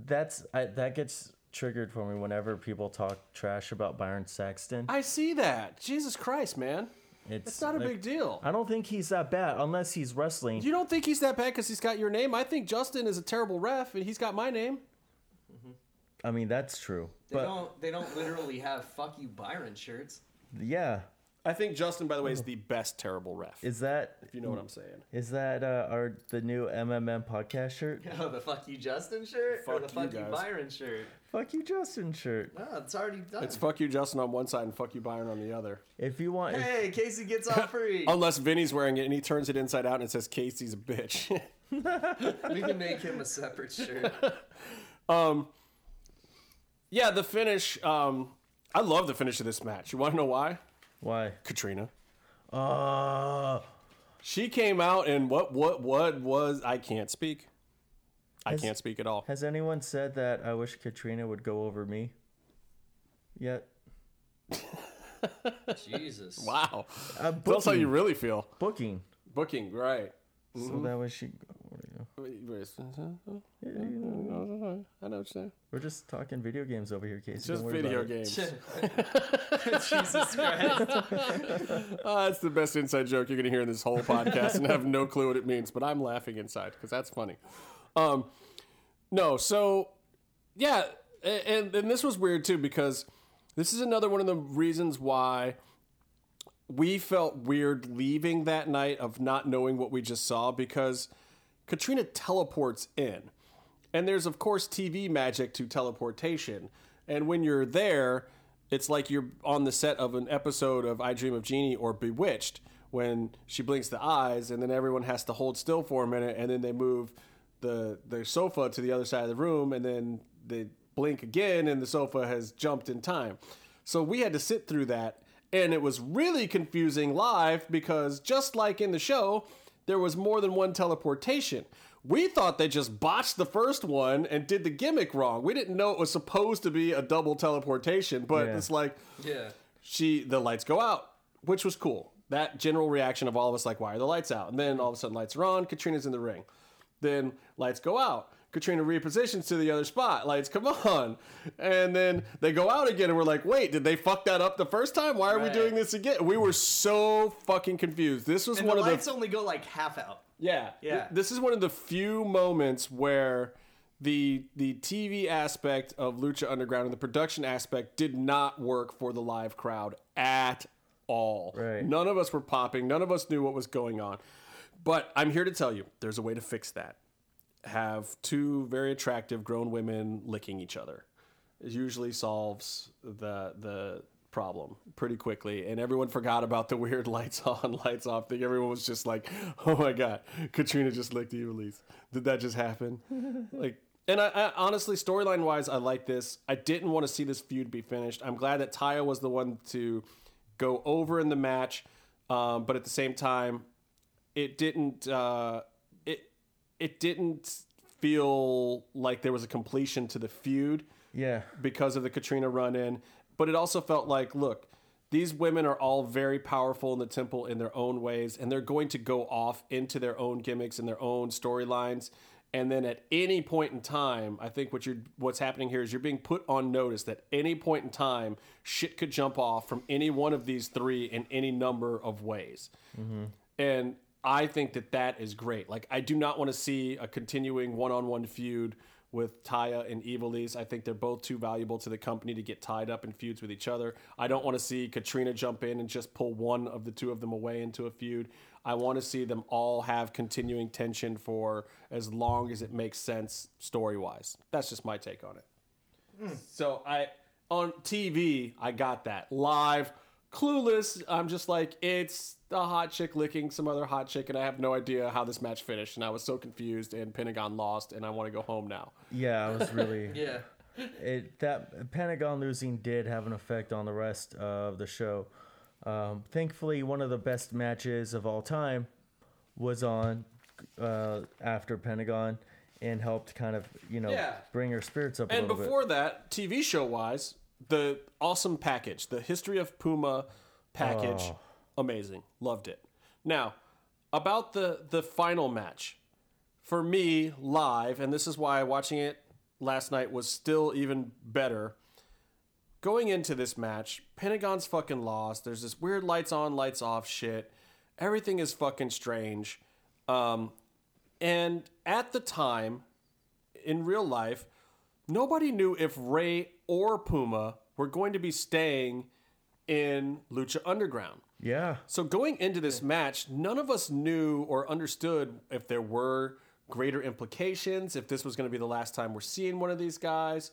that's I, that gets triggered for me whenever people talk trash about Byron Saxton. I see that. Jesus Christ, man. It's, It's not a like- big deal. I don't think he's that bad unless he's wrestling. You don't think he's that bad because he's got your name? I think Justin is a terrible ref, and he's got my name. I mean, that's true. They But don't. They don't literally have "fuck you, Byron" shirts. yeah, I think Justin, by the way, is the best terrible ref. is that if you know what I'm saying. is that uh, our the new MMM podcast shirt? Oh, the "fuck you, Justin" shirt or Fuck the you "fuck you, guys. Byron" shirt. Fuck you, Justin shirt. No, it's already done. It's fuck you, Justin, on one side, and fuck you, Byron, on the other. If you want, if- Hey, Casey gets off free. Unless Vinny's wearing it and he turns it inside out and it says Casey's a bitch. we can make him a separate shirt. Yeah, the finish. Um, I love the finish of this match. You want to know why? why? Katrina. Uh, She came out and what what what was I can't speak. I Has- can't speak at all. has anyone said that I wish Katrina would go over me? Yet? Jesus. Wow. Uh, That's how you really feel. booking. Booking, right. So that way she. I know what you're saying. We're just talking video games over here, Casey. It's just Don't worry video about it. games. Jesus Christ. Uh, that's the best inside joke you're going to hear in this whole podcast and have no clue what it means, but I'm laughing inside because that's funny. Um, no, so yeah, and, and this was weird too because this is another one of the reasons why we felt weird leaving that night of not knowing what we just saw because Katrina teleports in. And there's, of course, TV magic to teleportation. And when you're there, it's like you're on the set of an episode of I Dream of Jeannie or Bewitched when she blinks the eyes and then everyone has to hold still for a minute and then they move the, the sofa to the other side of the room and then they blink again and the sofa has jumped in time. So we had to sit through that. And it was really confusing live because just like in the show, there was more than one teleportation. We thought they just botched the first one and did the gimmick wrong. We didn't know it was supposed to be a double teleportation, but Yeah. it's like Yeah. she the lights go out, which was cool. That general reaction of all of us like, why are the lights out? And then all of a sudden lights are on, Katrina's in the ring. Then lights go out. Katrina repositions to the other spot. Lights come on. And then they go out again and we're like, wait, did they fuck that up the first time? Why are we doing this again? We were so fucking confused. This was And one the of the lights only go like half out. yeah. Yeah. Th- This is one of the few moments where the the TV aspect of Lucha Underground and the production aspect did not work for the live crowd at all. Right. None of us were popping. None of us knew what was going on. But I'm here to tell you, there's a way to fix that. Have two very attractive grown women licking each other. It usually solves the the problem pretty quickly and everyone forgot about the weird lights on lights off thing. Everyone was just like oh my god katrina just licked you elise. Did that just happen? Like and I, I honestly storyline wise i like this. I didn't want to see this feud be finished. I'm glad that taya was the one to go over in the match um, but at the same time it didn't uh, it didn't feel like there was a completion to the feud Yeah. because of the Katrina run in, but it also felt like, look, these women are all very powerful in the temple in their own ways, and they're going to go off into their own gimmicks and their own storylines. And then at any point in time, I think what you're what's happening here is you're being put on notice that any point in time, shit could jump off from any one of these three in any number of ways. Mm-hmm. And I think that that is great. Like, I do not want to see a continuing one on one feud with Taya and Ivelisse. I think they're both too valuable to the company to get tied up in feuds with each other. I don't want to see Katrina jump in and just pull one of the two of them away into a feud. I want to see them all have continuing tension for as long as it makes sense story wise. That's just my take on it. Hmm. So I on TV, I got that live. Clueless, I'm just like it's a hot chick licking some other hot chick, and I have no idea how this match finished, and I was so confused. And Pentagon lost, and I want to go home now. Yeah, I was really. Yeah. it that Pentagon losing did have an effect on the rest of the show. Um, thankfully, one of the best matches of all time was on uh, after Pentagon and helped kind of you know Yeah. bring her spirits up a And little bit. before that, TV show wise, the awesome package, the history of Puma package, Oh. Amazing. Loved it. Now, about the the final match, for me live, and this is why watching it last night was still even better. Going into this match, Pentagon's fucking lost. There's this weird lights on, lights off shit. Everything is fucking strange. Um, and at the time, in real life, nobody knew if Rey or Puma were going to be staying in Lucha Underground. yeah, So going into this match, none of us knew or understood if there were greater implications, if this was going to be the last time we're seeing one of these guys.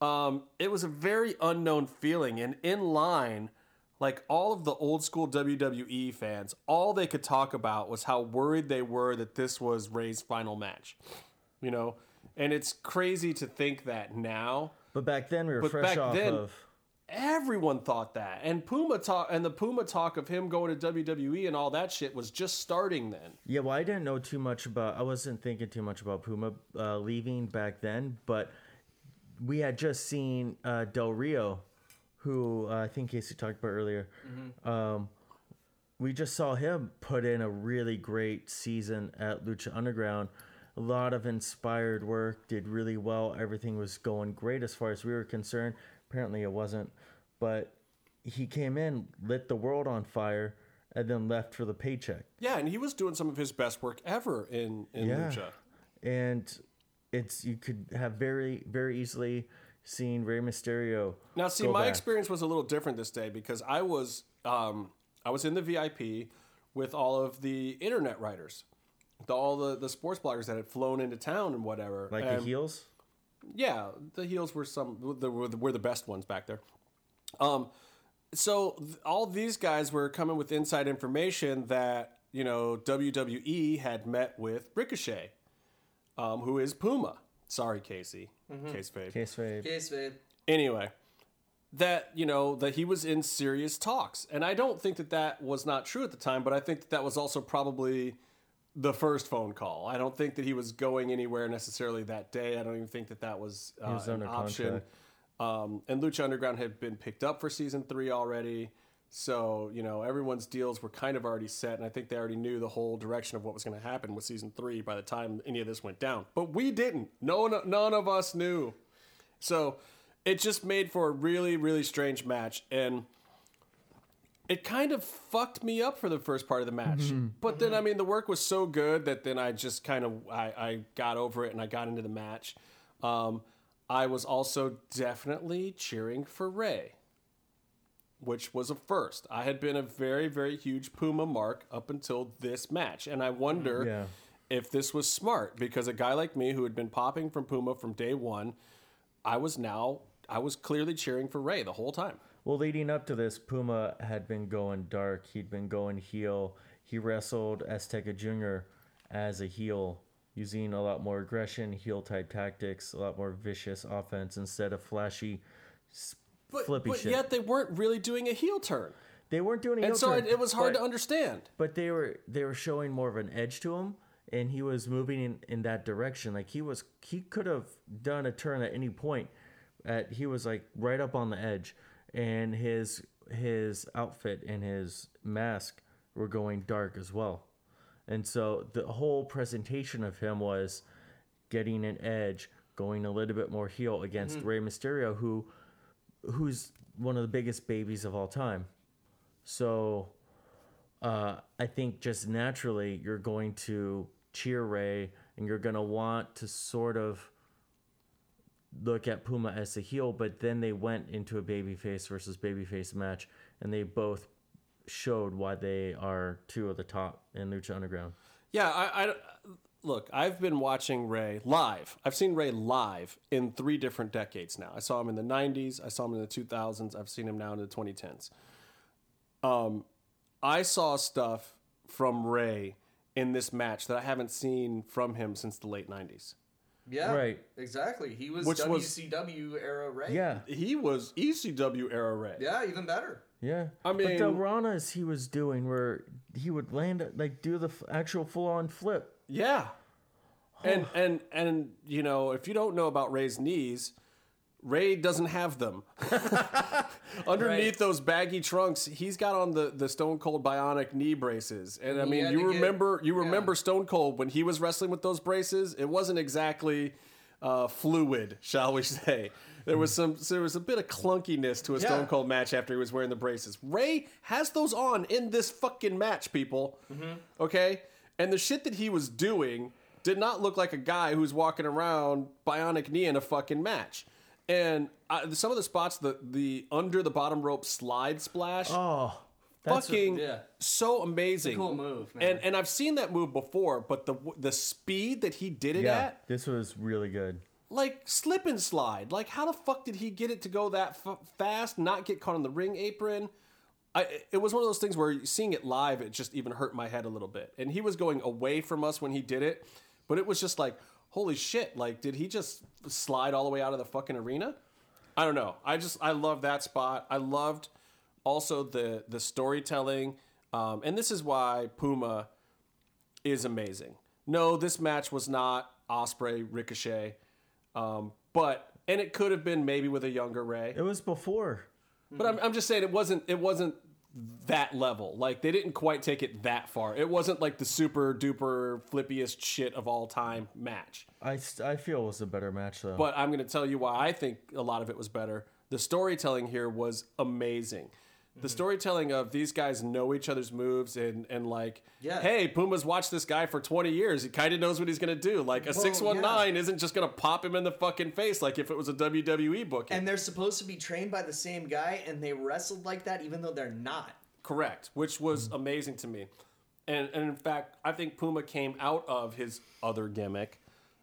Um, it was a very unknown feeling, and in line, like all of the old school WWE fans, all they could talk about was how worried they were that this was Rey's final match. You know, and it's crazy to think that now but back then we were But fresh back off then- of everyone thought that and puma talk and the puma talk of him going to wwe and all that shit was just starting then Yeah, well, I didn't know too much about. I wasn't thinking too much about Puma uh, leaving back then, but we had just seen uh, Del Rio, who uh, I think Casey talked about earlier. Um, we just saw him put in a really great season at Lucha Underground. A lot of inspired work, did really well. Everything was going great as far as we were concerned. Apparently, it wasn't, but he came in, lit the world on fire, and then left for the paycheck. yeah and he was doing some of his best work ever in in Yeah. lucha and it's you could have very very easily seen Rey Mysterio. now see my back. experience was a little different this day because i was um i was in the vip with all of the internet writers the, all the, the sports bloggers that had flown into town and whatever like and- the heels. Yeah, the heels were some the, were, the, were the best ones back there. Um, so th- all these guys were coming with inside information that you know WWE had met with Ricochet, um, who is Puma. Sorry, Casey. Case fade. Case Fade. Case fade. Anyway, that you know that he was in serious talks, and I don't think that that was not true at the time, but I think that that was also probably the first phone call. I don't think that he was going anywhere necessarily that day. I don't even think that that was, uh, was an option. Um, and Lucha Underground had been picked up for season three already. So, you know, everyone's deals were kind of already set, and I think they already knew the whole direction of what was going to happen with season three by the time any of this went down. But we didn't. No one, none of us knew. So it just made for a really, really strange match. And it kind of fucked me up for the first part of the match. But then, I mean, the work was so good that then I just kind of I, I got over it and I got into the match. Um, I was also definitely cheering for Rey, which was a first. I had been a very, very huge Puma mark up until this match, and I wonder Yeah. if this was smart because a guy like me who had been popping from Puma from day one, I was now I was clearly cheering for Rey the whole time. Well, leading up to this, Puma had been going dark. He'd been going heel. He wrestled Azteca Jr. as a heel, using a lot more aggression, heel type tactics, a lot more vicious offense instead of flashy, But, flippy but shit. yet they weren't really doing a heel turn, they weren't doing a heel and so turn, it, it was hard but- to understand. but they were they were showing more of an edge to him and he was moving in, in that direction like he was he could have done a turn at any point at he was like right up on the edge and his his outfit and his mask were going dark as well. And so the whole presentation of him was getting an edge going a little bit more heel against Rey Mysterio who who's one of the biggest babies of all time. So uh, I think just naturally you're going to cheer Rey and you're going to want to sort of look at Puma as a heel, but then they went into a babyface versus babyface match and they both showed why they are two of the top in Lucha Underground. Yeah, I, I look. I've been watching Rey live. I've seen Rey live in three different decades now. I saw him in the '90s. I saw him in the 2000s. I've seen him now in the 2010s. Um, I saw stuff from Rey in this match that I haven't seen from him since the late '90s. Yeah, Right. Exactly. He was Which was- WCW era Rey. Yeah, He was ECW era Rey. Yeah, even better. yeah. I but the mean- Ranas he was doing where he would land like do the f- actual full on flip. Yeah. And and and you know, if you don't know about Rey's knees, Rey doesn't have them. Underneath Right. those baggy trunks, he's got on the, the Stone Cold Bionic knee braces. And I mean, you to get- remember you yeah. remember Stone Cold when he was wrestling with those braces? It wasn't exactly uh, fluid, shall we say. There was some there was a bit of clunkiness to a Stone Cold match after he was wearing the braces. Rey has those on in this fucking match, people. Mm-hmm. Okay? And the shit that he was doing did not look like a guy who's walking around bionic knee in a fucking match. And I, some of the spots, the the under the bottom rope slide splash, Oh, that's fucking yeah. so amazing. cool move, man. And and I've seen that move before, but the the speed that he did it yeah. at, This was really good. like slip and slide. Like how the fuck did he get it to go that f- fast? Not get caught on the ring apron. I, it was one of those things where seeing it live, it just even hurt my head a little bit. And he was going away from us when he did it, but it was just like, holy shit! Like, did he just slide all the way out of the fucking arena? I don't know. I just I love that spot. I loved also the the storytelling, um, and this is why Puma is amazing. No, this match was not Ospreay Ricochet, um, but and it could have been maybe with a younger Rey. It was before. But I'm, I'm just saying it wasn't it wasn't that level. Like they didn't quite take it that far. It wasn't like the super duper flippiest shit of all time match. I, st- I feel it was a better match though. But I'm going to tell you why I think a lot of it was better. The storytelling here was amazing. The mm-hmm. storytelling of these guys know each other's moves and and like, Yeah. hey, Puma's watched this guy for 20 years. He kind of knows what he's going to do. Like a 619 isn't just going to pop him in the fucking face like if it was a WWE booking. And they're supposed to be trained by the same guy, and they wrestled like that, even though they're not. Correct, which was mm. amazing to me. And, and in fact, I think Puma came out of his other gimmick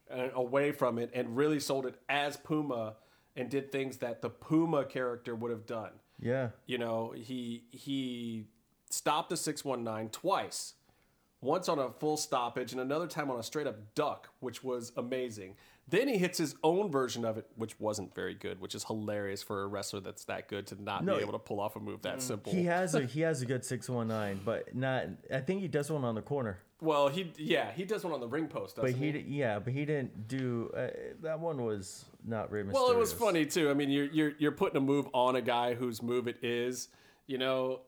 and away from it and really sold it as Puma and did things that the Puma character would have done. Yeah. You know, he he stopped the 619 twice. Once on a full stoppage and another time on a straight up duck, which was amazing. Then he hits his own version of it, which wasn't very good, which is hilarious for a wrestler that's that good to not No. be able to pull off a move that simple. He has a he has a good six one nine, but not. I think he does one on the corner. Well, he yeah he does one on the ring post, doesn't But he, d- yeah, but he didn't do uh, that one. Was not Rey Mysterio. Well, it was funny too. I mean, you're you're you're putting a move on a guy whose move it is. You know,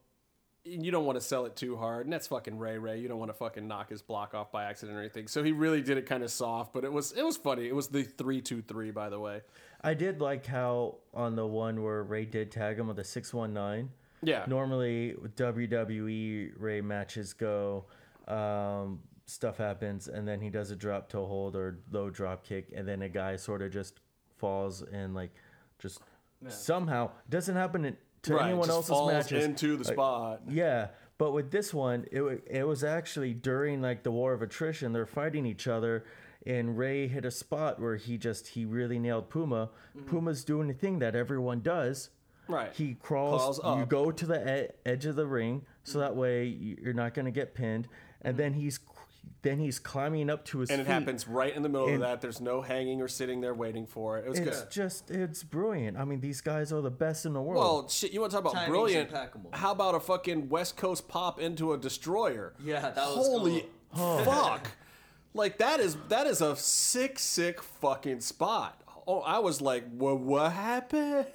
you don't want to sell it too hard, and that's fucking Rey Rey. You don't want to fucking knock his block off by accident or anything. So he really did it kind of soft, but it was it was funny. It was the three two three, by the way. I did like how on the one where Rey did tag him with a six one nine. Yeah. Normally WWE Rey matches go, um, stuff happens, and then he does a drop toe hold or low drop kick, and then a guy sort of just falls and like just somehow doesn't happen in- to right, anyone else's falls matches. into the Like, spot. Yeah, but with this one, it it was actually during like the war of attrition. They're fighting each other, and Rey hit a spot where he just he really nailed Puma. Mm-hmm. Puma's doing the thing that everyone does. Right. He crawls. Crawls You go to the e- edge of the ring, so mm-hmm. that way you- you're not going to get pinned. And mm-hmm. then he's then he's climbing up to his and it feet. happens right in the middle of that. There's no hanging or sitting there waiting for it. It was It's good. just it's brilliant. I mean, these guys are the best in the world. Well, shit, you want to talk about Timing's brilliant? impeccable. How about a fucking West Coast pop into a destroyer? Yeah, that was Holy cool. fuck! like that is that is a sick, sick fucking spot. Oh, I was like, what, what happened?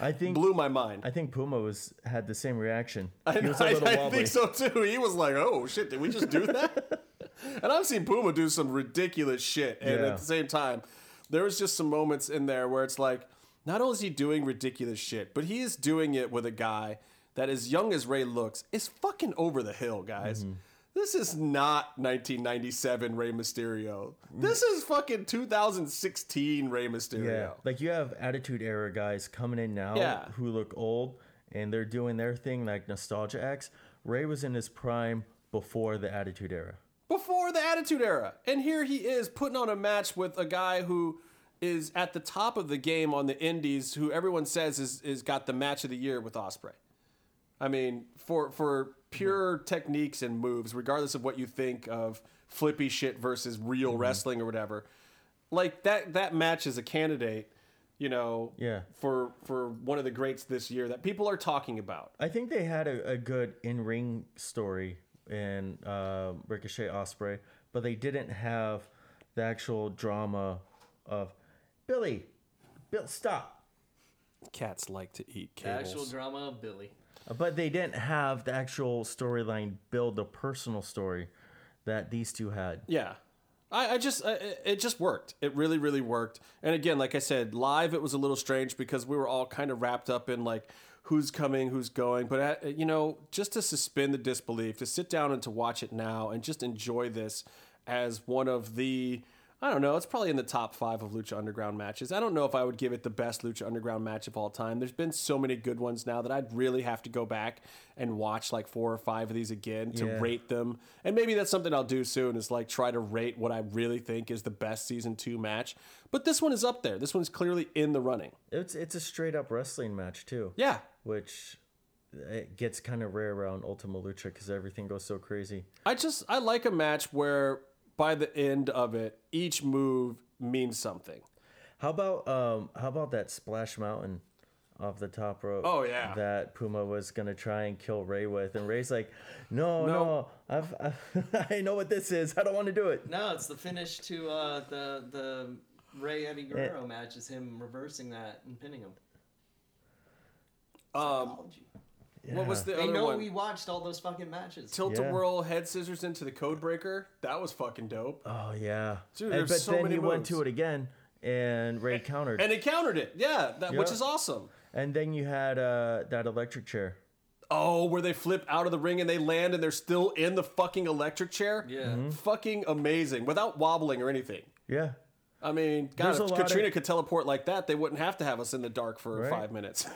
I think Blew my mind. I think Puma was had the same reaction. I, He was a little I wobbly. think so too. He was like, "Oh shit, did we just do that?" and I've seen Puma do some ridiculous shit, and Yeah. at the same time, there was just some moments in there where it's like, not only is he doing ridiculous shit, but he is doing it with a guy that, as young as Rey looks, is fucking over the hill, guys. Mm-hmm. This is not 1997 Rey Mysterio. This is fucking 2016 Rey Mysterio. Yeah, like you have attitude era guys coming in now Yeah. who look old and they're doing their thing like nostalgia X. Rey was in his prime before the attitude era. Before the Attitude Era. And here he is putting on a match with a guy who is at the top of the game on the Indies, who everyone says is, is got the match of the year with Ospreay. I mean, for for pure mm-hmm. techniques and moves, regardless of what you think of flippy shit versus real mm-hmm. wrestling or whatever, like that that match is a candidate, you know, Yeah. for for one of the greats this year that people are talking about. I think they had a, a good in ring story in uh, Ricochet Ospreay, but they didn't have the actual drama of Billy, Bill, stop. Cats like to eat cats. The cables. actual drama of Billy. But they didn't have the actual storyline build the personal story that these two had. Yeah. I, I just, I, it- it just worked. It really, really worked. And again, like I said, live it was a little strange because we were all kind of wrapped up in like who's coming, who's going. But, at, you know, just to suspend the disbelief, to sit down and to watch it now and just enjoy this as one of the, I don't know, it's probably in the top five of Lucha Underground matches. I don't know if I would give it the best Lucha Underground match of all time. There's been so many good ones now that I'd really have to go back and watch like four or five of these again to Yeah. rate them. And maybe that's something I'll do soon is like try to rate what I really think is the best season two match. But this one is up there. This one's clearly in the running. It's it's a straight up wrestling match too. Yeah. which it gets kind of rare around Ultima Lucha because everything goes so crazy. I just I like a match where by the end of it, each move means something. How about um how about that splash mountain off the top rope? Oh, yeah. that Puma was gonna try and kill Rey with, and Rey's like, "No, No. no, I've, i I know what this is. I don't want to do it." No, it's the finish to uh, the the Rey Eddie Guerrero match. Is him reversing that and pinning him. Um, What was the They other know one? we watched all those fucking matches. Tilt Yeah. a whirl head scissors into the code breaker. That was fucking dope. Oh yeah, Dude, And- there's but so then many he went to it again, and Rey countered, And it countered it. Yeah, that, which is awesome. and then you had uh that electric chair. Oh, where they flip out of the ring and they land and they're still in the fucking electric chair. Yeah. Mm-hmm. Fucking amazing without wobbling or anything. Yeah, I mean, God, There's a if lot of- Katrina could teleport like that, they wouldn't have to have us in the dark for Right. five minutes.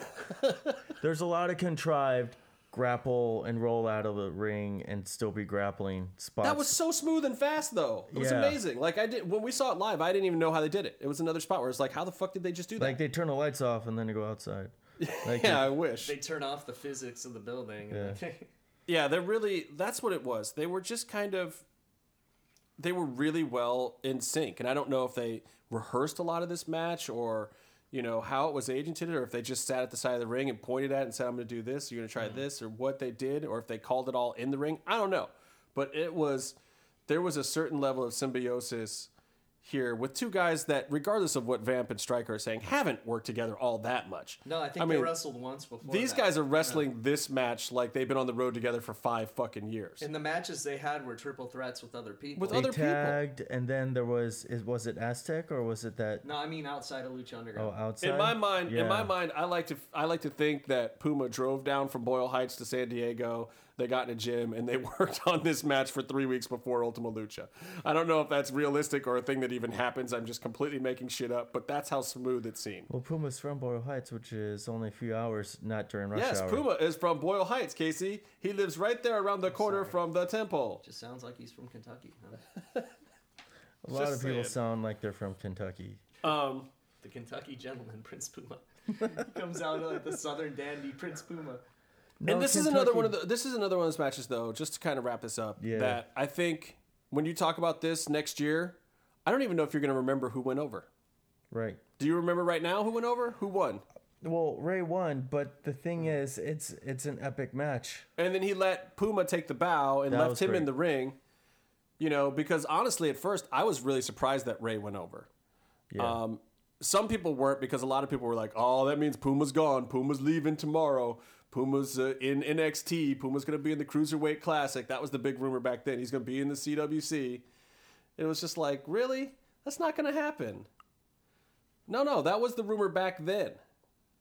there's a lot of contrived grapple and roll out of the ring and still be grappling spots. that was so smooth and fast, though. It was Yeah. amazing. Like I did when we saw it live, I didn't even know how they did it. It was another spot where it's like, how the fuck did they just do that? like they turn the lights off and then they go outside. Like yeah, I wish. They turn off the physics of the building. and Yeah. Yeah, they're really that's what it was. They were just kind of they were really well in sync. And I don't know if they rehearsed a lot of this match or you know how it was agented or if they just sat at the side of the ring and pointed at it and said I'm going to do this, you're going to try mm-hmm. this or what they did or if they called it all in the ring. I don't know. But it was there was a certain level of symbiosis here with two guys that regardless of what Vamp and Striker are saying haven't worked together all that much. no, I think I they mean, wrestled once before. These that. guys are wrestling this match like they've been on the road together for 5 fucking years. And the matches they had were triple threats with other people. With they other people. tagged and then there was is was it Aztec or was it that no, I mean outside of Lucha Underground. oh outside? In my mind, in my mind, I like to I like to think that Puma drove down from Boyle Heights to San Diego. They got in a gym and they worked on this match for three weeks before Ultima Lucha. I don't know if that's realistic or a thing that even happens. I'm just completely making shit up, but that's how smooth it seemed. Well, Puma's from Boyle Heights, which is only a few hours, not during rush Yes, hour. Puma is from Boyle Heights, Casey. He lives right there around the corner from the temple. Just sounds like he's from Kentucky. Huh? A lot Just of people saying. sound like they're from Kentucky. Um, The Kentucky gentleman, Prince Puma. he comes out like the Southern dandy, Prince Puma. No, and this is another one of the this is another one of those matches though, just to kind of wrap this up. Yeah. That I think when you talk about this next year, I don't even know if you're gonna remember who went over. Right. Do you remember right now who went over? Who won? Well, Rey won, but the thing is, it's it's an epic match. And then he let Puma take the bow and That left him in the ring. You know, because honestly, at first, I was really surprised that Rey went over. Yeah. Um, some people weren't because a lot of people were like, "Oh, that means Puma's gone. Puma's leaving tomorrow. Puma's uh, in NXT. Puma's going to be in the Cruiserweight Classic." That was the big rumor back then. He's going to be in the CWC. It was just like, really? That's not going to happen. No, no, that was the rumor back then.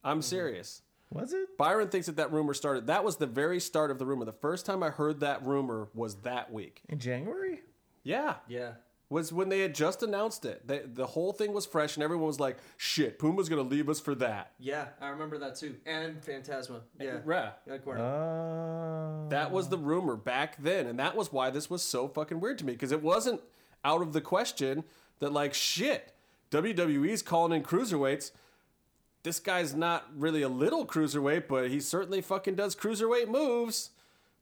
I'm serious. was it? Byron thinks that that rumor started. That was the very start of the rumor. The first time I heard that rumor was that week. In January? Yeah, Yeah. Was when they had just announced it. They, the whole thing was fresh, and everyone was like, "Shit, Puma's gonna leave us for that." Yeah, I remember that too. And Phantasma. Yeah. Yeah. Like Uh, That was the rumor back then, and that was why this was so fucking weird to me because it wasn't out of the question that like shit, WWE's calling in cruiserweights. This guy's not really a little cruiserweight, but he certainly fucking does cruiserweight moves.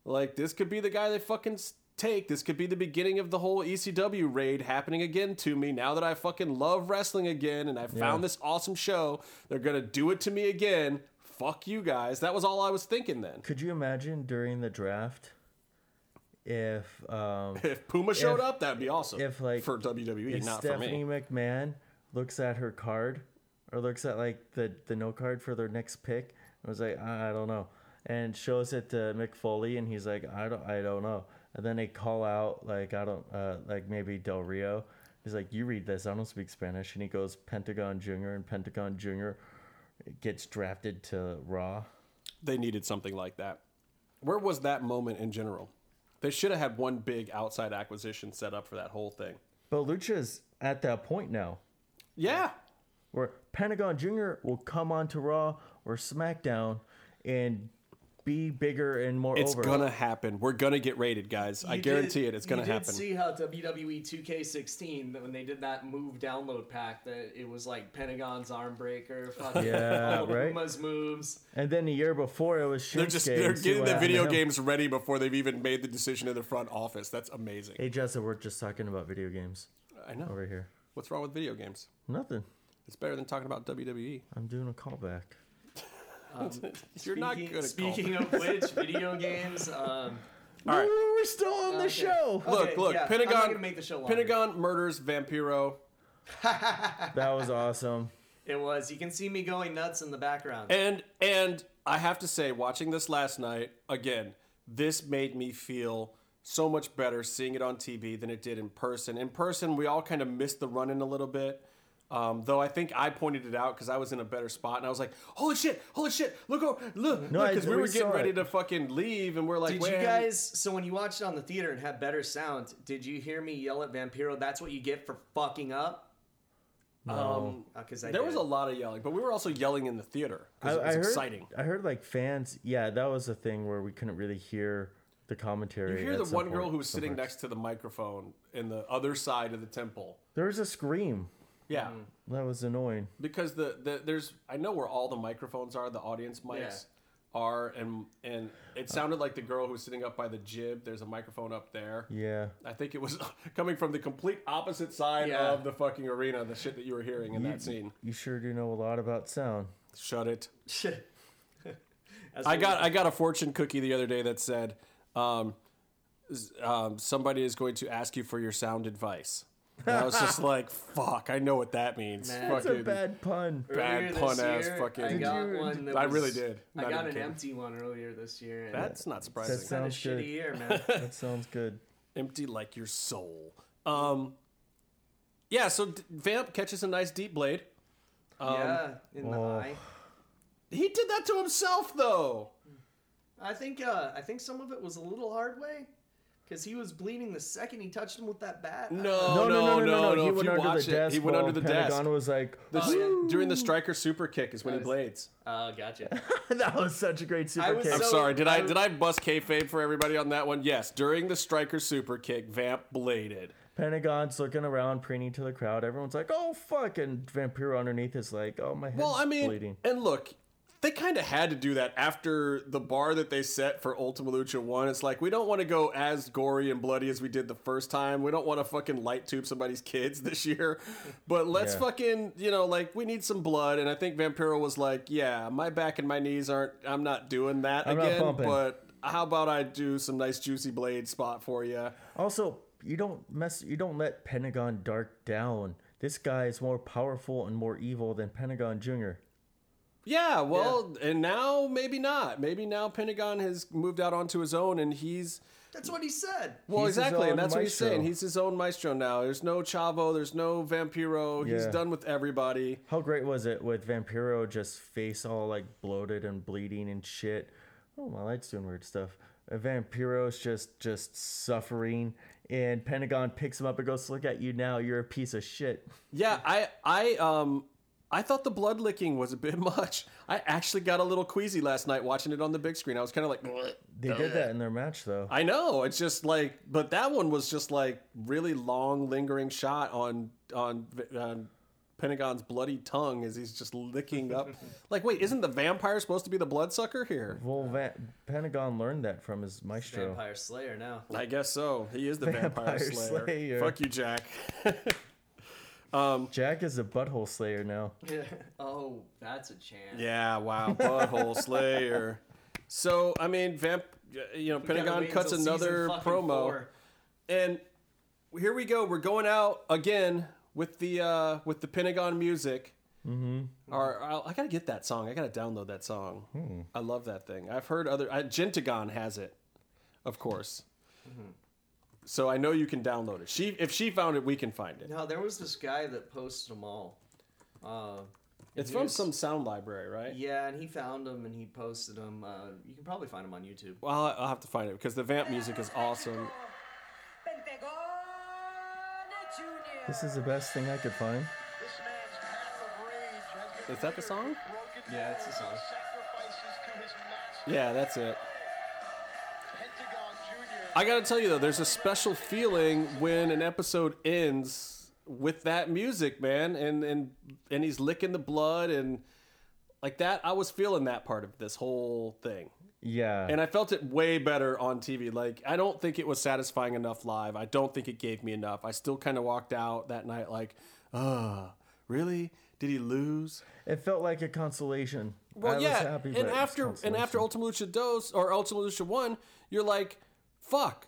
Like this could be the guy they fucking s- take. This could be the beginning of the whole ECW raid happening again to me. Now that I fucking love wrestling again and I found this awesome show, they're gonna do it to me again. Fuck you guys. That was all I was thinking then. Could you imagine during the draft if um, If Puma showed If- up, that'd be awesome. if, like, for WWE, if not Stephanie for me. McMahon looks at her card or looks at like the the no card for their next pick and was like I, I don't know and shows it to Mick Foley and he's like I don't I don't know and then they call out like I don't uh, like maybe Del Rio he's like you read this I don't speak Spanish and he goes Pentagon Junior and Pentagon Junior gets drafted to Raw They needed something like that. Where was that moment in general? They should have had one big outside acquisition set up for that whole thing. but Lucha's at that point now Yeah. where Pentagon Jr. will come onto Raw or SmackDown and be bigger and more It's over. gonna happen. We're gonna get rated, guys. I You guarantee it. It's gonna you happen. see how WWE 2K16 when they did that move download pack that it was like Pentagon's arm breaker, fucking Yeah, all right? Puma's moves. And then the year before it was Shinsuke. they're just they're getting the happened video games ready before they've even made the decision in the front office. That's amazing. Hey Jessica, we're just talking about video games I know. over here. What's wrong with video games? Nothing. It's better than talking about WWE. I'm doing a callback. You're not Speaking- good at Speaking of which, video games. Um, All right. We're still on the Okay. show. Look, Okay, look. yeah, I'm not Pentagon. gonna make the show longer. Pentagon murders Vampiro, That was awesome. it was. You can see me going nuts in the background. and and I have to say, watching this last night again, this made me feel so much better seeing it on TV than it did in person. In person, we all kind of missed the run in a little bit. Um, though I think I pointed it out because I was in a better spot and I was like, "Holy shit! Holy shit! Look! Over, look! No, I- Because we we were getting ready it. to fucking leave, and we're like, Did you "Man, guys? So when you watched it on the theater and had better sound, did you hear me yell at Vampiro? That's what you get for fucking up. Um, Because I there did. was a lot of yelling, but we were also yelling in the theater I, because it I was heard. exciting. I heard like fans. Yeah, that was a thing where we couldn't really hear the commentary. You hear at the some one girl point- who was some sitting parts. next to the microphone in the other side of the temple. There was a scream. Yeah, That was annoying. because the, the there's I know where all the microphones are, the audience mics Yeah. are, and and it sounded like the girl who was sitting up by the jib. There's a microphone up there. Yeah. I think it was coming from the complete opposite side Yeah. of the fucking arena. The shit that you were hearing in You- that scene. You sure do know a lot about sound. Shut it. As I we- got I got a fortune cookie the other day that said, um, s- um, somebody is going to ask you for your sound advice. And I was just like, fuck, I know what that means. Man. That's a bad pun. bad pun ass fucking. I Did got one. That I really did. I Not got even an kidding. empty one earlier this year. and That's not That surprising. kind of sounds good. shitty year, man. That sounds good. Empty like your soul. Um, yeah. So Vamp catches a nice deep blade. yeah, in the oh. eye. He did that to himself though. I think uh, I think some of it was a little hard way, because he was bleeding the second he touched him with that bat. No, No, no, no, no, no, no. If He went you under the it, desk. he went under the Pentagon desk. was like, The- Oh. During the striker super kick is when he blades. Oh, gotcha. that was such a great super I was kick. I'm So, sorry. Did I, I- did I bust kayfabe for everybody on that one? Yes. During the striker super kick, Vamp bladed. Pentagon's looking around, preening to the crowd. Everyone's like, "Oh fuck!" And Vampiro underneath is like, "Oh my head's Well, I mean, bleeding." and look, they kind of had to do that after the bar that they set for Ultima Lucha 1. It's like, we don't want to go as gory and bloody as we did the first time. We don't want to fucking light tube somebody's kids this year. But let's Yeah. fucking, you know, like, we need some blood. And I think Vampiro was like, yeah, my back and my knees aren't, I'm not doing that I'm again. But how about I do some nice juicy blade spot for you? Also, you don't mess. You don't let Pentagon Dark down. This guy is more powerful and more evil than Pentagon Junior. Yeah, well, and now maybe not. Maybe now Pentagon has moved out onto his own and he's That's what he said. Well, He's exactly, and own that's what he's saying. He's his own maestro now. There's no Chavo. There's no Vampiro. He's done with everybody. How great was it with Vampiro just face all like bloated and bleeding and shit? Oh, my light's doing weird stuff. And Vampiro's just just suffering, and Pentagon picks him up and goes, "Look at you now. You're a piece of shit." Yeah, I, I, um, I thought the blood licking was a bit much. I actually got a little queasy last night watching it on the big screen. I was kind of like, "Bleh." They did that in their match though. I know. It's just like, but that one was just like really long, lingering shot on on, on Pentagon's bloody tongue as he's just licking up. like, wait, isn't the vampire supposed to be the bloodsucker here? Well, Va- Pentagon learned that from his maestro. Vampire Slayer now. I guess so. He is the vampire, Vampire slayer. Slayer. Fuck you, Jack. Jack is a butthole slayer now. oh, that's a chant. yeah, wow, butthole slayer. So, I mean, vamp. You know, We Pentagon cuts another promo. four. and here we go. We're going out again with the uh, with the Pentagon music. Mm-hmm. Or I'll, I gotta get that song. I gotta download that song. Hmm. I love that thing. I've heard other. I, Gentagon has it, of course. Mm-hmm. So I know you can download it. She, if she found it, we can find it. No, there was this guy that posted them all. Uh, It's from was- some sound library, right? Yeah, and he found them and he posted them. Uh, you can probably find them on YouTube. Well, I'll, I'll have to find it because the vamp music is awesome. This is the best thing I could find. Is that the song? Yeah, it's a song. Yeah, that's it. I gotta tell you though, there's a special feeling when an episode ends with that music, man, and and and he's licking the blood and like that. I was feeling that part of this whole thing, Yeah. and I felt it way better on TV. Like I don't think it was satisfying enough live. I don't think it gave me enough. I still kind of walked out that night like, ah, really? Did he lose? it felt like a consolation. Well, I yeah, was happy, and after and after. Ultima Lucha Dos or Ultima Lucha One, you're like, fuck.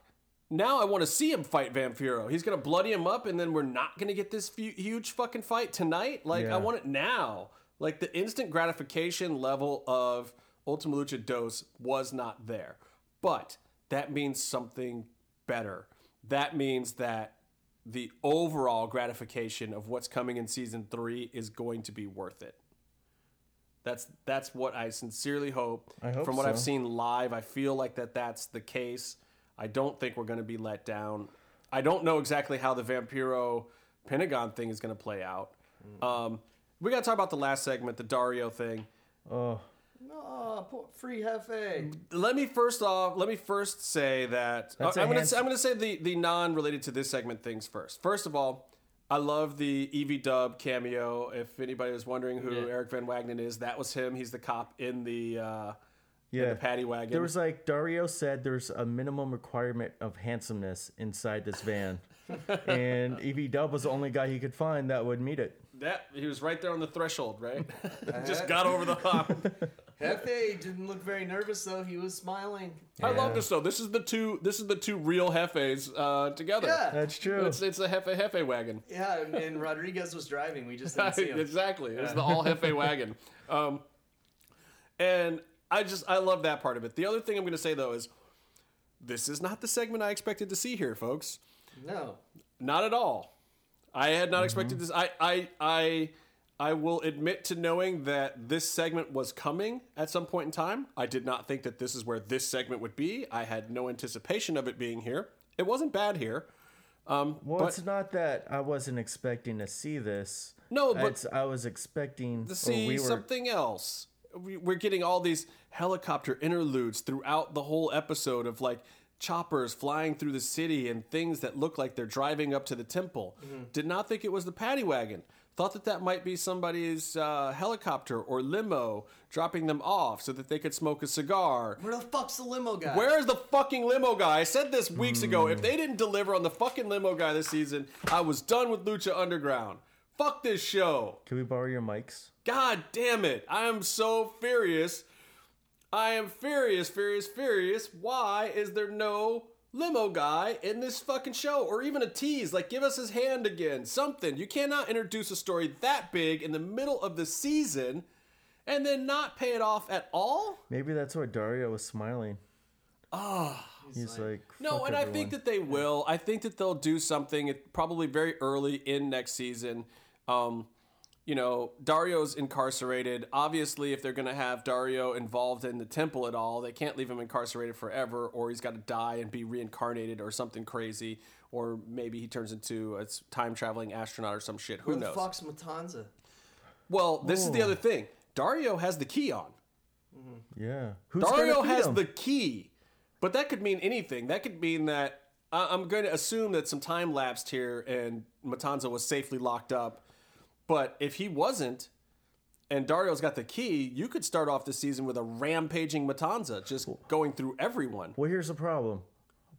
Now I want to see him fight Vampiro. He's gonna bloody him up, and then we're not gonna get this huge fucking fight tonight. Like Yeah. I want it now. Like the instant gratification level of Ultima Lucha Dos was not there, but that means something better. That means that the overall gratification of what's coming in season three is going to be worth it. That's that's what I sincerely hope. I hope From what I've seen live, I feel like that that's the case. I don't think we're going to be let down. I don't know exactly how the Vampiro Pentagon thing is going to play out. Mm. Um, we got to talk about the last segment, the Dario thing. Oh, Oh, poor free Hefe. Let me first off, let me first say that That's I- a I'm going hands- to I'm going to say the the non-related to this segment things first. First of all, I love the Evie Dub cameo. If anybody was wondering who Yeah. Eric Van Wagenen is, that was him. He's the cop in the uh, yeah. the paddy wagon. There was like Dario said, there's a minimum requirement of handsomeness inside this van, and Ev Dub was the only guy he could find that would meet it. that he was right there on the threshold, right? Just got over the hump. Hefe didn't look very nervous though. He was smiling. I love this though. This is the two. This is the two real Hefes uh, together. Yeah. That's true. It's it's a Hefe Hefe wagon. Yeah, and, and Rodriguez was driving. We just didn't see him. exactly. It's the all Hefe wagon. Um, and I just I love that part of it. The other thing I'm going to say though is, this is not the segment I expected to see here, folks. No. Not at all. I had not expected this. I, I, I, I will admit to knowing that this segment was coming at some point in time. I did not think that this is where this segment would be. I had no anticipation of it being here. It wasn't bad here. Um, Well, but it's not that I wasn't expecting to see this. No, but- It's- I was expecting to see we were, something else. We- We're getting all these helicopter interludes throughout the whole episode of like choppers flying through the city and things that look like they're driving up to the temple. Did not think it was the paddy wagon. Thought that that might be somebody's uh, helicopter or limo dropping them off so that they could smoke a cigar. Where the fuck's the limo guy? Where's the fucking limo guy? I said this weeks ago. If they didn't deliver on the fucking limo guy this season, I was done with Lucha Underground. Fuck this show. Can we borrow your mics? God damn it. I am so furious. I am furious, furious, furious. Why is there no limo guy in this fucking show? Or even a tease? Like, give us his hand again. Something. You cannot introduce a story that big in the middle of the season and then not pay it off at all? Maybe that's why Dario was smiling. Ah, he's like, No, "Fuck and I think that they will. I think that they'll do something probably very early in next season. Um, you know, Dario's incarcerated. Obviously, if they're going to have Dario involved in the temple at all, they can't leave him incarcerated forever, or he's got to die and be reincarnated or something crazy, or maybe he turns into a time traveling astronaut or some shit. Who Where the knows? fuck's Matanza? Well, this is the other thing. Dario has the key on. Mm-hmm. yeah. Who's Dario gonna feed has him? the key, but that could mean anything. That could mean that I- I'm going to assume that some time lapsed here and Matanza was safely locked up But if he wasn't, and Dario's got the key, you could start off the season with a rampaging Matanza, just going through everyone. Well, here's the problem.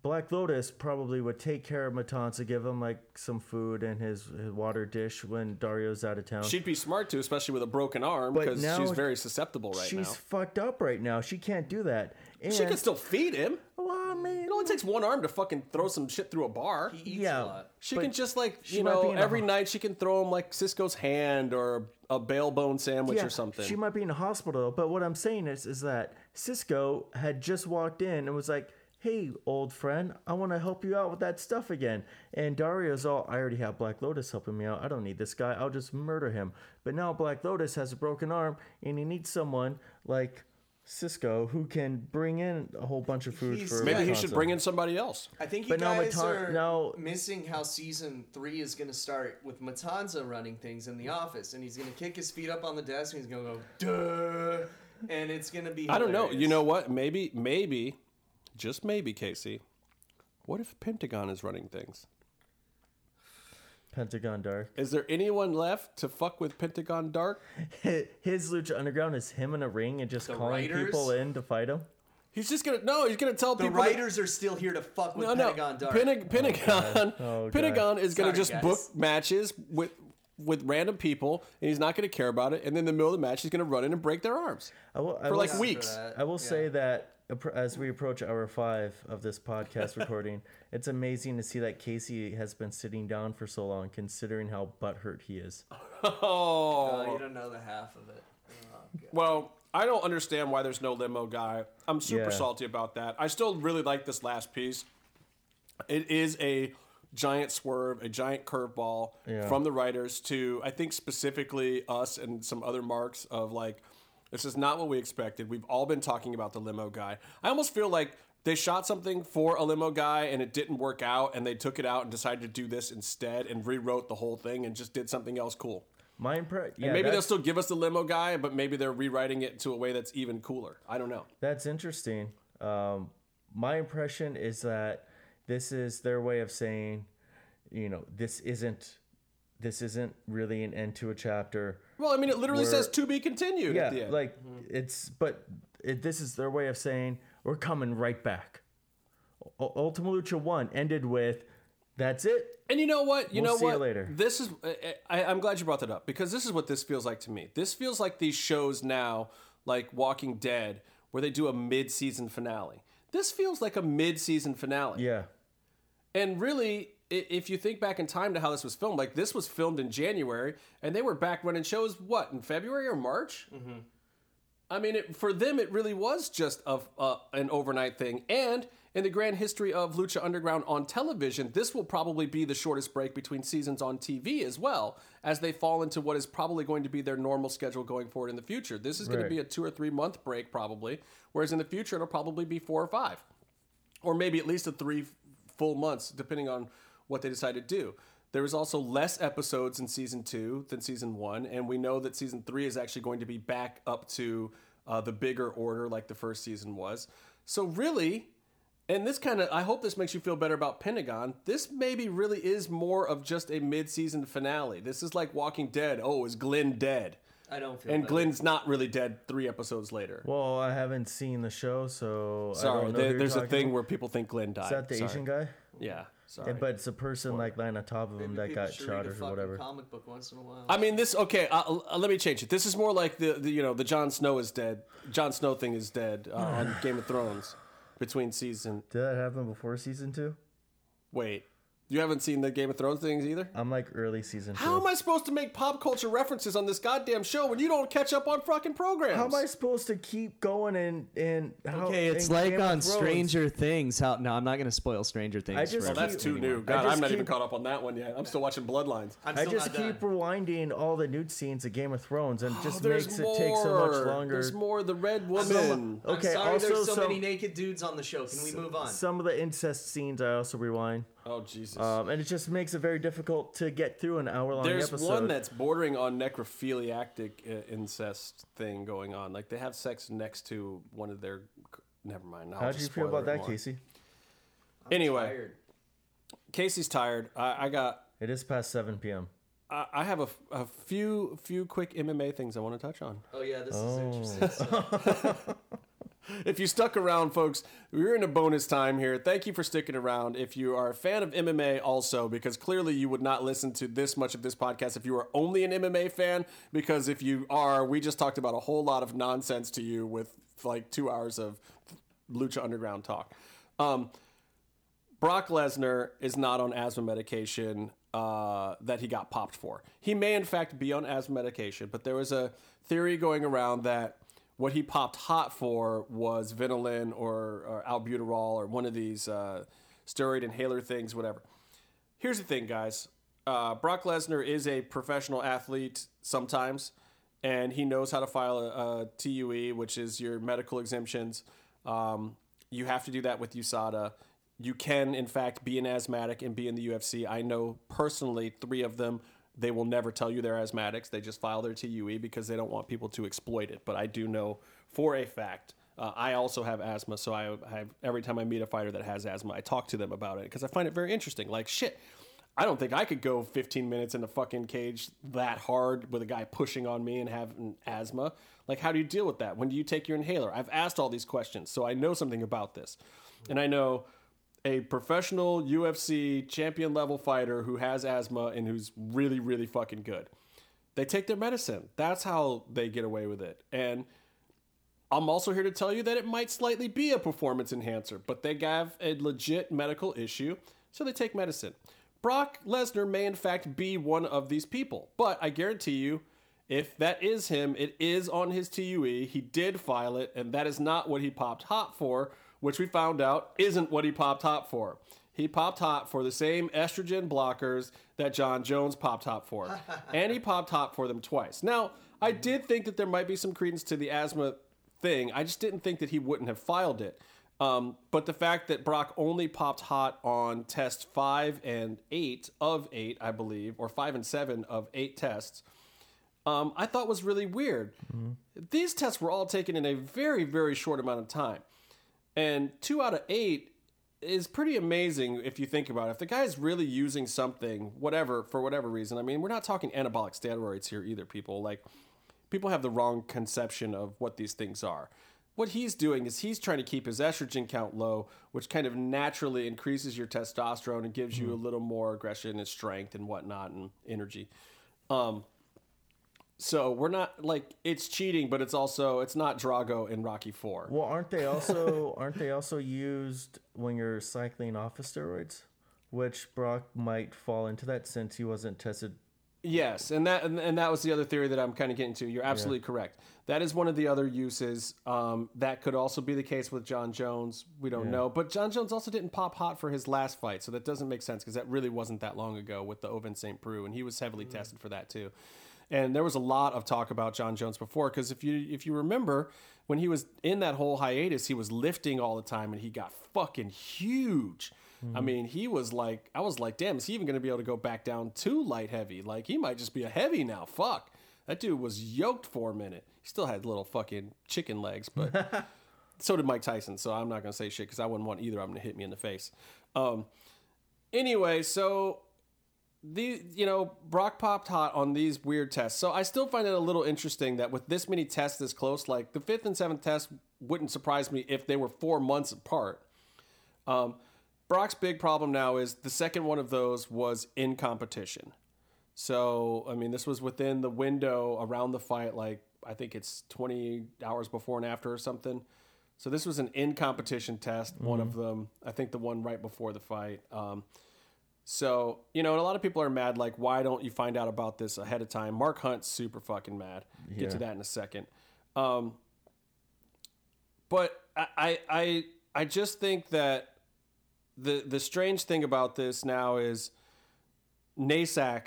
Black Lotus probably would take care of Matanza, give him like some food and his, his water dish when Dario's out of town. She'd be smart to, especially with a broken arm, because she's very susceptible right She's now. She's fucked up right now. She can't do that. And, She can still feed him. Well, I mean, It only takes one arm to fucking throw some shit through a bar. He eats Yeah. a lot. She can just like she you might be know in a every ho- night she can throw him like Cisco's hand or a bale bone sandwich yeah, or something. She might be in a hospital, but what I'm saying is, is that Cisco had just walked in and was like, "Hey, old friend, I want to help you out with that stuff again." And Dario's all, "I already have Black Lotus helping me out. I don't need this guy. I'll just murder him." But now Black Lotus has a broken arm, and he needs someone like Cisco who can bring in a whole bunch of food He's- for. Maybe he Matanza. should bring in somebody else. I think you But now guys Matan- are now- missing how season three is going to start with Matanza running things in the office, and he's going to kick his feet up on the desk, and he's going to go duh, and it's going to be. I don't know. You hilarious. know what? Maybe, maybe, just maybe, Casey. What if Pentagon is running things? Pentagon Dark. Is there anyone left to fuck with Pentagon Dark? His Lucha Underground is him in a ring and just The calling writers? people in to fight him. He's just gonna no. He's gonna tell The people. that- writers are still here to fuck with no, no. Pentagon Dark. Pentagon. Oh, Pentagon, Oh, God. Pentagon is gonna Sorry, just guys. book matches with with random people, and he's not gonna care about it. And then in the middle of the match, he's gonna run in and break their arms I will, I for will like s- weeks. that. I will Yeah. say that appro- as we approach hour five of this podcast recording, it's amazing to see that Casey has been sitting down for so long, considering how butthurt he is. Oh, Oh, you don't know the half of it. Oh, Well, I don't understand why there's no limo guy. I'm super Yeah. salty about that. I still really like this last piece. It is a giant swerve, a giant curveball Yeah. from the writers to I think specifically us and some other marks of like this is not what we expected. We've all been talking about the limo guy. I almost feel like they shot something for a limo guy and it didn't work out and they took it out and decided to do this instead and rewrote the whole thing and just did something else cool. My impression, yeah, And maybe they'll still give us the limo guy, but maybe they're rewriting it to a way that's even cooler. I don't know. that's interesting. Um, my impression is that this is their way of saying, you know, this isn't, this isn't really an end to a chapter. Well, I mean, it literally says to be continued Yeah, at the end. like it's, but it, this is their way of saying we're coming right back. U- Ultima Lucha One ended with, "That's it." and you know what? You We'll know see you what? later. This is. I, I'm glad you brought that up because this is what this feels like to me. This feels like these shows now, like Walking Dead, where they do a mid-season finale. This feels like a mid-season finale. Yeah, And really, if you think back in time to how this was filmed, like this was filmed in January, and they were back running shows what in February or March. Mm-hmm. I mean, it, for them, it really was just a, uh, an overnight thing. And in the grand history of Lucha Underground on television, this will probably be the shortest break between seasons on TV as well, as they fall into what is probably going to be their normal schedule going forward in the future. This is going to be a two or three month break probably, whereas in the future it'll probably be four or five or maybe at least a three full months, depending on what they decided to do. There was also less episodes in season two than season one, and we know that season three is actually going to be back up to uh, the bigger order like the first season was. So really, and this kind of, I hope this makes you feel better about Pentagon. This maybe really is more of just a mid-season finale. This is like Walking Dead. Oh, is Glenn dead? I don't feel. And better. Glenn's not really dead three episodes later. Well, I haven't seen the show, so I Sorry, don't know there- who you're there's a thing about. where people think Glenn died. Is that the Sorry. Asian guy? Yeah, sorry. Yeah, but it's a person like lying on top of him Maybe that people got should shot read a or fucking whatever. Comic book once in a while. I mean, this okay. Uh, uh, let me change it. This is more like the, the you know the Jon Snow is dead. Jon Snow thing is dead uh, on Game of Thrones between season. Did that happen before season two? Wait, you haven't seen the Game of Thrones things either. I'm like early season two. How am I supposed to make pop culture references on this goddamn show when you don't catch up on fucking programs? How am I supposed to keep going and and how? okay, it's in like Game of on Thrones? Stranger Things. How? No, I'm not gonna spoil Stranger Things. I just for Well, that's too anymore. new. God, just I'm not even keep- caught up on that one yet. I'm still watching Bloodlines. I'm I still just not keep done. rewinding all the nude scenes of Game of Thrones, and it just Oh, makes more. it take so much longer. There's more. The Red I'm Woman. I'm Okay, sorry also there's so some- many naked dudes on the show. Can we move on? Some of the incest scenes I also rewind, Oh Jesus. um, and it just makes it very difficult to get through an hour-long There's episode. one that's bordering on necrophiliactic uh, incest thing going on. Like they have sex next to one of their. Never mind. I'll How do you feel about that, more. Casey? Anyway, Tired. Casey's tired. I, I got. It is past 7 p.m. I, I have a few few quick MMA things I want to touch on. Oh yeah, this is interesting. stuff. If you stuck around, folks, we're in a bonus time here. Thank you for sticking around. If you are a fan of MMA, also, because clearly you would not listen to this much of this podcast if you were only an MMA fan, because if you are, we just talked about a whole lot of nonsense to you with like two hours of Lucha Underground talk. Um, Brock Lesnar is not on asthma medication uh, that he got popped for. He may, in fact, be on asthma medication, but there was a theory going around that what he popped hot for was Ventolin or, or albuterol or one of these uh, steroid inhaler things, whatever. Here's the thing, guys. Uh, Brock Lesnar is a professional athlete sometimes, and he knows how to file a, a TUE, which is your medical exemptions. Um, you have to do that with USADA. You can, in fact, be an asthmatic and be in the UFC. I know personally three of them. They will never tell you they're asthmatics. They just file their TUE because they don't want people to exploit it. But I do know for a fact. Uh, I also have asthma, so I have every time I meet a fighter that has asthma, I talk to them about it because I find it very interesting. Like shit, I don't think I could go 15 minutes in the fucking cage that hard with a guy pushing on me and having asthma. Like, how do you deal with that? When do you take your inhaler? I've asked all these questions, so I know something about this. And I know a professional UFC champion level fighter who has asthma and who's really, really fucking good. They take their medicine. That's how they get away with it. And I'm also here to tell you that it might slightly be a performance enhancer, but they have a legit medical issue, so they take medicine. Brock Lesnar may in fact be one of these people, but I guarantee you, if that is him, it is on his TUE. He did file it, and that is not what he popped hot for, which we found out isn't what he popped hot for. He popped hot for the same estrogen blockers that Jon Jones popped hot for, and he popped hot for them twice. Now, I did think that there might be some credence to the asthma thing. I just didn't think that he wouldn't have filed it. Um, but the fact that Brock only popped hot on test five and eight of eight, I believe, or five and seven of eight tests, um, I thought was really weird. These tests were all taken in a very, very short amount of time. And two out of eight is pretty amazing if you think about it. If the guy's really using something, whatever, for whatever reason, I mean, we're not talking anabolic steroids here either, people. Like, people have the wrong conception of what these things are. What he's doing is he's trying to keep his estrogen count low, which kind of naturally increases your testosterone and gives you a little more aggression and strength and whatnot and energy. Um, so we're not like it's cheating, but it's also it's not Drago in Rocky Four. Well, aren't they also aren't they also used when you're cycling off of steroids? Which Brock might fall into that since he wasn't tested. Yes, and that and, and that was the other theory that I'm kind of getting to. You're absolutely correct. That is one of the other uses. Um, that could also be the case with Jon Jones. We don't know, but Jon Jones also didn't pop hot for his last fight, so that doesn't make sense because that really wasn't that long ago with the Ovince St. Preux, and he was heavily tested for that too. And there was a lot of talk about Jon Jones before because if you if you remember when he was in that whole hiatus, he was lifting all the time and he got fucking huge. I mean, he was like, I was like, damn, is he even going to be able to go back down to light heavy? Like, he might just be a heavy now. Fuck. That dude was yoked for a minute. He still had little fucking chicken legs, but so did Mike Tyson. So I'm not going to say shit because I wouldn't want either of them to hit me in the face. Um, anyway, so the you know Brock popped hot on these weird tests. So I still find it a little interesting that with this many tests this close, like the fifth and seventh test wouldn't surprise me if they were four months apart. Um, Brock's big problem now is the second one of those was in competition. So I mean, this was within the window around the fight, like I think it's 20 hours before and after or something. So this was an in competition test, one of them. I think the one right before the fight. Um, so, you know, and a lot of people are mad, like, why don't you find out about this ahead of time? Mark Hunt's super fucking mad. Get to that in a second. Um, but I, I, I, I just think that the the strange thing about this now is NASAC,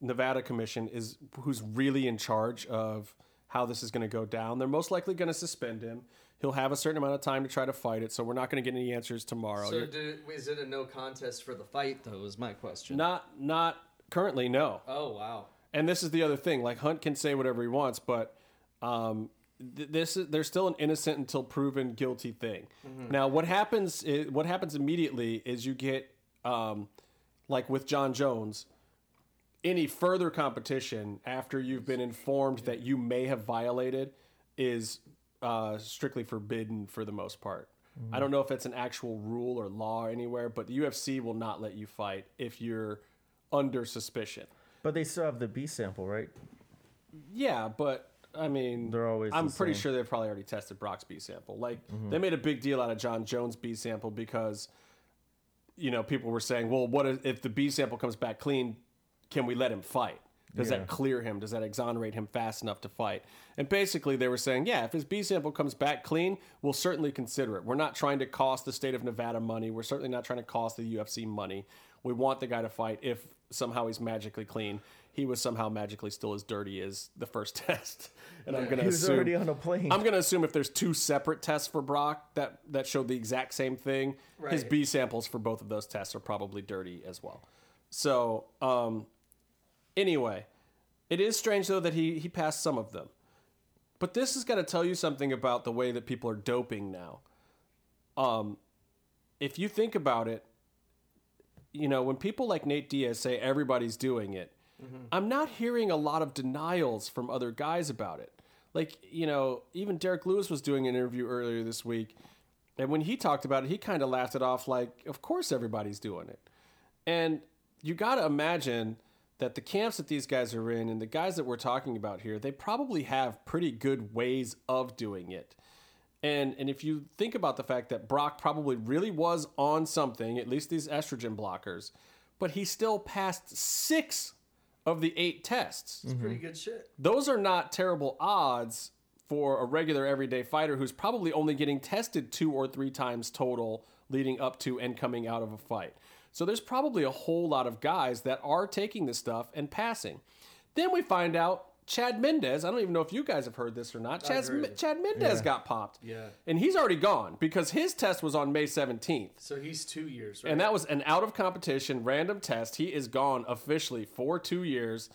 Nevada Commission, is who's really in charge of how this is going to go down. They're most likely going to suspend him. He'll have a certain amount of time to try to fight it, so we're not going to get any answers tomorrow. So did, is it a no contest for the fight though? Is my question. Not not currently, no. Oh wow. And this is the other thing. Like Hunt can say whatever he wants, but um, th- this is there's still an innocent until proven guilty thing. Now, what happens? Is, what happens immediately is you get um, like with Jon Jones. any further competition after you've been informed that you may have violated is uh, strictly forbidden for the most part. I don't know if it's an actual rule or law anywhere, but the UFC will not let you fight if you're under suspicion. But they still have the B sample, right? Yeah, but I mean, They're always I'm the pretty sure they've probably already tested Brock's B sample. Like they made a big deal out of Jon Jones' B sample because, you know, people were saying, well, what if, if the B sample comes back clean? Can we let him fight? Does Yeah. that clear him? Does that exonerate him fast enough to fight? And basically, they were saying, yeah, if his B sample comes back clean, we'll certainly consider it. We're not trying to cost the state of Nevada money. We're certainly not trying to cost the UFC money. We want the guy to fight if somehow he's magically clean. He was somehow magically still as dirty as the first test. And I'm going to He was assume already on a plane. I'm going to assume if there's two separate tests for Brock that that showed the exact same thing, his B samples for both of those tests are probably dirty as well. So, um, anyway, it is strange though that he he passed some of them. But this has got to tell you something about the way that people are doping now. Um, if you think about it, you know, when people like Nate Diaz say everybody's doing it, I'm not hearing a lot of denials from other guys about it. Like, you know, even Derrick Lewis was doing an interview earlier this week, and when he talked about it, he kind of laughed it off like, of course everybody's doing it. And you got to imagine that the camps that these guys are in and the guys that we're talking about here, they probably have pretty good ways of doing it. And and if you think about the fact that Brock probably really was on something, at least these estrogen blockers, but he still passed six of the eight tests. Pretty mm-hmm. good shit. Those are not terrible odds for a regular everyday fighter who's probably only getting tested two or three times total leading up to and coming out of a fight. So there's probably a whole lot of guys that are taking this stuff and passing. Then we find out Chad Mendes, I don't even know if you guys have heard this or not. Chad's, heard. Chad Mendes got popped. Yeah. And he's already gone because his test was on May 17th. So he's two years, right? And that was an out of competition random test. He is gone officially for two years.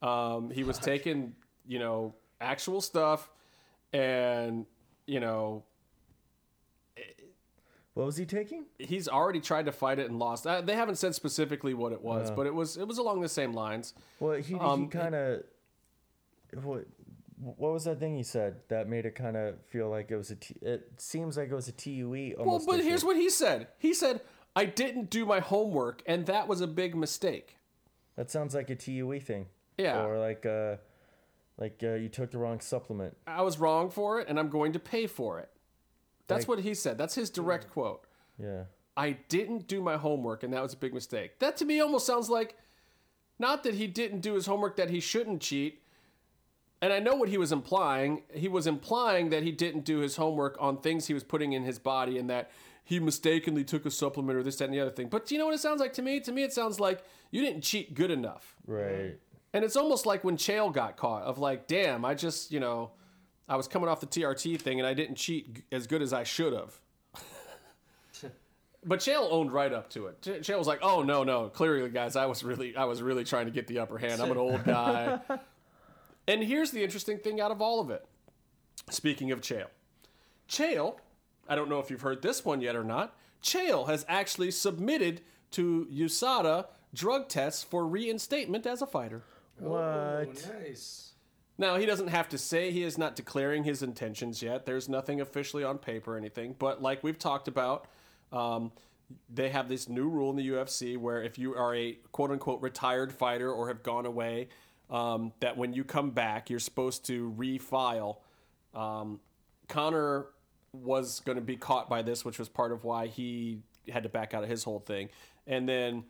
Um, he was taking, you know, actual stuff, and you know, What was he taking? he's already tried to fight it and lost. Uh, they haven't said specifically what it was, but it was it was along the same lines. Well, he, Um, he kind of. What, what was that thing he said that made it kind of feel like it was a? T, it seems like it was a TUE Well, but issue. here's what he said. He said, "I didn't do my homework, and that was a big mistake." That sounds like a TUE thing. Yeah. Or like uh, like uh, you took the wrong supplement. I was wrong for it, and I'm going to pay for it. That's Like- what he said. That's his direct quote. Yeah. I didn't do my homework, and that was a big mistake. That to me almost sounds like not that he didn't do his homework, that he shouldn't cheat. And I know what he was implying. He was implying that he didn't do his homework on things he was putting in his body and that he mistakenly took a supplement or this, that, and the other thing. But you know what it sounds like to me? To me, it sounds like you didn't cheat good enough. Right. And it's almost like when Chael got caught of like, damn, I just, you know, I was coming off the TRT thing and I didn't cheat as good as I should have. but Chael owned right up to it. Chael was like, "Oh no, no, clearly, guys, I was really, I was really trying to get the upper hand. I'm an old guy." and here's the interesting thing out of all of it. Speaking of Chael, Chael, I don't know if you've heard this one yet or not. Chael has actually submitted to USADA drug tests for reinstatement as a fighter. What? Oh, nice. Now, he doesn't have to say he is not declaring his intentions yet. There's nothing officially on paper or anything. But like we've talked about, um, they have this new rule in the UFC where if you are a quote unquote retired fighter or have gone away, um, that when you come back, you're supposed to refile. Um, Conor was going to be caught by this, which was part of why he had to back out of his whole thing. And then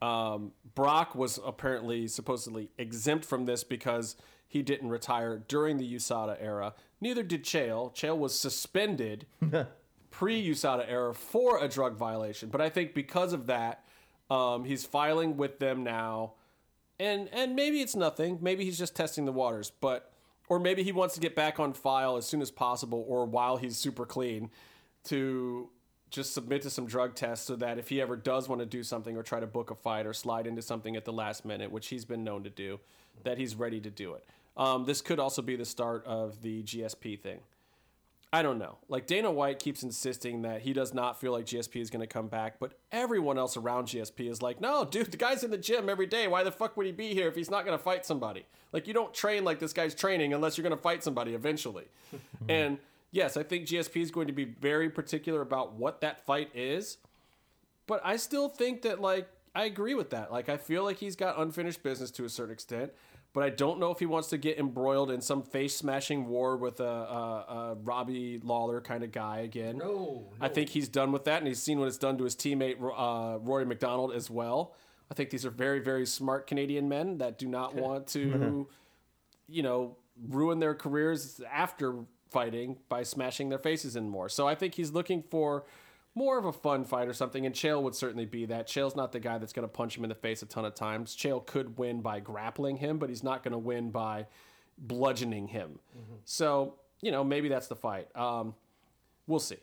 um, Brock was apparently supposedly exempt from this because he didn't retire during the USADA era. Neither did Chael. Chael was suspended pre USADA era for a drug violation. But I think because of that, um, he's filing with them now. And and maybe it's nothing. Maybe he's just testing the waters. But or maybe he wants to get back on file as soon as possible or while he's super clean to just submit to some drug tests so that if he ever does want to do something or try to book a fight or slide into something at the last minute, which he's been known to do, that he's ready to do it. Um, this could also be the start of the GSP thing. I don't know. Like Dana White keeps insisting that he does not feel like GSP is going to come back, but everyone else around GSP is like, no, dude, the guy's in the gym every day. Why the fuck would he be here if he's not going to fight somebody? Like, you don't train like this guy's training unless you're going to fight somebody eventually. and yes, I think GSP is going to be very particular about what that fight is, but I still think that, like, I agree with that. Like, I feel like he's got unfinished business to a certain extent but I don't know if he wants to get embroiled in some face smashing war with a, a, a Robbie Lawler kind of guy again. No, I think he's done with that, and he's seen what it's done to his teammate uh, Rory McDonald as well. I think these are very, very smart Canadian men that do not want to, you know, ruin their careers after fighting by smashing their faces in more. So I think he's looking for more of a fun fight or something, and Chael would certainly be that. Chael's not the guy that's going to punch him in the face a ton of times. Chael could win by grappling him, but he's not going to win by bludgeoning him. So, you know, maybe that's the fight. Um, we'll see.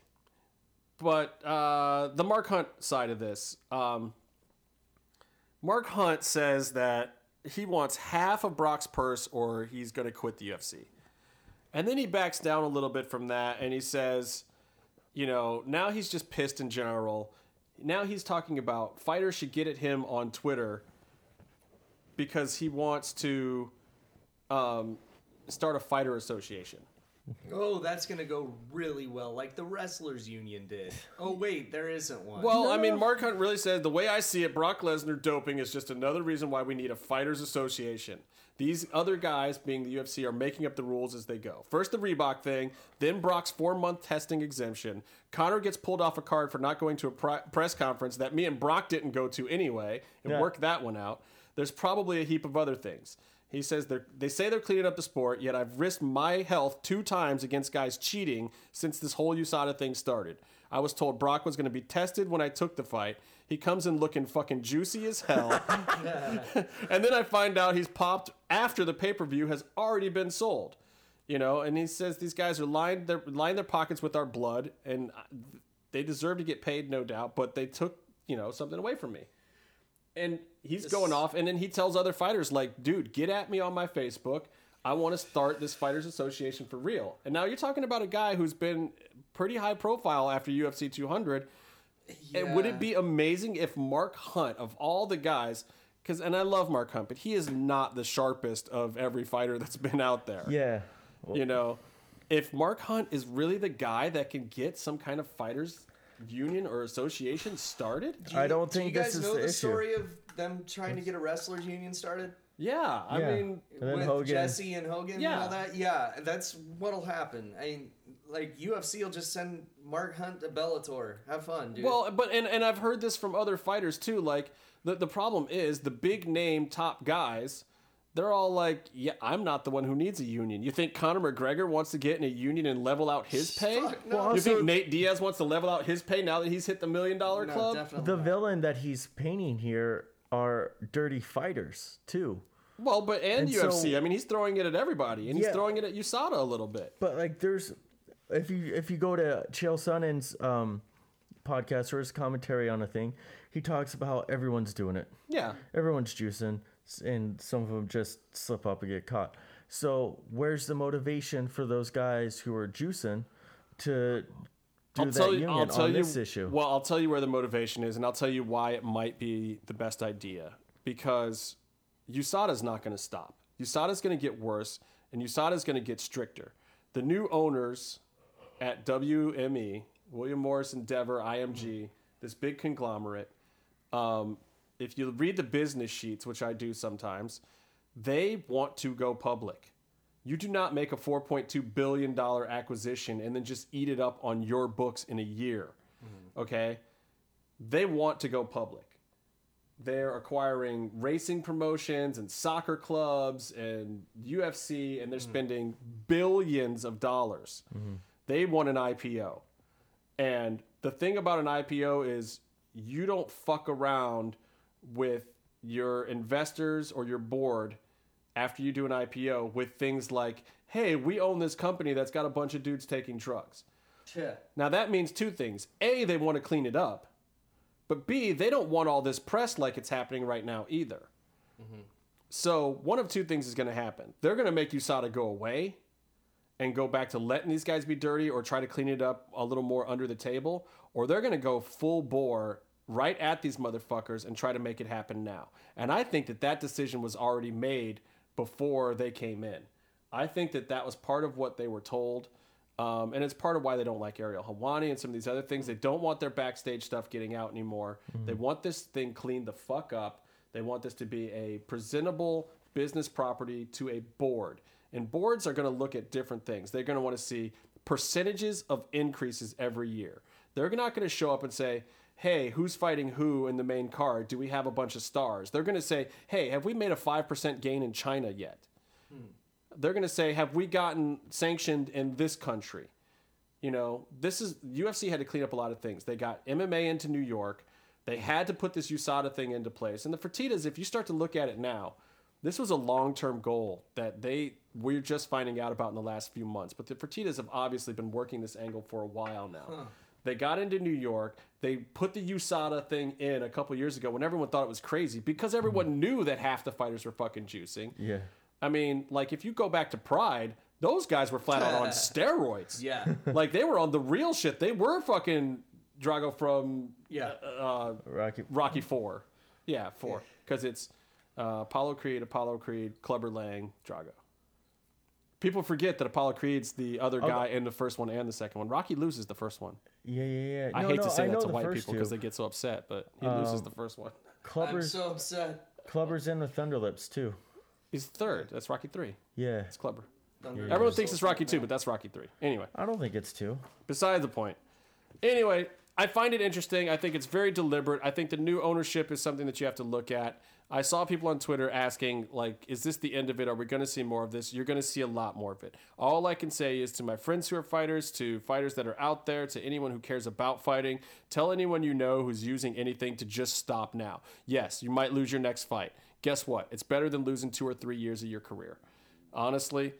But uh, the Mark Hunt side of this, um, Mark Hunt says that he wants half of Brock's purse or he's going to quit the UFC. And then he backs down a little bit from that and he says, you know, now he's just pissed in general. Now he's talking about fighters should get at him on Twitter because he wants to um, start a fighter association. Oh, that's gonna go really well, like the wrestlers union did. Oh wait, there isn't one. Well, I mean, Mark Hunt really said the way I see it, Brock Lesnar doping is just another reason why we need a fighters association. These other guys, being the UFC, are making up the rules as they go. First the Reebok thing, then Brock's four month testing exemption. Conor gets pulled off a card for not going to a pri- press conference that me and Brock didn't go to anyway, and Yeah. worked that one out. There's probably a heap of other things. He says they're, they say they're cleaning up the sport, yet I've risked my health two times against guys cheating since this whole USADA thing started. I was told Brock was going to be tested when I took the fight. He comes in looking fucking juicy as hell. and then I find out he's popped after the pay per view has already been sold. You know, and he says these guys are lined their lined their pockets with our blood, and they deserve to get paid, no doubt. But they took you know something away from me and he's going off and then he tells other fighters like dude get at me on my facebook i want to start this fighters association for real and now you're talking about a guy who's been pretty high profile after ufc 200 and would it be amazing if mark hunt of all the guys because and i love mark hunt but he is not the sharpest of every fighter that's been out there Yeah. you know if mark hunt is really the guy that can get some kind of fighters union or association started I don't think Do you guys this is know the the issue. story of them trying to get a wrestlers union started? yeah i Yeah. mean with Hogan. Jesse and Hogan Yeah. and all that. Yeah, that's what'll happen. I mean, like UFC will just send Mark Hunt to Bellator. Have fun, dude. Well, but and, and I've heard this from other fighters too. Like the the problem is the big name top guys. They're all like, yeah, I'm not the one who needs a union. You think Conor McGregor wants to get in a union and level out his pay? Fuck no. Well, you think Nate Diaz wants to level out his pay now that he's hit the million dollar no, club? definitely. The not. villain that he's painting here are dirty fighters too. Well, but and, And UFC. so- I mean, he's throwing it at everybody, and he's Yeah. throwing it at USADA a little bit. But like, there's if you if you go to Chael Sonnen's um, podcast or his commentary on a thing, he talks about how everyone's doing it. Yeah, Everyone's juicing, and some of them just slip up and get caught. So where's the motivation for those guys who are juicing to do I'll that tell you. union I'll tell on you. this issue? Well, I'll tell you where the motivation is, and I'll tell you why it might be the best idea. Because USADA's not going to stop. USADA's going to get worse, and USADA's going to get stricter. The new owners at WME, William Morris Endeavor, IMG, this big conglomerate. Um, if you read the business sheets, which I do sometimes, they want to go public. You do not make a $4.2 billion acquisition and then just eat it up on your books in a year. Mm-hmm. Okay? They want to go public. They're acquiring racing promotions and soccer clubs and UFC, and they're mm-hmm. spending billions of dollars. Mm-hmm. They want an IPO. And the thing about an IPO is you don't fuck around with your investors or your board after you do an IPO with things like, hey, we own this company that's got a bunch of dudes taking drugs. Yeah. Now that means two things. A, they want to clean it up. But B, they don't want all this press like it's happening right now either. Mm-hmm. So one of two things is going to happen. They're going to make USADA go away, and go back to letting these guys be dirty or try to clean it up a little more under the table, or they're going to go full bore right at these motherfuckers and try to make it happen now. And I think that that decision was already made before they came in. I think that that was part of what they were told. Um, and it's part of why they don't like Ariel Helwani and some of these other things. They don't want their backstage stuff getting out anymore. They want this thing cleaned the fuck up. They want this to be a presentable business property to a board. And boards are going to look at different things. They're going to want to see percentages of increases every year. They're not going to show up and say, hey, who's fighting who in the main card? Do we have a bunch of stars? They're going to say, hey, have we made a 5% gain in China yet? Hmm. They're going to say, have we gotten sanctioned in this country? You know, this is UFC had to clean up a lot of things. They got MMA into New York. They hmm. had to put this USADA thing into place. And the Fertitas, if you start to look at it now, this was a long-term goal that they we're just finding out about in the last few months. But the Fertitas have obviously been working this angle for a while now. They got into New York. They put the USADA thing in a couple years ago when everyone thought it was crazy because everyone knew that half the fighters were fucking juicing. Yeah. I mean, like if you go back to Pride, those guys were flat out on steroids. Yeah. Like they were on the real shit. They were fucking Drago from Yeah. uh, Rocky. Rocky Four. Yeah, four. Because it's uh, Apollo Creed, Apollo Creed, Clubber Lang, Drago. People forget that Apollo Creed's the other guy in the first one and the second one. Rocky loses the first one. Yeah, yeah, yeah. I No, hate no, to say I that to white people because they get so upset, but he loses the first one. I'm Clubber's so upset. Clubber's in with Thunderlips too. He's third. That's Rocky Three. Yeah. It's Clubber. Thunder Everyone thinks it's Rocky sad. Two, but that's Rocky Three. Anyway. I don't think it's two. Beside the point. Anyway, I find it interesting. I think it's very deliberate. I think the new ownership is something that you have to look at. I saw people on Twitter asking, like, is this the end of it? Are we going to see more of this? You're going to see a lot more of it. All I can say is to my friends who are fighters, to fighters that are out there, to anyone who cares about fighting, tell anyone you know who's using anything to just stop now. Yes, you might lose your next fight. Guess what? It's better than losing two or three years of your career. Honestly,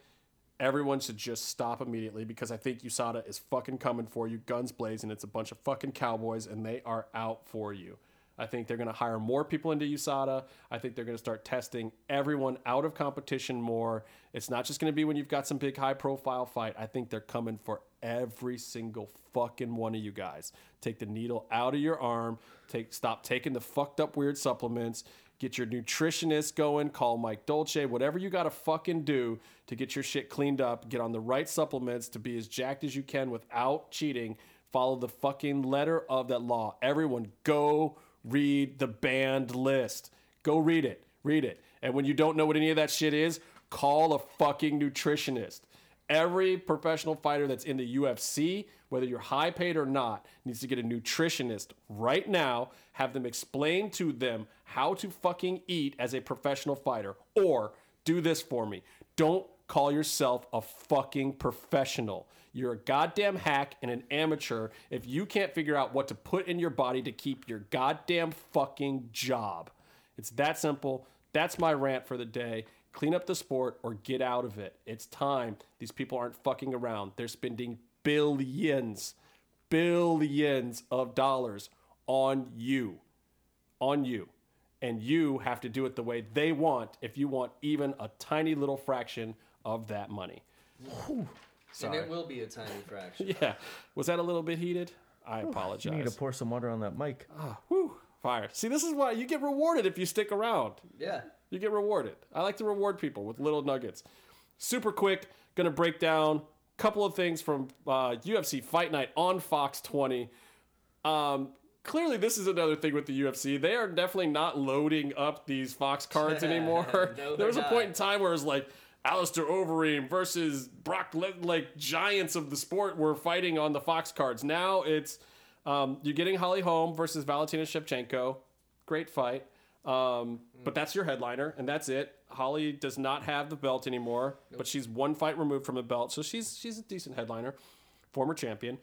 everyone should just stop immediately because I think USADA is fucking coming for you, guns blazing. It's a bunch of fucking cowboys and they are out for you. I think they're going to hire more people into USADA. I think they're going to start testing everyone out of competition more. It's not just going to be when you've got some big high profile fight. I think they're coming for every single fucking one of you guys. Take the needle out of your arm. Take stop taking the fucked up weird supplements. Get your nutritionist going. Call Mike Dolce. Whatever you got to fucking do to get your shit cleaned up. Get on the right supplements to be as jacked as you can without cheating. Follow the fucking letter of that law. Everyone, go read the banned list. Go read it. Read it. And when you don't know what any of that shit is, call a fucking nutritionist. Every professional fighter that's in the UFC, whether you're high paid or not, needs to get a nutritionist right now, have them explain to them how to fucking eat as a professional fighter. Or do this for me. Don't call yourself a fucking professional. You're a goddamn hack and an amateur if you can't figure out what to put in your body to keep your goddamn fucking job. It's that simple. That's my rant for the day. Clean up the sport or get out of it. It's time. These people aren't fucking around. They're spending billions, billions of dollars on you. On you. And you have to do it the way they want if you want even a tiny little fraction of that money. And Sorry. it will be a tiny fraction. Yeah. Was that a little bit heated? I apologize. You need to pour some water on that mic. Ah, Whew, fire. See, this is why you get rewarded if you stick around. Yeah. You get rewarded. I like to reward people with little nuggets. Super quick, gonna break down a couple of things from uh, UFC Fight Night on Fox 20. Um, clearly, this is another thing with the UFC. They are definitely not loading up these Fox cards anymore. No, there was a they're point in time where it was like Alistair Overeem versus Brock, Le- like giants of the sport were fighting on the Fox cards. Now it's um, you're getting Holly Holm versus Valentina Shevchenko. Great fight. Um, But that's your headliner, and that's it. Holly does not have the belt anymore, but she's one fight removed from the belt, so she's she's a decent headliner, former champion.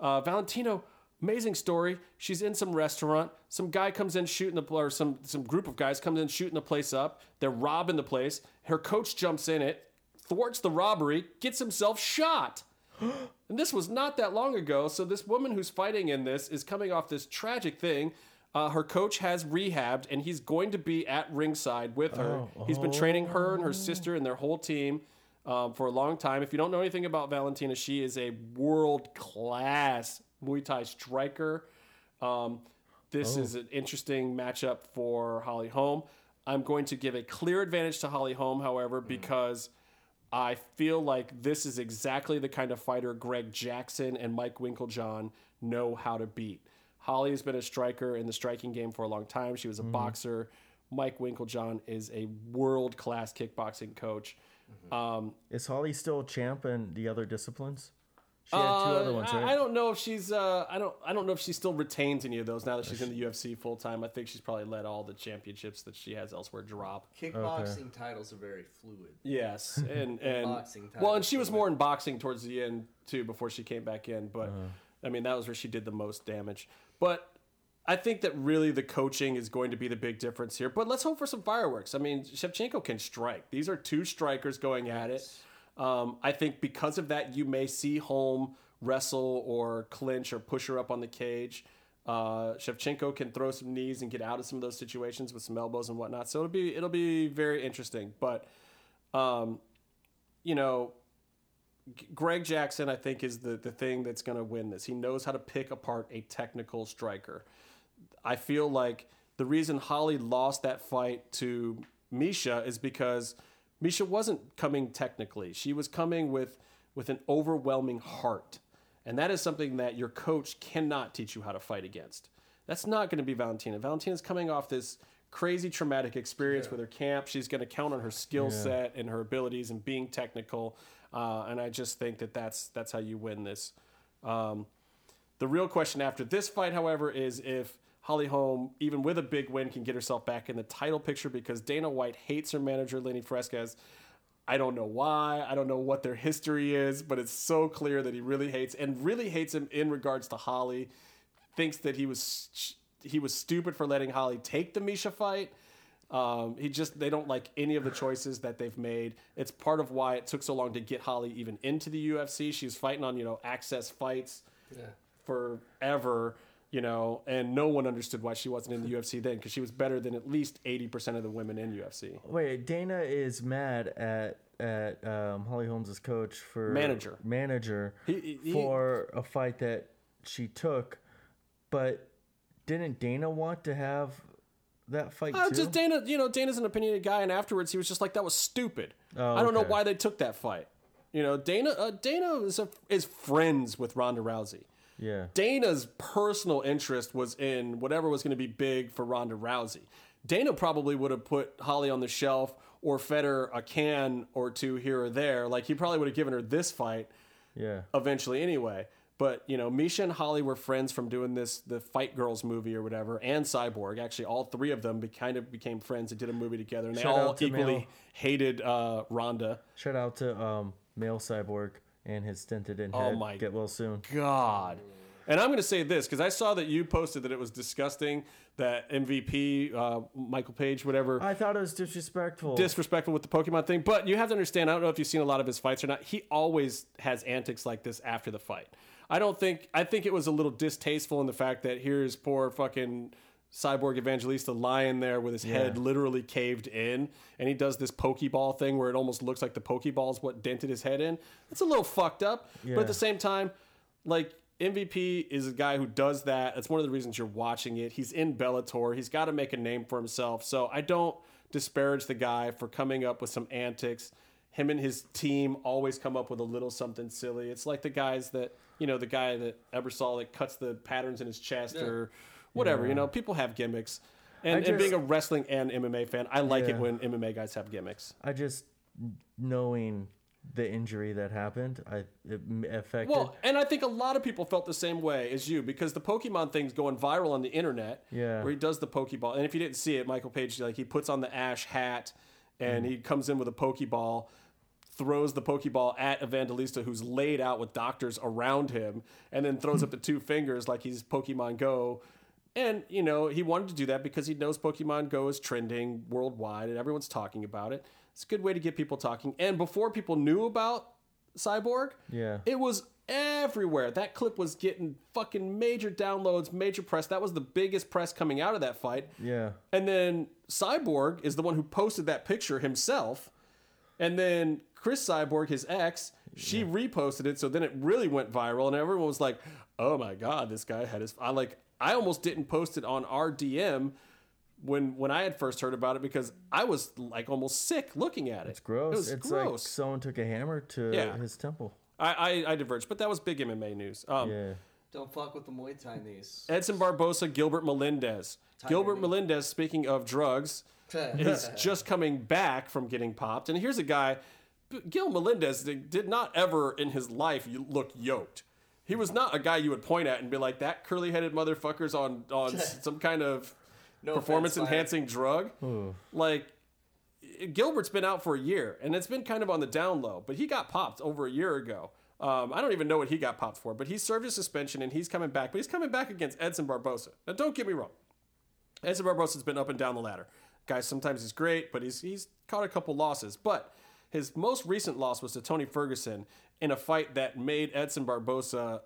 Uh, Valentino, amazing story. She's in some restaurant. Some guy comes in shooting the or some some group of guys comes in shooting the place up. They're robbing the place. Her coach jumps in it, thwarts the robbery, gets himself shot. And this was not that long ago. So this woman who's fighting in this is coming off this tragic thing. Uh, her coach has rehabbed, and he's going to be at ringside with her. He's been training her and her sister and their whole team. um, for a long time. If you don't know anything about Valentina, she is a world class Muay Thai striker. Um, this is an interesting matchup for Holly Holm. I'm going to give a clear advantage to Holly Holm, however, because I feel like this is exactly the kind of fighter Greg Jackson and Mike Winkeljohn know how to beat. Holly has been a striker in the striking game for a long time. She was a boxer. Mike Winkeljohn is a world class kickboxing coach. Um, Is Holly still champ in the other disciplines? She had two uh, other ones, I- right? I don't know if she's. Uh, I don't. I don't know if she still retains any of those now that she's in the UFC full time. I think she's probably let all the championships that she has elsewhere drop. Kickboxing titles are very fluid. Yes, and and boxing well, and titles she was more in boxing towards the end too before she came back in. But I mean, that was where she did the most damage. But I think that really the coaching is going to be the big difference here. But let's hope for some fireworks. I mean, Shevchenko can strike. These are two strikers going at it. Um, I think because of that, you may see Holm wrestle or clinch or push her up on the cage. Uh, Shevchenko can throw some knees and get out of some of those situations with some elbows and whatnot. So it'll be it'll be very interesting. But um, you know, Greg Jackson, I think, is the, the thing that's going to win this. He knows how to pick apart a technical striker. I feel like the reason Holly lost that fight to Miesha is because Miesha wasn't coming technically. She was coming with with an overwhelming heart. And that is something that your coach cannot teach you how to fight against. That's not going to be Valentina. Valentina's coming off this crazy traumatic experience with her camp. She's going to count on her skill set and her abilities and being technical. Uh, and I just think that that's that's how you win this. Um, the real question after this fight, however, is if Holly Holm, even with a big win, can get herself back in the title picture because Dana White hates her manager, Lenny Fresquez. I don't know why. I don't know what their history is, but it's so clear that he really hates and really hates him in regards to Holly. Thinks that he was he was stupid for letting Holly take the Miesha fight. Um, he just they don't like any of the choices that they've made. It's part of why it took so long to get Holly even into the UFC. She's fighting on you know access fights forever, you know, and no one understood why she wasn't in the UFC then because she was better than at least eighty percent of the women in UFC. Wait, Dana is mad at at um, Holly Holmes' coach for Manager. manager He- he- for a fight that she took, but didn't Dana want to have that fight Uh, too? just Dana, you know, Dana's an opinionated guy, and afterwards he was just like, "That was stupid." Oh, I don't know why they took that fight. You know, Dana, uh, Dana is a, is friends with Ronda Rousey. Yeah, Dana's personal interest was in whatever was going to be big for Ronda Rousey. Dana probably would have put Holly on the shelf or fed her a can or two here or there. Like he probably would have given her this fight yeah. eventually anyway. But you know, Miesha and Holly were friends from doing this, the Fight Girls movie or whatever, and Cyborg. Actually, all three of them be, kind of became friends and did a movie together, and they all equally Mel. hated uh, Ronda. Shout out to um, male cyborg and his stinted in Oh head. my Get well soon. God. And I'm going to say this because I saw that you posted that it was disgusting that MVP, uh, Michael Page, whatever, I thought it was disrespectful. disrespectful with the Pokemon thing. But you have to understand, I don't know if you've seen a lot of his fights or not. He always has antics like this after the fight. I don't think, I think it was a little distasteful in the fact that here's poor fucking Cyborg Evangelista lying there with his head literally caved in, and he does this Pokeball thing where it almost looks like the Pokeball is what dented his head in. It's a little fucked up, but at the same time, like MVP is a guy who does that. That's one of the reasons you're watching it. He's in Bellator. He's got to make a name for himself. So I don't disparage the guy for coming up with some antics. Him and his team always come up with a little something silly. It's like the guys that you know, the guy that Ebersole that cuts the patterns in his chest or whatever. You know, people have gimmicks. And, I and being a wrestling and MMA fan, I like it when MMA guys have gimmicks. I just knowing the injury that happened, I it affected. Well, and I think a lot of people felt the same way as you because the Pokemon thing's going viral on the internet. Yeah. Where he does the Pokeball. And if you didn't see it, Michael Page, like he puts on the Ash hat and mm. he comes in with a Pokeball, throws the Pokeball at Evangelista, who's laid out with doctors around him, and then throws up the two fingers like he's Pokemon Go. And, you know, he wanted to do that because he knows Pokemon Go is trending worldwide and everyone's talking about it. It's a good way to get people talking. And before people knew about Cyborg, Yeah. it was everywhere. That clip was getting fucking major downloads, major press. That was the biggest press coming out of that fight. yeah. And then Cyborg is the one who posted that picture himself And then Cris Cyborg, his ex, she reposted it, so then it really went viral, and everyone was like, "Oh my god, this guy had his." I like, I almost didn't post it on our DM when when I had first heard about it because I was like almost sick looking at it. It's gross. It was it's like gross. someone took a hammer to Yeah. his temple. I, I I diverged, but that was big MMA news. Um, Yeah. Don't fuck with the Muay Thai knees. Edson Barbosa, Gilbert Melendez. Gilbert Melendez, speaking of drugs, is just coming back from getting popped. And here's a guy, Gil Melendez did did not ever in his life look yoked. He was not a guy you would point at and be like, that curly headed motherfucker's on, on some kind of No performance offense, enhancing drug. Like, Gilbert's been out for a year, and it's been kind of on the down low, but he got popped over a year ago. Um, I don't even know what he got popped for, but he served his suspension and he's coming back. But he's coming back against Edson Barbosa. Now, don't get me wrong. Edson Barbosa's been up and down the ladder. Guys, sometimes he's great, but he's he's caught a couple losses. But his most recent loss was to Tony Ferguson in a fight that made Edson Barbosa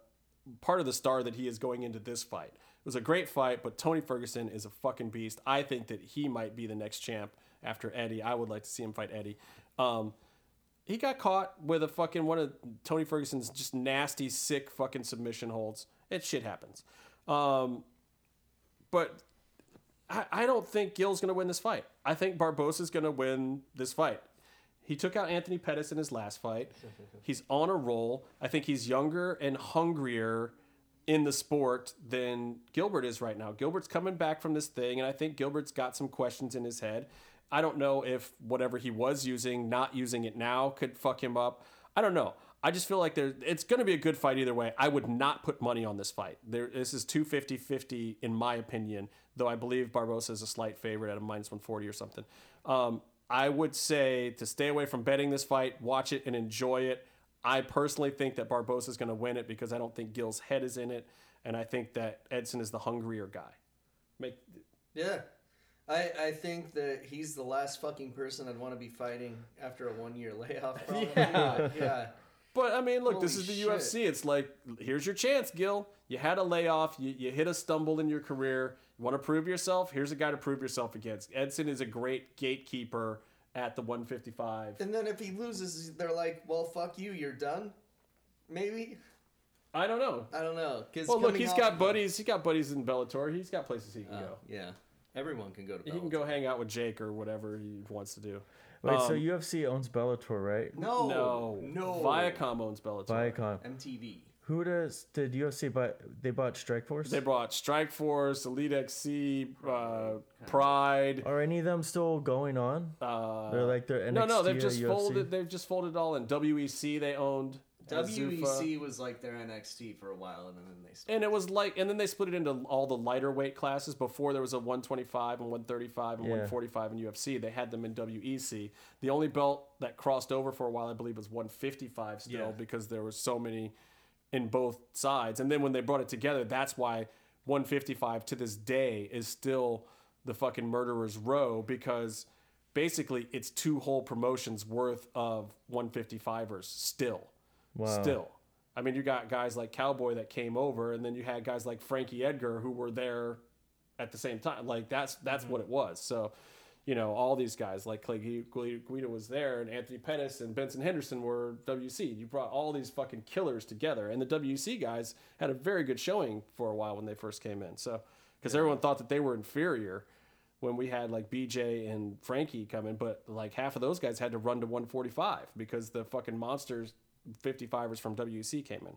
part of the star that he is going into this fight. It was a great fight, but Tony Ferguson is a fucking beast. I think that he might be the next champ after Eddie. I would like to see him fight Eddie. Um, he got caught with a fucking one of Tony Ferguson's just nasty, sick fucking submission holds. It shit happens. Um, but I, I don't think Gil's going to win this fight. I think Barbosa's going to win this fight. He took out Anthony Pettis in his last fight. He's on a roll. I think he's younger and hungrier in the sport than Gilbert is right now. Gilbert's coming back from this thing, and I think Gilbert's got some questions in his head. I don't know if whatever he was using, not using it now, could fuck him up. I don't know. I just feel like there, it's going to be a good fight either way. I would not put money on this fight. There, this is 250 50 in my opinion, though I believe Barbosa is a slight favorite at a minus 140 or something. Um, I would say to stay away from betting this fight, watch it and enjoy it. I personally think that Barbosa is going to win it because I don't think Gil's head is in it, and I think that Edson is the hungrier guy. Make Yeah. I, I think that he's the last fucking person I'd want to be fighting after a one year layoff. Probably. Yeah. yeah. But I mean, look, this is the shit. UFC. It's like, here's your chance, Gil. You had a layoff. You, you hit a stumble in your career. You want to prove yourself? Here's a guy to prove yourself against. Edson is a great gatekeeper at the 155. And then if he loses, they're like, well, fuck you, you're done? Maybe? I don't know. I don't know. Cause Well, look, he's got of- buddies. He's got buddies in Bellator. He's got places he can Oh, go. yeah. Everyone can go to He can go hang out with Jake or whatever he wants to do. Wait, so Um, UFC owns Bellator, right? No. No, No. Viacom owns Bellator. Viacom. MTV. Who does did UFC buy? They bought Strikeforce. They brought Strike Force, EliteXC, uh, Pride. Are any of them still going on? Uh, They're like their NXT no, no, they've just UFC? folded. They've just folded all in. WEC they owned. WEC Azufa. was like their NXT for a while, and then they. and it was like, and then they split it into all the lighter weight classes. Before there was a 125 and 135 and Yeah. 145 in UFC. They had them in WEC. The only belt that crossed over for a while, I believe, was 155 still Yeah. because there was so many in both sides. And then when they brought it together, that's why 155 to this day is still the fucking murderer's row because basically it's two whole promotions worth of 155ers still. Wow. Still. I mean, you got guys like Cowboy that came over, and then you had guys like Frankie Edgar who were there at the same time. Like that's that's mm-hmm. what it was. So, you know, all these guys like Clay Gu- Gu- Guida was there, and Anthony Pettis and Benson Henderson were WEC. You brought all these fucking killers together, and the WEC guys had a very good showing for a while when they first came in. So, because everyone thought that they were inferior when we had like BJ and Frankie come in, but like half of those guys had to run to 145 because the fucking monsters 55ers from WEC came in.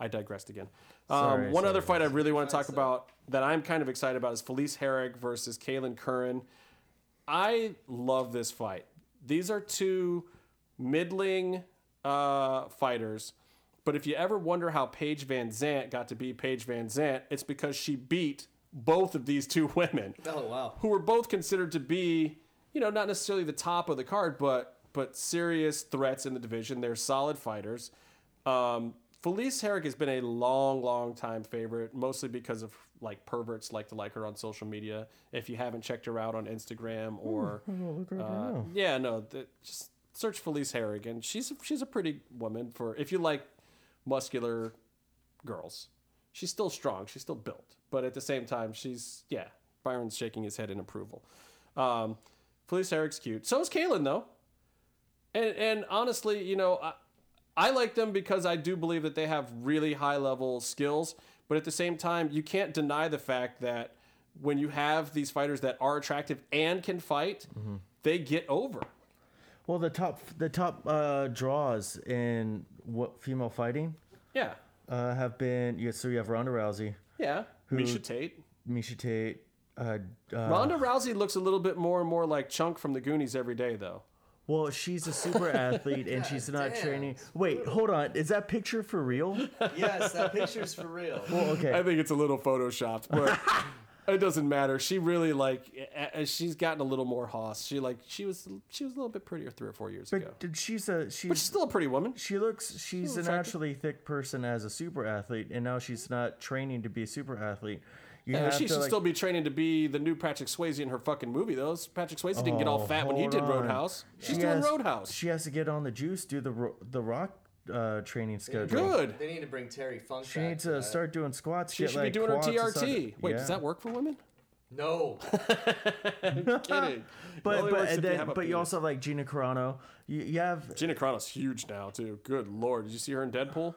I digressed again. Um, Sorry, one other sorry. fight I really want to talk about that I'm kind of excited about is Felice Herrig versus Kailin Curran. I love this fight. These are two middling uh, fighters, but if you ever wonder how Paige VanZant got to be Paige VanZant, it's because she beat both of these two women Oh wow. who were both considered to be, you know, not necessarily the top of the card, but but serious threats in the division. They're solid fighters. Um, Felice Herrig has been a long, long time favorite, mostly because of like perverts like to like her on social media. If you haven't checked her out on Instagram or uh, yeah, no, th- just search Felice Harrigan. and she's she's a pretty woman for if you like muscular girls. She's still strong. She's still built, but at the same time, she's yeah. Byron's shaking his head in approval. Um, Felice Herrig's cute. So is Kailin though. And and honestly, you know, I, I like them because I do believe that they have really high level skills. But at the same time, you can't deny the fact that when you have these fighters that are attractive and can fight, they get over. Well, the top the top uh, draws in what female fighting Yeah. uh, have been yeah, so you have Ronda Rousey, Yeah. Miesha Tate. Miesha Tate. Uh, uh, Ronda Rousey looks a little bit more and more like Chunk from the Goonies every day, though. Well, she's a super athlete and she's not damn. training. Wait, hold on. Is that picture for real? Yes, that picture's for real. Well, okay. I think it's a little photoshopped, but it doesn't matter. She really like a- a- she's gotten a little more hoss. She like she was she was a little bit prettier three or four years ago. But she's a But she's she's still a pretty woman. she looks she's a attractive. naturally thick person as a super athlete, and now she's not training to be a super athlete. You Yeah, have she to, should like, still be training to be the new Patrick Swayze in her fucking movie. Though Patrick Swayze didn't get all Oh, fat when he hold did on. Roadhouse. She's She doing has- Roadhouse. She has to get on the juice, do the ro- the rock uh, training schedule. Good. They need to bring Terry Funk She needs for to that. start doing squats. She get, should like, be doing her quads and. TRT. Wait, does that work for women? No. Kidding. But only but and you then, have a but you also have like Gina Carano. You, you have Gina Carano's huge now too. Good lord, did you see her in Deadpool?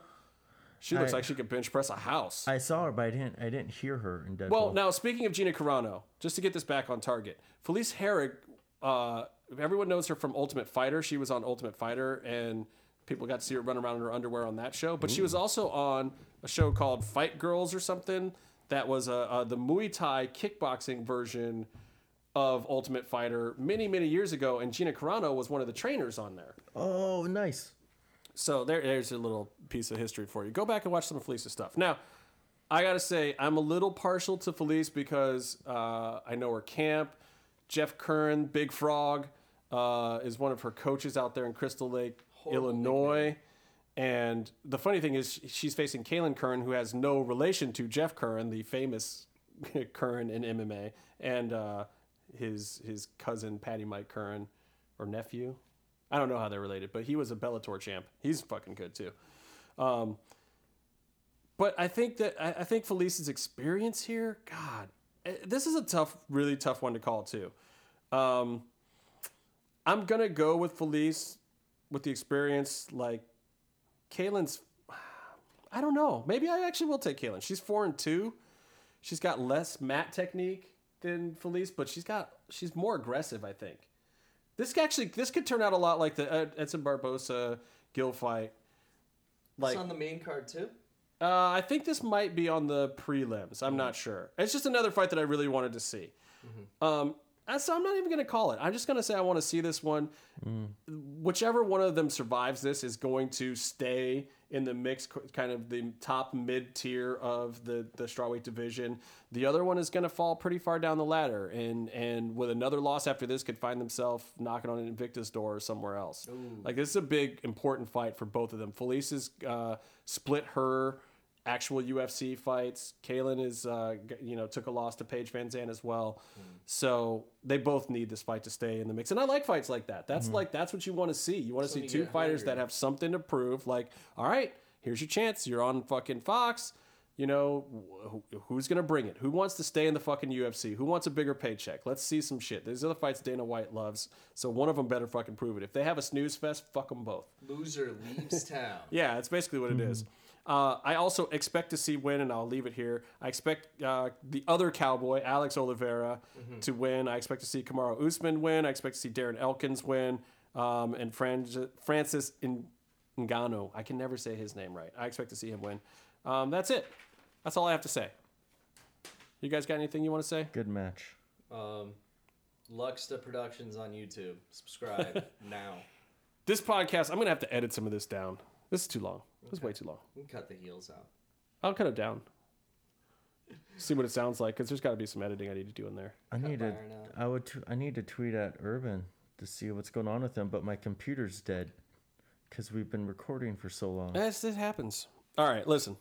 She looks I- like she could bench press a house. I saw her, but I didn't I didn't hear her in Deadpool. Well, now speaking of Gina Carano, just to get this back on target, Felice Herrig, uh, everyone knows her from Ultimate Fighter. She was on Ultimate Fighter, and people got to see her run around in her underwear on that show. But she was also on a show called Fight Girls or something that was uh, uh, the Muay Thai kickboxing version of Ultimate Fighter many many years ago, and Gina Carano was one of the trainers on there. oh, nice. So there, there's a little piece of history for you. Go back and watch some of Felice's stuff. Now, I gotta say, I'm a little partial to Felice because uh, I know her camp. Jeff Curran, Big Frog, uh, is one of her coaches out there in Crystal Lake, Illinois. And the funny thing is, she's facing Kailin Curran, who has no relation to Jeff Curran, the famous Curran in MMA, and uh, his his cousin Patty Mike Curran, or nephew. I don't know how they're related, but he was a Bellator champ. He's fucking good too. Um, but I think that I, I think Felice's experience here, God, eh, this is a tough, really tough one to call too. Um, I'm gonna go with Felice with the experience. Like Kailin's, I don't know. Maybe I actually will take Kailin. She's four and two. She's got less mat technique than Felice, but she's got she's more aggressive. I think. This actually this could turn out a lot like the Edson Barbosa Gill fight. Like it's on the main card too. uh, I think this might be on the prelims. I'm not sure. It's just another fight that I really wanted to see. Um, so I'm not even going to call it. I'm just going to say I want to see this one. Whichever one of them survives this is going to stay in the mix, kind of the top mid tier of the the strawweight division. The other one is going to fall pretty far down the ladder, and and with another loss after this, could find themselves knocking on an Invicta door or somewhere else. Like this is a big important fight for both of them. Felice has uh, split her actual UFC fights. Kailin is, uh, you know, took a loss to Paige VanZant as well. Mm. So they both need this fight to stay in the mix. And I like fights like that. That's mm-hmm. like that's what you want to see. You want to So see two fighters hungry. that have something to prove. Like, all right, here's your chance. You're on fucking Fox. You know, wh- who's going to bring it? Who wants to stay in the fucking UFC? Who wants a bigger paycheck? Let's see some shit. These are the fights Dana White loves. So one of them better fucking prove it. If they have a snooze fest, fuck them both. Loser leaves town. Yeah, that's basically what it mm-hmm. is. Uh, I also expect to see win, and I'll leave it here. I expect uh, the other cowboy, Alex Oliveira, to win. I expect to see Kamaru Usman win. I expect to see Darren Elkins win, um, and Fran- Francis In- Ngannou. I can never say his name right. I expect to see him win. Um, that's it. That's all I have to say. You guys got anything you want to say? Good match. Um, Luxta Productions on YouTube. Subscribe now. This podcast, I'm gonna have to edit some of this down. This is too long. This is way too long. We can cut the heels out. I'll cut it down. See what it sounds like, because there's got to be some editing I need to do in there. I need to. I would. T- I need to tweet at Urban to see what's going on with him, but my computer's dead because we've been recording for so long. Yes, it happens. All right, listen.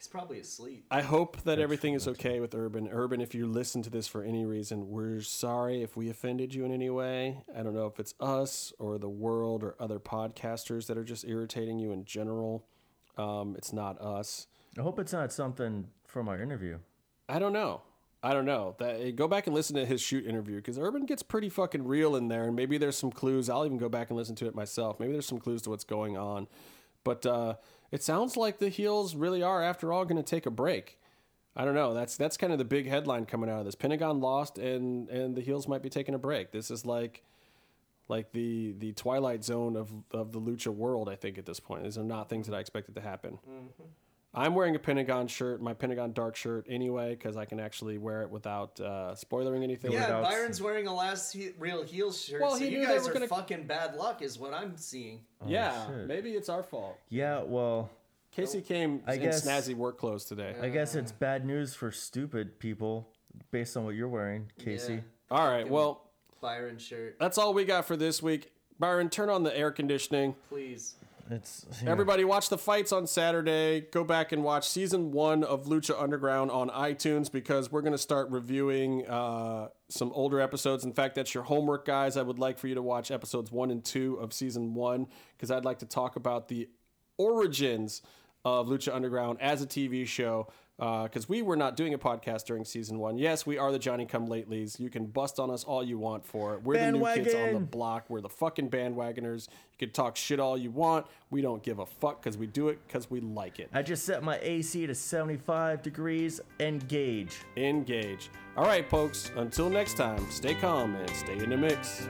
He's probably asleep. I hope that everything is okay with Urban. Urban, if you listen to this for any reason, we're sorry if we offended you in any way. I don't know if it's us or the world or other podcasters that are just irritating you in general. Um, it's not us. I hope it's not something from our interview. I don't know. I don't know. That go back and listen to his shoot interview because Urban gets pretty fucking real in there, and maybe there's some clues. I'll even go back and listen to it myself. Maybe there's some clues to what's going on, but uh, it sounds like the heels really are, after all, going to take a break. I don't know. That's that's kind of the big headline coming out of this. Pentagon lost, and and the heels might be taking a break. This is like like the the twilight zone of of the lucha world. I think at this point, these are not things that I expected to happen. Mm-hmm. I'm wearing a Pentagon shirt, my Pentagon dark shirt anyway, because I can actually wear it without uh, spoiling anything. Yeah, without- Byron's wearing a last he- real heel shirt. Well, so he you knew they guys were are gonna- fucking bad luck, is what I'm seeing. yeah, shit. maybe it's our fault. Yeah, well, Casey came I in guess- snazzy work clothes today. I guess it's bad news for stupid people based on what you're wearing, Casey. Yeah. All right, well, Byron shirt, that's all we got for this week. Byron, turn on the air conditioning. please. It's yeah. Everybody, watch the fights on Saturday. Go back and watch season one of Lucha Underground on iTunes because we're going to start reviewing uh, some older episodes. In fact, that's your homework, guys. I would like for you to watch episodes one and two of season one because I'd like to talk about the origins of Lucha Underground as a TV show. Uh, because we were not doing a podcast during season one. Yes, we are the Johnny Come Latelys. You can bust on us all you want for it. We're the new kids on the block. We're the fucking bandwagoners. You can talk shit all you want. We don't give a fuck because we do it because we like it. I just set my AC to 75 degrees. Engage. Engage. All right, folks. Until next time, stay calm and stay in the mix.